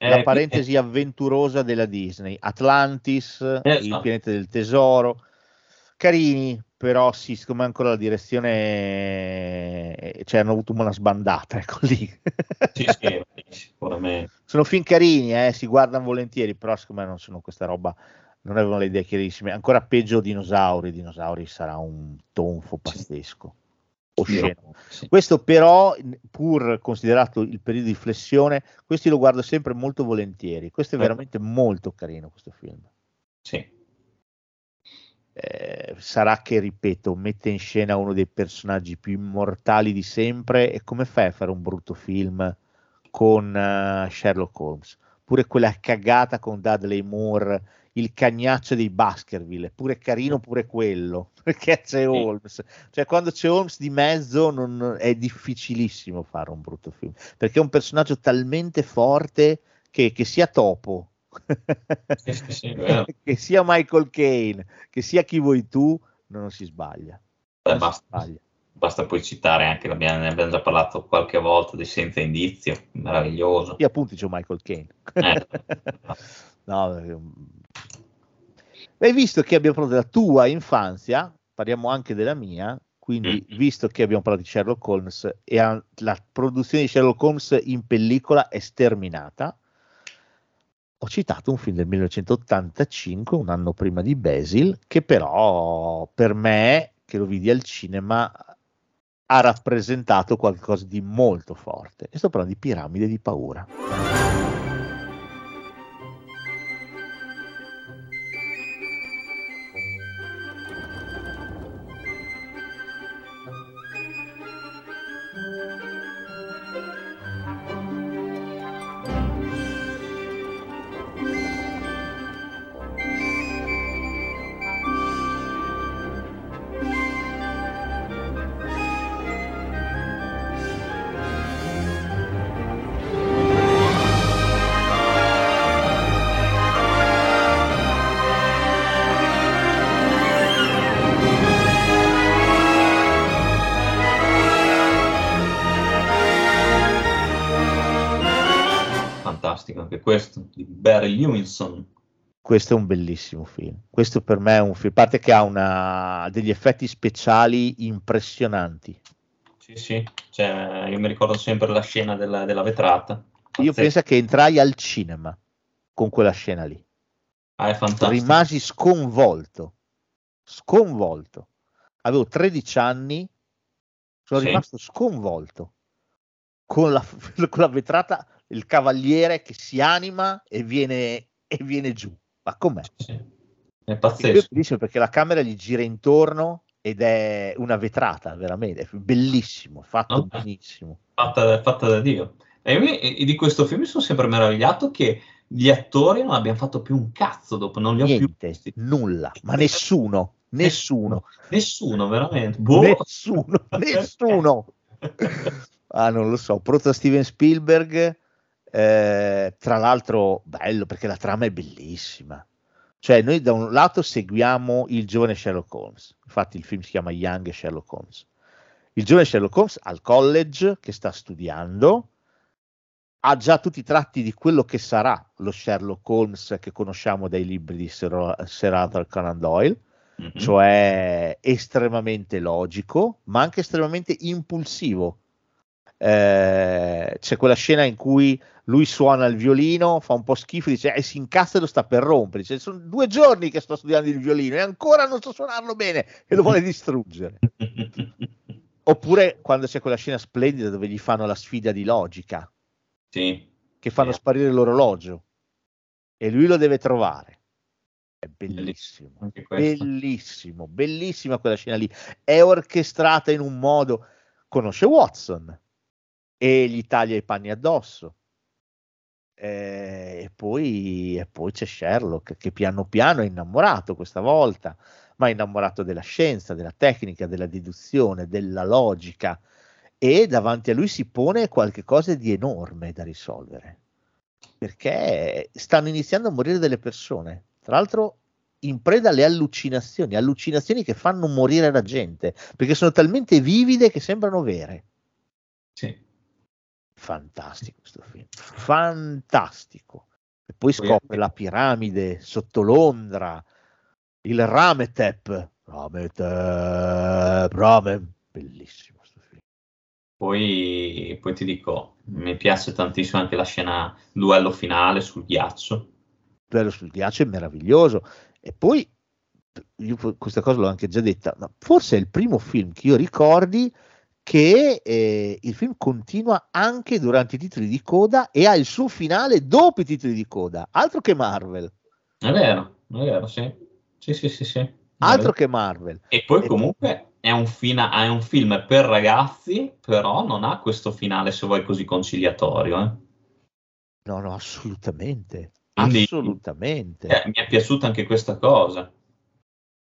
Eh, la parentesi avventurosa della Disney, Atlantis, il Esatto. pianeta del tesoro, carini, però sì, siccome ancora la direzione, eh, cioè hanno avuto una sbandata, ecco lì. Sì, sì, [laughs] sicuramente. sono film carini, eh, si guardano volentieri, però secondo me non sono questa roba, non avevano le idee chiarissime. Ancora peggio dinosauri, dinosauri sarà un tonfo pazzesco. Osceno. Sì. Questo però, pur considerato il periodo di flessione, questi lo guardo sempre molto volentieri. Questo è Eh. veramente molto carino questo film. Sì. Eh, sarà che, ripeto, mette in scena uno dei personaggi più immortali di sempre e come fai a fare un brutto film con eh, Sherlock Holmes? Pure quella cagata con Dudley Moore, il cagnaccio dei Baskerville, pure carino pure quello, [laughs] perché c'è Holmes. Cioè quando c'è Holmes di mezzo non- è difficilissimo fare un brutto film, perché è un personaggio talmente forte che, che sia Topo, Sì, sì, sì, [laughs] che sia Michael Caine, che sia chi vuoi tu, non si sbaglia. Non si basta, sbaglia. Basta poi citare anche, ne abbiamo già parlato qualche volta, di Senza Indizio, meraviglioso. Sì, appunto c'è Michael Caine. Eh. [laughs] no, eh, hai visto che abbiamo parlato della tua infanzia, parliamo anche della mia, quindi Mm. visto che abbiamo parlato di Sherlock Holmes e la produzione di Sherlock Holmes in pellicola è sterminata, ho citato un film del 1985, un anno prima di Basil, che però per me, che lo vidi al cinema, ha rappresentato qualcosa di molto forte. E sto parlando di Piramide di paura. Di Barry Lewinson. Questo è un bellissimo film. Questo per me è un film, a parte che ha una, degli effetti speciali impressionanti. Sì, sì, cioè, io mi ricordo sempre la scena della, della vetrata. Io Pazzesco. penso che entrai al cinema con quella scena lì. Ah, è fantastico. Rimasi sconvolto, sconvolto. Avevo 13 anni, sono Sì. rimasto sconvolto con la, [laughs] con la vetrata, il cavaliere che si anima e viene, e viene giù. Ma com'è? Sì, È è pazzesco. bellissimo perché la camera gli gira intorno ed è una vetrata, veramente, è bellissimo, fatto No? benissimo. Fatta, fatta da Dio. E io- di questo film mi sono sempre meravigliato che gli attori non abbiano fatto più un cazzo dopo, non li ho più Niente, visti. nulla, ma nessuno, nessuno, Nessuno, veramente. Boh. nessuno, [laughs] nessuno. Ah, non lo so, proto Steven Spielberg, eh, tra l'altro bello perché la trama è bellissima. Cioè, noi da un lato seguiamo il giovane Sherlock Holmes, infatti il film si chiama Young Sherlock Holmes. Il giovane Sherlock Holmes al college che sta studiando, ha già tutti i tratti di quello che sarà lo Sherlock Holmes che conosciamo dai libri di Sir, Sir Arthur Conan Doyle, Mhm. cioè estremamente logico, ma anche estremamente impulsivo. Eh, c'è quella scena in cui lui suona il violino, fa un po' schifo, dice e si incazza e lo sta per rompere. Dice, sono due giorni che sto studiando il violino e ancora non so suonarlo bene e lo vuole distruggere. [laughs] Oppure quando c'è quella scena splendida dove gli fanno la sfida di logica, Sì. che fanno Sì. sparire l'orologio e lui lo deve trovare. È bellissimo. Bellissimo, bellissima quella scena lì. È orchestrata in un modo. Conosce Watson e gli taglia i panni addosso. Eh, E poi, e poi c'è Sherlock che piano piano è innamorato questa volta, ma è innamorato della scienza, della tecnica, della deduzione, della logica e davanti a lui si pone qualche cosa di enorme da risolvere perché stanno iniziando a morire delle persone. Tra l'altro, in preda alle allucinazioni, allucinazioni che fanno morire la gente perché sono talmente vivide che sembrano vere. Sì. Fantastico questo film, fantastico. E poi scopre la piramide sotto Londra, il Rametep, Rametep, Rame, bellissimo questo film. Poi, poi ti dico, mi piace tantissimo anche la scena duello finale sul ghiaccio. bello sul ghiaccio è meraviglioso. E poi, io questa cosa l'ho anche già detta, ma forse è il primo film che io ricordi che eh, il film continua anche durante i titoli di coda e ha il suo finale dopo i titoli di coda, altro che Marvel, È vero, è vero, sì. Sì, sì, sì, sì. Altro che Marvel. E poi E- comunque è un, fina- è un film per ragazzi, però non ha questo finale, se vuoi, così conciliatorio. eh. No, no, assolutamente, Quindi- assolutamente. Eh, mi è piaciuta anche questa cosa.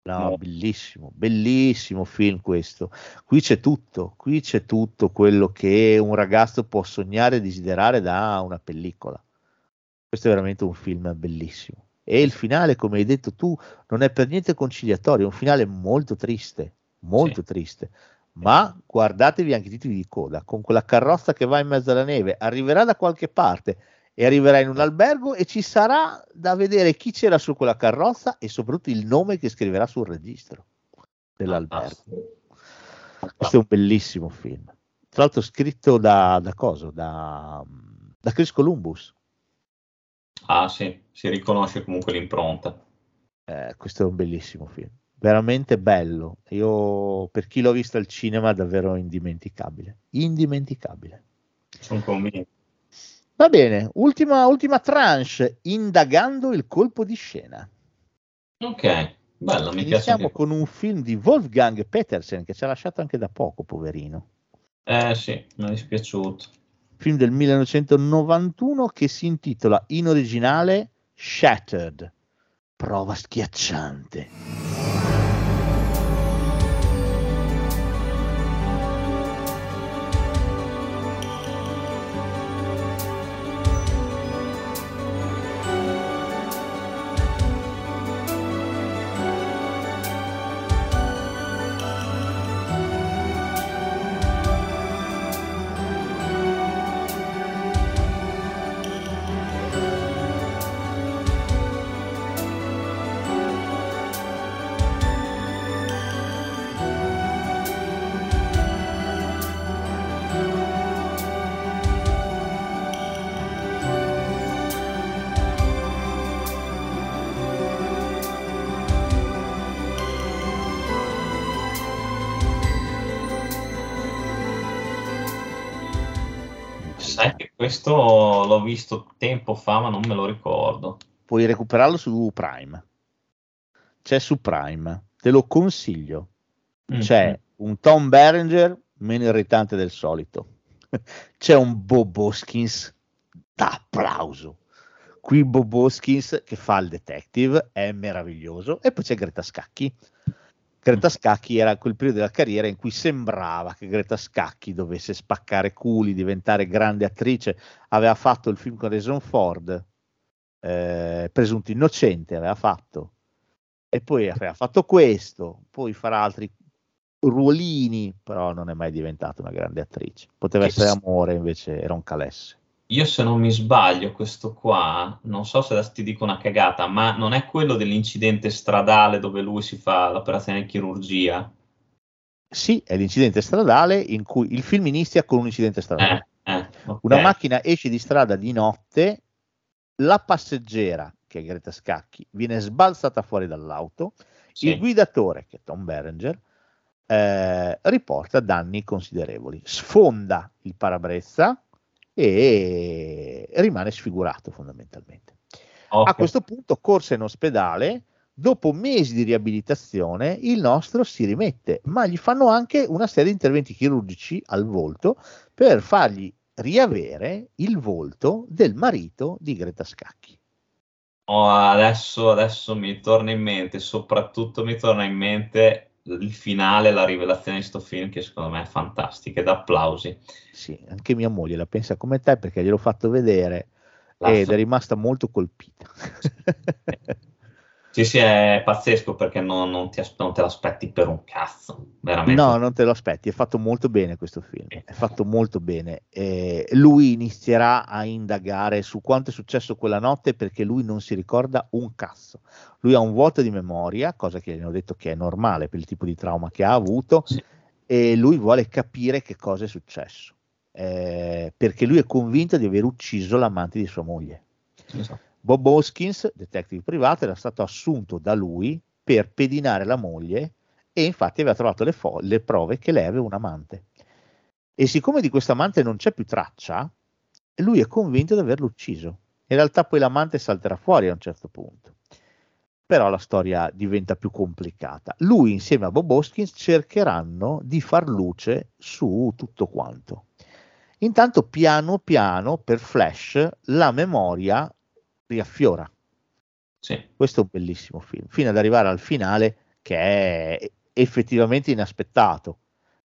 No, No. bellissimo, bellissimo film questo. Qui c'è tutto, qui c'è tutto quello che un ragazzo può sognare e desiderare da una pellicola. Questo è veramente un film bellissimo. E il finale, come hai detto tu, non è per niente conciliatorio, è un finale molto triste, molto Sì. triste. Ma guardatevi anche i titoli di coda, con quella carrozza che va in mezzo alla neve, arriverà da qualche parte e arriverà in un albergo e ci sarà da vedere chi c'era su quella carrozza e soprattutto il nome che scriverà sul registro dell'albergo. Questo è un bellissimo film. Tra l'altro scritto da, da cosa? Da, da Chris Columbus. Ah, sì, si riconosce comunque l'impronta. Eh, questo è un bellissimo film. Veramente bello. Io, per chi l'ho visto al cinema, davvero indimenticabile. Indimenticabile. Sono convinto. Va bene, ultima, ultima tranche, indagando il colpo di scena. Ok, bello, mi Iniziamo con un film di Wolfgang Petersen che ci ha lasciato anche da poco, poverino. Eh sì, mi è dispiaciuto. Film del 1991 che si intitola in originale Shattered, prova schiacciante. Questo l'ho visto tempo fa, ma non me lo ricordo. Puoi recuperarlo su Prime. C'è su Prime, te lo consiglio. Mm. C'è un Tom Berenger meno irritante del solito. [laughs] C'è un Bob Hoskins da applauso. Qui Bob Hoskins che fa il detective è meraviglioso. E poi c'è Greta Scacchi. Greta Scacchi era quel periodo della carriera in cui sembrava che Greta Scacchi dovesse spaccare culi, diventare grande attrice. Aveva fatto il film con Jason Ford, eh, Presunto Innocente, aveva fatto. E poi aveva fatto questo, poi farà altri ruolini, però non è mai diventata una grande attrice. Poteva Che essere amore, invece era un calesse. Io se non mi sbaglio, questo qua, non so se adesso ti dico una cagata, ma non è quello dell'incidente stradale dove lui si fa l'operazione di chirurgia? Sì, è l'incidente stradale in cui il film inizia con un incidente stradale. Eh, eh, ok. Una macchina esce di strada di notte, la passeggera, che è Greta Scacchi, viene sbalzata fuori dall'auto, Sì. il guidatore, che è Tom Berenger, eh, riporta danni considerevoli, sfonda il parabrezza e rimane sfigurato fondamentalmente. Ok. A questo punto corse in ospedale, dopo mesi di riabilitazione il nostro si rimette, ma gli fanno anche una serie di interventi chirurgici al volto per fargli riavere il volto del marito di Greta Scacchi. Oh, adesso, adesso mi torna in mente, soprattutto mi torna in mente il finale, la rivelazione di sto film che secondo me è fantastica, ed applausi. Sì, anche mia moglie la pensa come te perché gliel'ho fatto vedere La ed è rimasta molto colpita. [laughs] Sì, sì, è pazzesco perché non, non ti non te l'aspetti per un cazzo, veramente. No, non te lo aspetti, è fatto molto bene questo film, è fatto molto bene. Eh, lui inizierà a indagare su quanto è successo quella notte perché lui non si ricorda un cazzo. Lui ha un vuoto di memoria, cosa che gli hanno detto che è normale per il tipo di trauma che ha avuto, Sì. e lui vuole capire che cosa è successo, eh, perché lui è convinto di aver ucciso l'amante di sua moglie. Esatto. Bob Hoskins, detective privato, era stato assunto da lui per pedinare la moglie e infatti aveva trovato le, fo- le prove che lei aveva un amante. E siccome di questo amante non c'è più traccia, lui è convinto di averlo ucciso. In realtà poi l'amante salterà fuori a un certo punto. Però la storia diventa più complicata. Lui insieme a Bob Hoskins cercheranno di far luce su tutto quanto. Intanto piano piano per Flash la memoria riaffiora. Sì. Questo è un bellissimo film, fino ad arrivare al finale che è effettivamente inaspettato,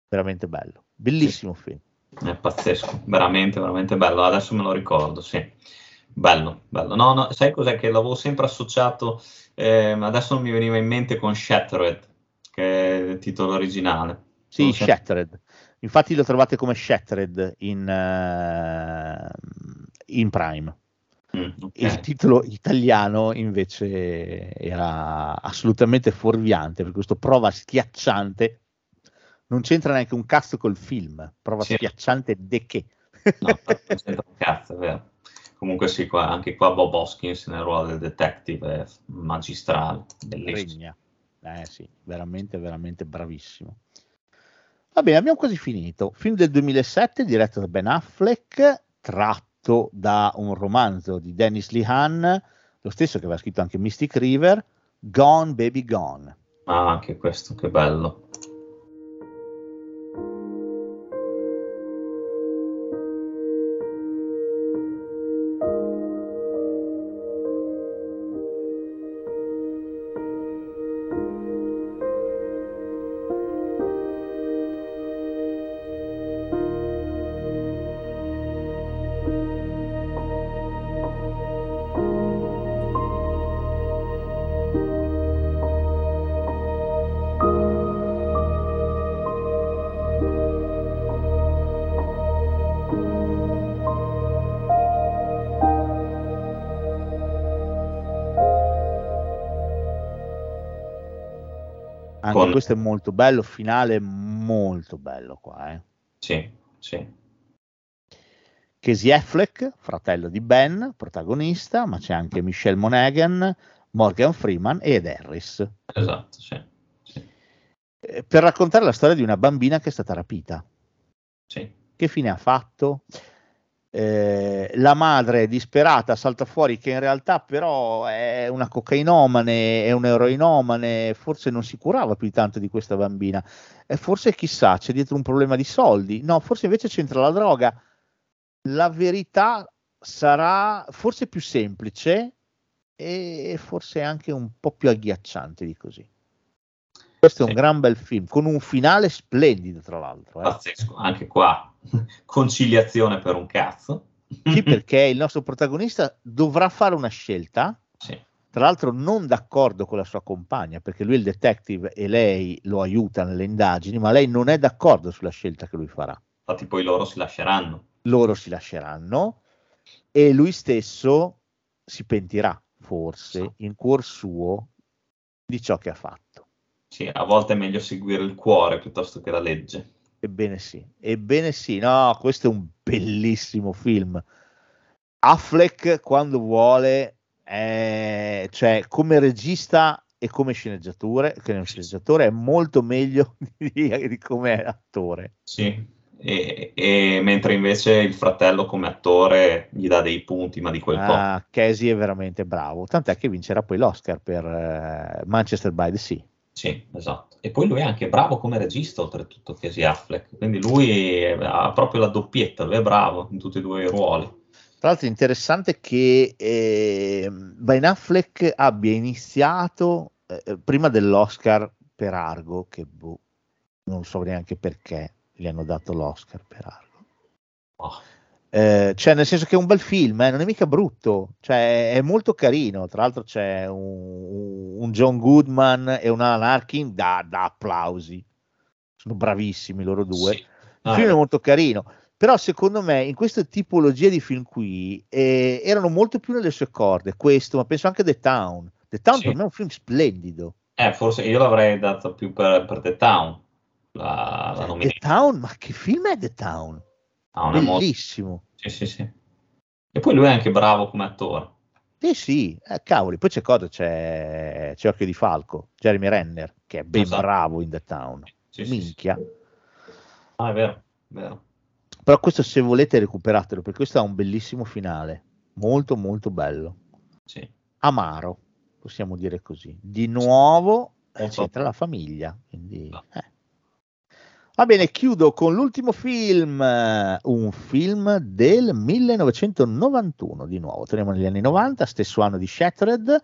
veramente bello, bellissimo film. È pazzesco, veramente, veramente bello. Adesso me lo ricordo, sì. Bello, bello. No, no, sai cos'è che l'avevo sempre associato, ehm, adesso non mi veniva in mente con Shattered, che è il titolo originale. Sì, sempre- Shattered. Infatti lo trovate come Shattered in, eh, in Prime. Mm, ok. Il titolo italiano invece era assolutamente fuorviante, perché questo prova schiacciante non c'entra neanche un cazzo col film, prova Sì. schiacciante de che. No, non c'entra un cazzo, vero. Comunque sì, qua- anche qua Bob Hoskins nel ruolo del detective è magistrale, bellissimo. Eh sì, veramente, veramente bravissimo. Va bene, abbiamo quasi finito. Film del 2007 diretto da Ben Affleck, tratto da un romanzo di Dennis Lihan, lo stesso che aveva scritto anche Mystic River, Gone Baby Gone. Ah, anche questo, che bello. Questo è molto bello, finale molto bello qua. Eh. Sì, sì. Casey Affleck, fratello di Ben, protagonista, ma c'è anche Michelle Monaghan, Morgan Freeman ed Harris. Esatto, sì. Sì, Eh, per raccontare la storia di una bambina che è stata rapita. sì. Che fine ha fatto? Eh, la madre disperata salta fuori che in realtà però è una cocainomane, è un eroinomane, forse non si curava più tanto di questa bambina, e forse chissà c'è dietro un problema di soldi, no, forse invece c'entra la droga. La verità sarà forse più semplice e forse anche un po' più agghiacciante di così. Questo è un gran bel film, con un finale splendido, tra l'altro. Eh. Pazzesco, anche qua [laughs] conciliazione per un cazzo. Sì, [laughs] perché il nostro protagonista dovrà fare una scelta, Sì. tra l'altro non d'accordo con la sua compagna, perché lui è il detective e lei lo aiuta nelle indagini, ma lei non è d'accordo sulla scelta che lui farà. Infatti poi loro si lasceranno. Loro si lasceranno e lui stesso si pentirà, forse, in cuor suo, di ciò che ha fatto. Sì, a volte è meglio seguire il cuore piuttosto che la legge. Ebbene sì, ebbene sì, no, questo è un bellissimo film. Affleck quando vuole, è- cioè come regista e come sceneggiatore, che è un sceneggiatore, è molto meglio [laughs] di, di come attore. Sì. E, e mentre invece il fratello come attore gli dà dei punti, ma di quel po'. Ah, Casey è veramente bravo, tant'è che vincerà poi l'Oscar per eh, Manchester by the Sea. Sì, esatto. E poi lui è anche bravo come regista, oltretutto, Casey Affleck. Quindi lui ha proprio la doppietta, lui è bravo in tutti e due i ruoli. Tra l'altro è interessante che eh, Ben Affleck abbia iniziato eh, prima dell'Oscar per Argo, che boh, non so neanche perché gli hanno dato l'Oscar per Argo. Oh, Eh, cioè, nel senso che è un bel film, eh, non è mica brutto, cioè, è molto carino. Tra l'altro c'è un, un John Goodman e un Alan Arkin da, da applausi. Sono bravissimi loro due. sì. Il Ah, film è molto carino, però secondo me in questa tipologia di film qui eh, erano molto più nelle sue corde, questo, ma penso anche The Town. The Town Sì. per me è un film splendido. eh, forse io l'avrei dato più per, per The Town. La, la Cioè, The. Town, ma che film è The Town? È molto- Bellissimo. Sì, sì, sì. E poi lui è anche bravo come attore. Sì, sì, eh, cavoli, poi c'è cosa? C'è, c'è Occhio di Falco, Jeremy Renner, che è ben Esatto. bravo in The Town. Sì, sì, sì. Minchia. Ah, è vero, è vero. Però questo se volete recuperatelo, perché questo ha un bellissimo finale, molto molto bello. Sì. amaro, possiamo dire così. Di nuovo Molto. c'entra la famiglia. Quindi, No. eh. Va bene, chiudo con l'ultimo film, eh, un film del 1991 di nuovo, torniamo negli anni 90, stesso anno di Shattered,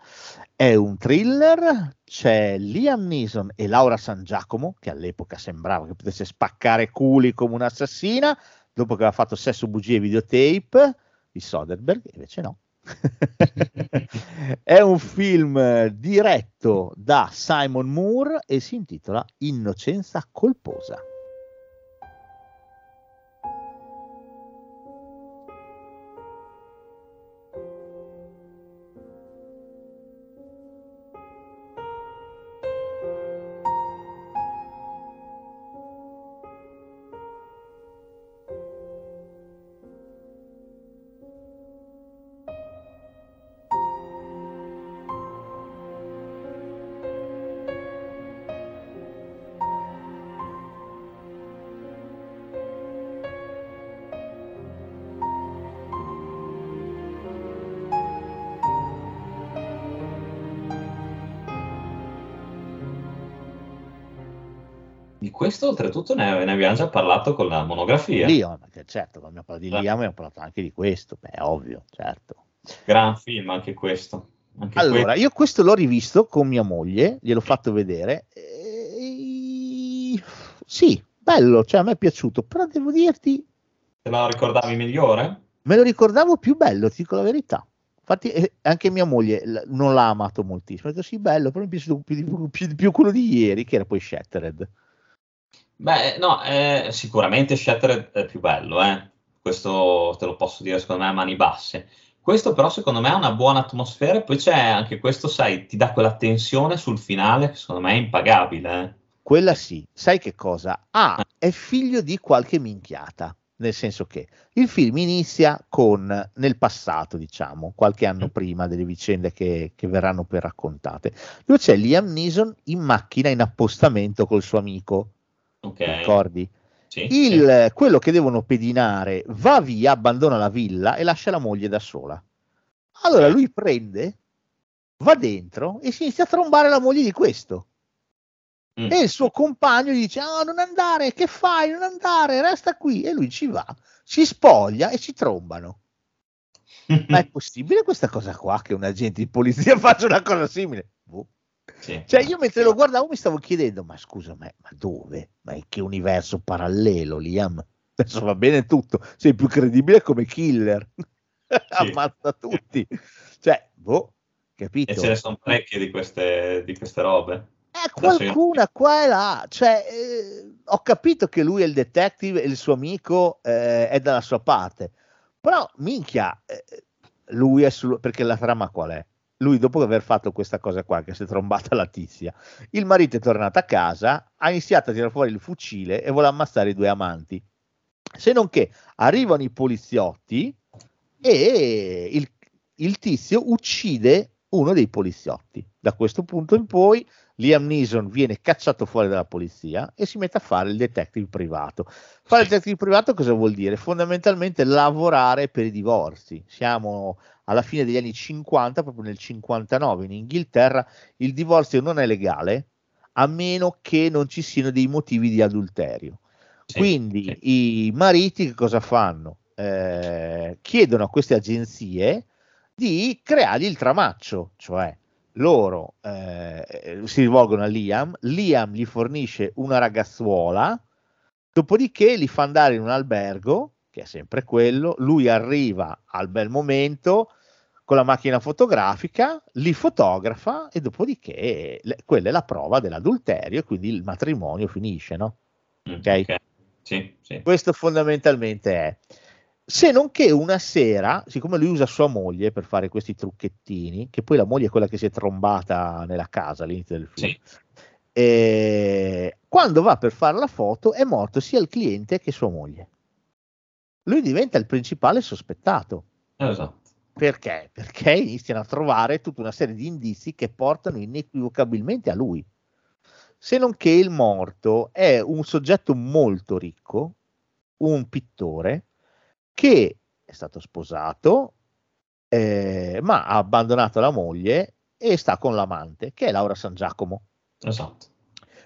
è un thriller, c'è Liam Neeson e Laura San Giacomo, che all'epoca sembrava che potesse spaccare culi come un'assassina, dopo che aveva fatto sesso, bugie e videotape di Soderbergh, invece no. [laughs] È un film diretto da Simon Moore e si intitola Innocenza colposa. Questo, oltretutto, ne, ne abbiamo già parlato con la monografia. Liam, perché certo, quando abbiamo parlato di. Liam abbiamo parlato anche di questo, beh, ovvio, certo. Gran film anche questo. Anche Allora, questo. io questo l'ho rivisto con mia moglie, gliel'ho fatto vedere. e- Sì, bello, cioè a me è piaciuto, però devo dirti, Te la ricordavi migliore? me lo ricordavo più bello, ti dico la verità. Infatti eh, anche mia moglie non l'ha amato moltissimo, ha detto sì, bello, però mi è piaciuto più più di più quello di ieri, che era poi Shattered. Beh, no, eh, sicuramente Shattered è più bello, eh. Questo te lo posso dire secondo me a mani basse. Questo però secondo me ha una buona atmosfera e poi c'è anche questo, sai, ti dà quella tensione sul finale che secondo me è impagabile. eh. Quella sì, sai che cosa? Ah, è figlio di qualche minchiata, nel senso che il film inizia con nel passato, diciamo, qualche anno prima delle vicende che, che verranno poi raccontate, dove c'è Liam Neeson in macchina in appostamento col suo amico, Ok. ti ricordi? Sì, il, quello che devono pedinare va via, abbandona la villa e lascia la moglie da sola. Allora lui prende, va dentro e si inizia a trombare la moglie di questo. Mm. E il suo compagno gli dice: oh, non andare, che fai? Non andare, resta qui. E lui ci va, si spoglia e si trombano. [laughs] Ma è possibile questa cosa qua che un agente di polizia [laughs] faccia una cosa simile? Boh. Sì. Cioè, io mentre lo guardavo mi stavo chiedendo: ma scusa, ma, ma dove? Ma in che universo parallelo, Liam? Adesso va bene tutto, sei più credibile come killer, [laughs] ammazza tutti. Cioè, boh, capito? E ce ne sono parecchie di queste, di queste robe. Eh, qualcuna qua e là, cioè, eh, ho capito che lui è il detective e il suo amico eh, è dalla sua parte, però minchia, eh, lui è sul... perché la trama qual è? Lui dopo aver fatto questa cosa qua, che si è trombata la tizia, il marito è tornato a casa, ha iniziato a tirare fuori il fucile e vuole ammazzare i due amanti. Se non che arrivano i poliziotti e il, il tizio uccide uno dei poliziotti. Da questo punto in poi Liam Neeson viene cacciato fuori dalla polizia e si mette a fare il detective privato. Fare il detective privato cosa vuol dire? Fondamentalmente lavorare per i divorzi. Siamo alla fine degli anni 50, proprio nel 59 in Inghilterra, il divorzio non è legale a meno che non ci siano dei motivi di adulterio. Sì, Quindi sì. i mariti che cosa fanno? Eh, chiedono a queste agenzie di creargli il tramaccio, cioè loro eh, si rivolgono a Liam, Liam gli fornisce una ragazzuola, dopodiché li fa andare in un albergo, che è sempre quello, lui arriva al bel momento con la macchina fotografica, li fotografa e dopodiché le, quella è la prova dell'adulterio e quindi il matrimonio finisce, no? Mm, okay? okay. Sì, sì. Questo fondamentalmente è. Se non che una sera, siccome lui usa sua moglie per fare questi trucchettini, che poi la moglie è quella che si è trombata nella casa all'inizio del film, sì. e quando va per fare la foto è morto sia il cliente che sua moglie. Lui diventa il principale sospettato. Esatto. Perché? Perché iniziano a trovare tutta una serie di indizi che portano inequivocabilmente a lui. Se non che il morto è un soggetto molto ricco, un pittore, che è stato sposato, eh, ma ha abbandonato la moglie e sta con l'amante, che è Laura San Giacomo. Esatto.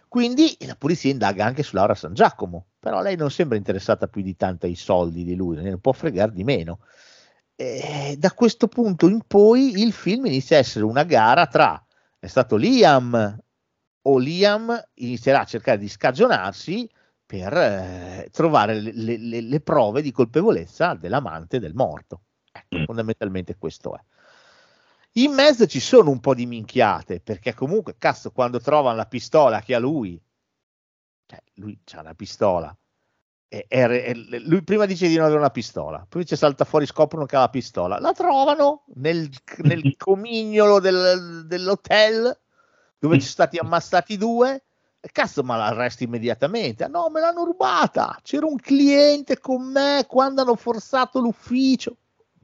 Quindi la polizia indaga anche su Laura San Giacomo, però lei non sembra interessata più di tanto ai soldi di lui, ne può fregare di meno. E da questo punto in poi il film inizia a essere una gara tra è stato Liam o Liam inizierà a cercare di scagionarsi per eh, trovare le, le, le, prove di colpevolezza dell'amante del morto. Ecco, mm. fondamentalmente questo è. In mezzo ci sono un po' di minchiate, perché comunque, cazzo, quando trovano la pistola che ha lui, cioè, lui ha una pistola, e, e, e, lui prima dice di non avere una pistola, poi ci salta fuori, scoprono che ha la pistola, la trovano nel, nel [laughs] comignolo del, dell'hotel dove ci sono stati [laughs] ammassati due, cazzo, ma l'arresti immediatamente. No, me l'hanno rubata. C'era un cliente con me quando hanno forzato l'ufficio.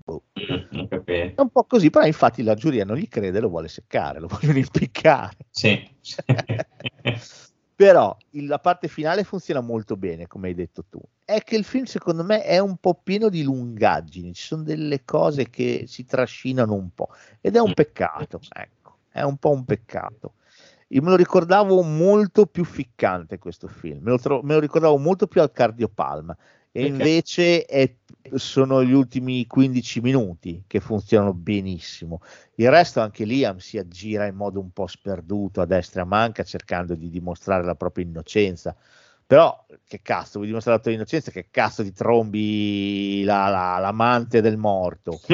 Boh. È un po' così, però infatti la giuria non gli crede, lo vuole seccare, lo [laughs] vogliono impiccare. Sì. [laughs] però il, la parte finale funziona molto bene, come hai detto tu. È che il film, secondo me, è un po' pieno di lungaggini, ci sono delle cose che si trascinano un po' ed è un mm. peccato, ecco, è un po' un peccato. Io me lo ricordavo molto più ficcante questo film, me lo, tro- me lo ricordavo molto più al cardiopalma e okay. invece è, sono gli ultimi 15 minuti che funzionano benissimo. Il resto anche Liam si aggira in modo un po' sperduto a destra e a manca cercando di dimostrare la propria innocenza. Però che cazzo, vuoi dimostrare la tua innocenza? Che cazzo ti trombi la, la, l'amante del morto? [laughs]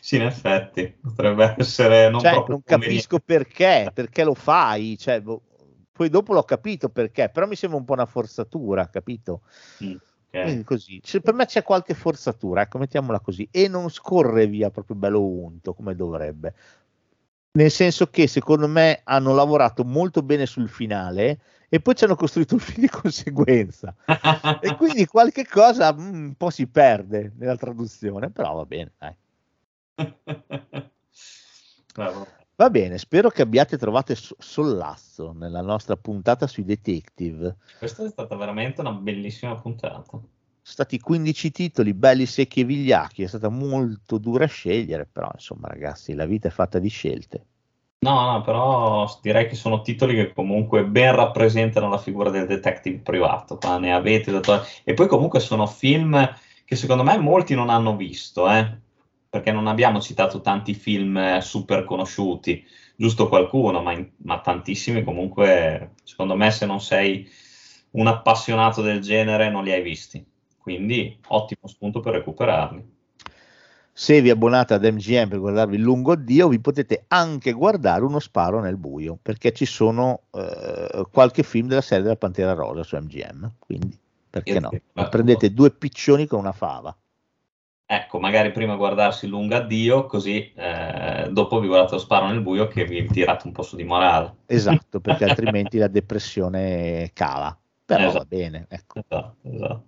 sì, in effetti, potrebbe essere non, cioè, non capisco perché, perché lo fai, cioè, boh, poi dopo l'ho capito perché, però mi sembra un po' una forzatura, capito? Mm, okay. Così. Cioè, per me c'è qualche forzatura, ecco, mettiamola così, e non scorre via proprio bello unto come dovrebbe. Nel senso che secondo me hanno lavorato molto bene sul finale e poi ci hanno costruito un film di conseguenza [laughs] e quindi qualche cosa mm, un po' si perde nella traduzione però va bene. Va bene, spero che abbiate trovato so- sollazzo nella nostra puntata sui detective. Questa è stata veramente una bellissima puntata. Sono stati 15 titoli belli secchi e vigliacchi, è stata molto dura a scegliere, però insomma ragazzi, la vita è fatta di scelte. No, no, però direi che sono titoli che comunque ben rappresentano la figura del detective privato. Qua ne avete dato... E poi comunque sono film che secondo me molti non hanno visto, eh? perché non abbiamo citato tanti film eh, super conosciuti, giusto qualcuno, ma, in, ma tantissimi comunque, secondo me se non sei un appassionato del genere non li hai visti. Quindi ottimo spunto per recuperarli. Se vi abbonate ad MGM per guardarvi il lungo addio, vi potete anche guardare uno sparo nel buio, perché ci sono eh, qualche film della serie della Pantera Rosa su MGM, quindi perché no? Prendete due piccioni con una fava. Ecco, magari prima guardarsi lungo addio, così eh, dopo vi guardate lo sparo nel buio che vi tirate un po' su di morale. Esatto, perché [laughs] altrimenti la depressione cala. Però esatto. va bene, ecco. Esatto, esatto.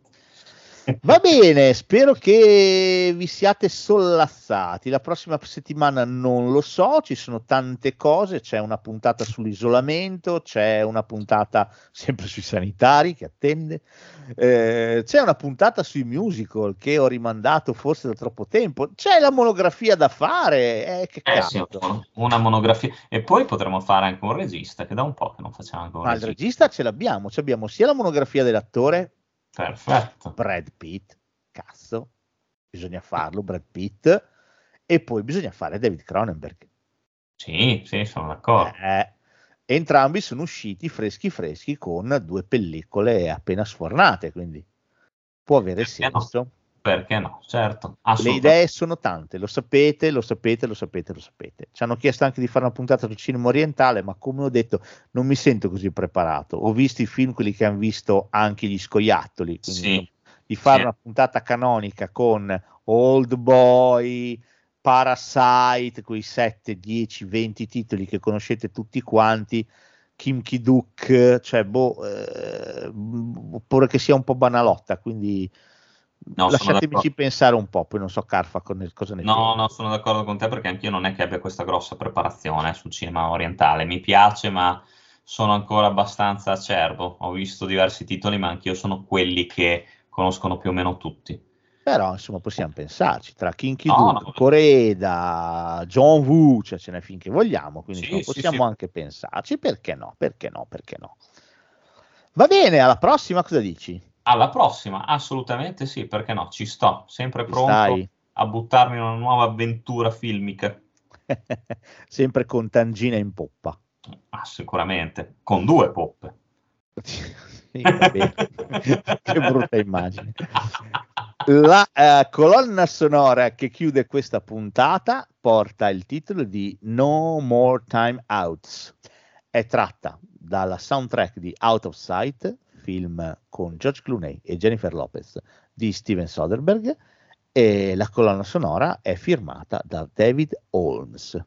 Va bene, spero che vi siate sollazzati. La prossima settimana non lo so, ci sono tante cose, c'è una puntata sull'isolamento, c'è una puntata sempre sui sanitari che attende, eh, c'è una puntata sui musical che ho rimandato forse da troppo tempo, c'è la monografia da fare, eh, che eh, sì, una monografia. E poi potremmo fare anche un regista che da un po' che non facciamo un Ma il regista. ce l'abbiamo, abbiamo sia la monografia dell'attore Perfetto. Brad Pitt, cazzo, bisogna farlo, Brad Pitt, e poi bisogna fare David Cronenberg. Sì, sì, sono d'accordo. Eh, entrambi sono usciti freschi freschi con due pellicole appena sfornate, quindi può avere Perché senso. Perché no? Certo. Le idee sono tante, lo sapete, lo sapete, lo sapete, lo sapete. Ci hanno chiesto anche di fare una puntata sul cinema orientale, ma come ho detto, non mi sento così preparato. Ho visto i film, quelli che hanno visto anche gli scoiattoli, sì. di fare sì. una puntata canonica con Old Boy, Parasite, quei 7, 10, 20 titoli che conoscete tutti quanti. Kim Ki-duk, cioè, boh, eh, oppure che sia un po' banalotta, quindi No, Lasciatemi pensare un po', poi non so Carfa cosa ne No, pensi. no, sono d'accordo con te perché anch'io non è che abbia questa grossa preparazione sul cinema orientale. Mi piace, ma sono ancora abbastanza acerbo. Ho visto diversi titoli, ma anch'io sono quelli che conoscono più o meno tutti. Però insomma possiamo pensarci tra Kinky no, no, Coreda, John Woo, cioè ce n'è finché vogliamo, quindi sì, possiamo sì, anche pensarci. Perché no? Perché no? Perché no? Va bene, alla prossima cosa dici? Alla prossima, assolutamente sì, perché no? Ci sto, sempre pronto Stai. a buttarmi in una nuova avventura filmica. [laughs] sempre con tangina in poppa. Ah, sicuramente, con due poppe. [laughs] sì, [laughs] che brutta immagine. La uh, colonna sonora che chiude questa puntata porta il titolo di No More Time Outs. È tratta dalla soundtrack di Out of Sight, film con George Clooney e Jennifer Lopez di Steven Soderbergh e la colonna sonora è firmata da David Holmes.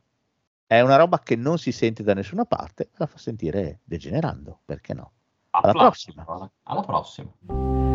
È una roba che non si sente da nessuna parte, la fa sentire degenerando, perché no? Alla Applauso, prossima. Alla prossima.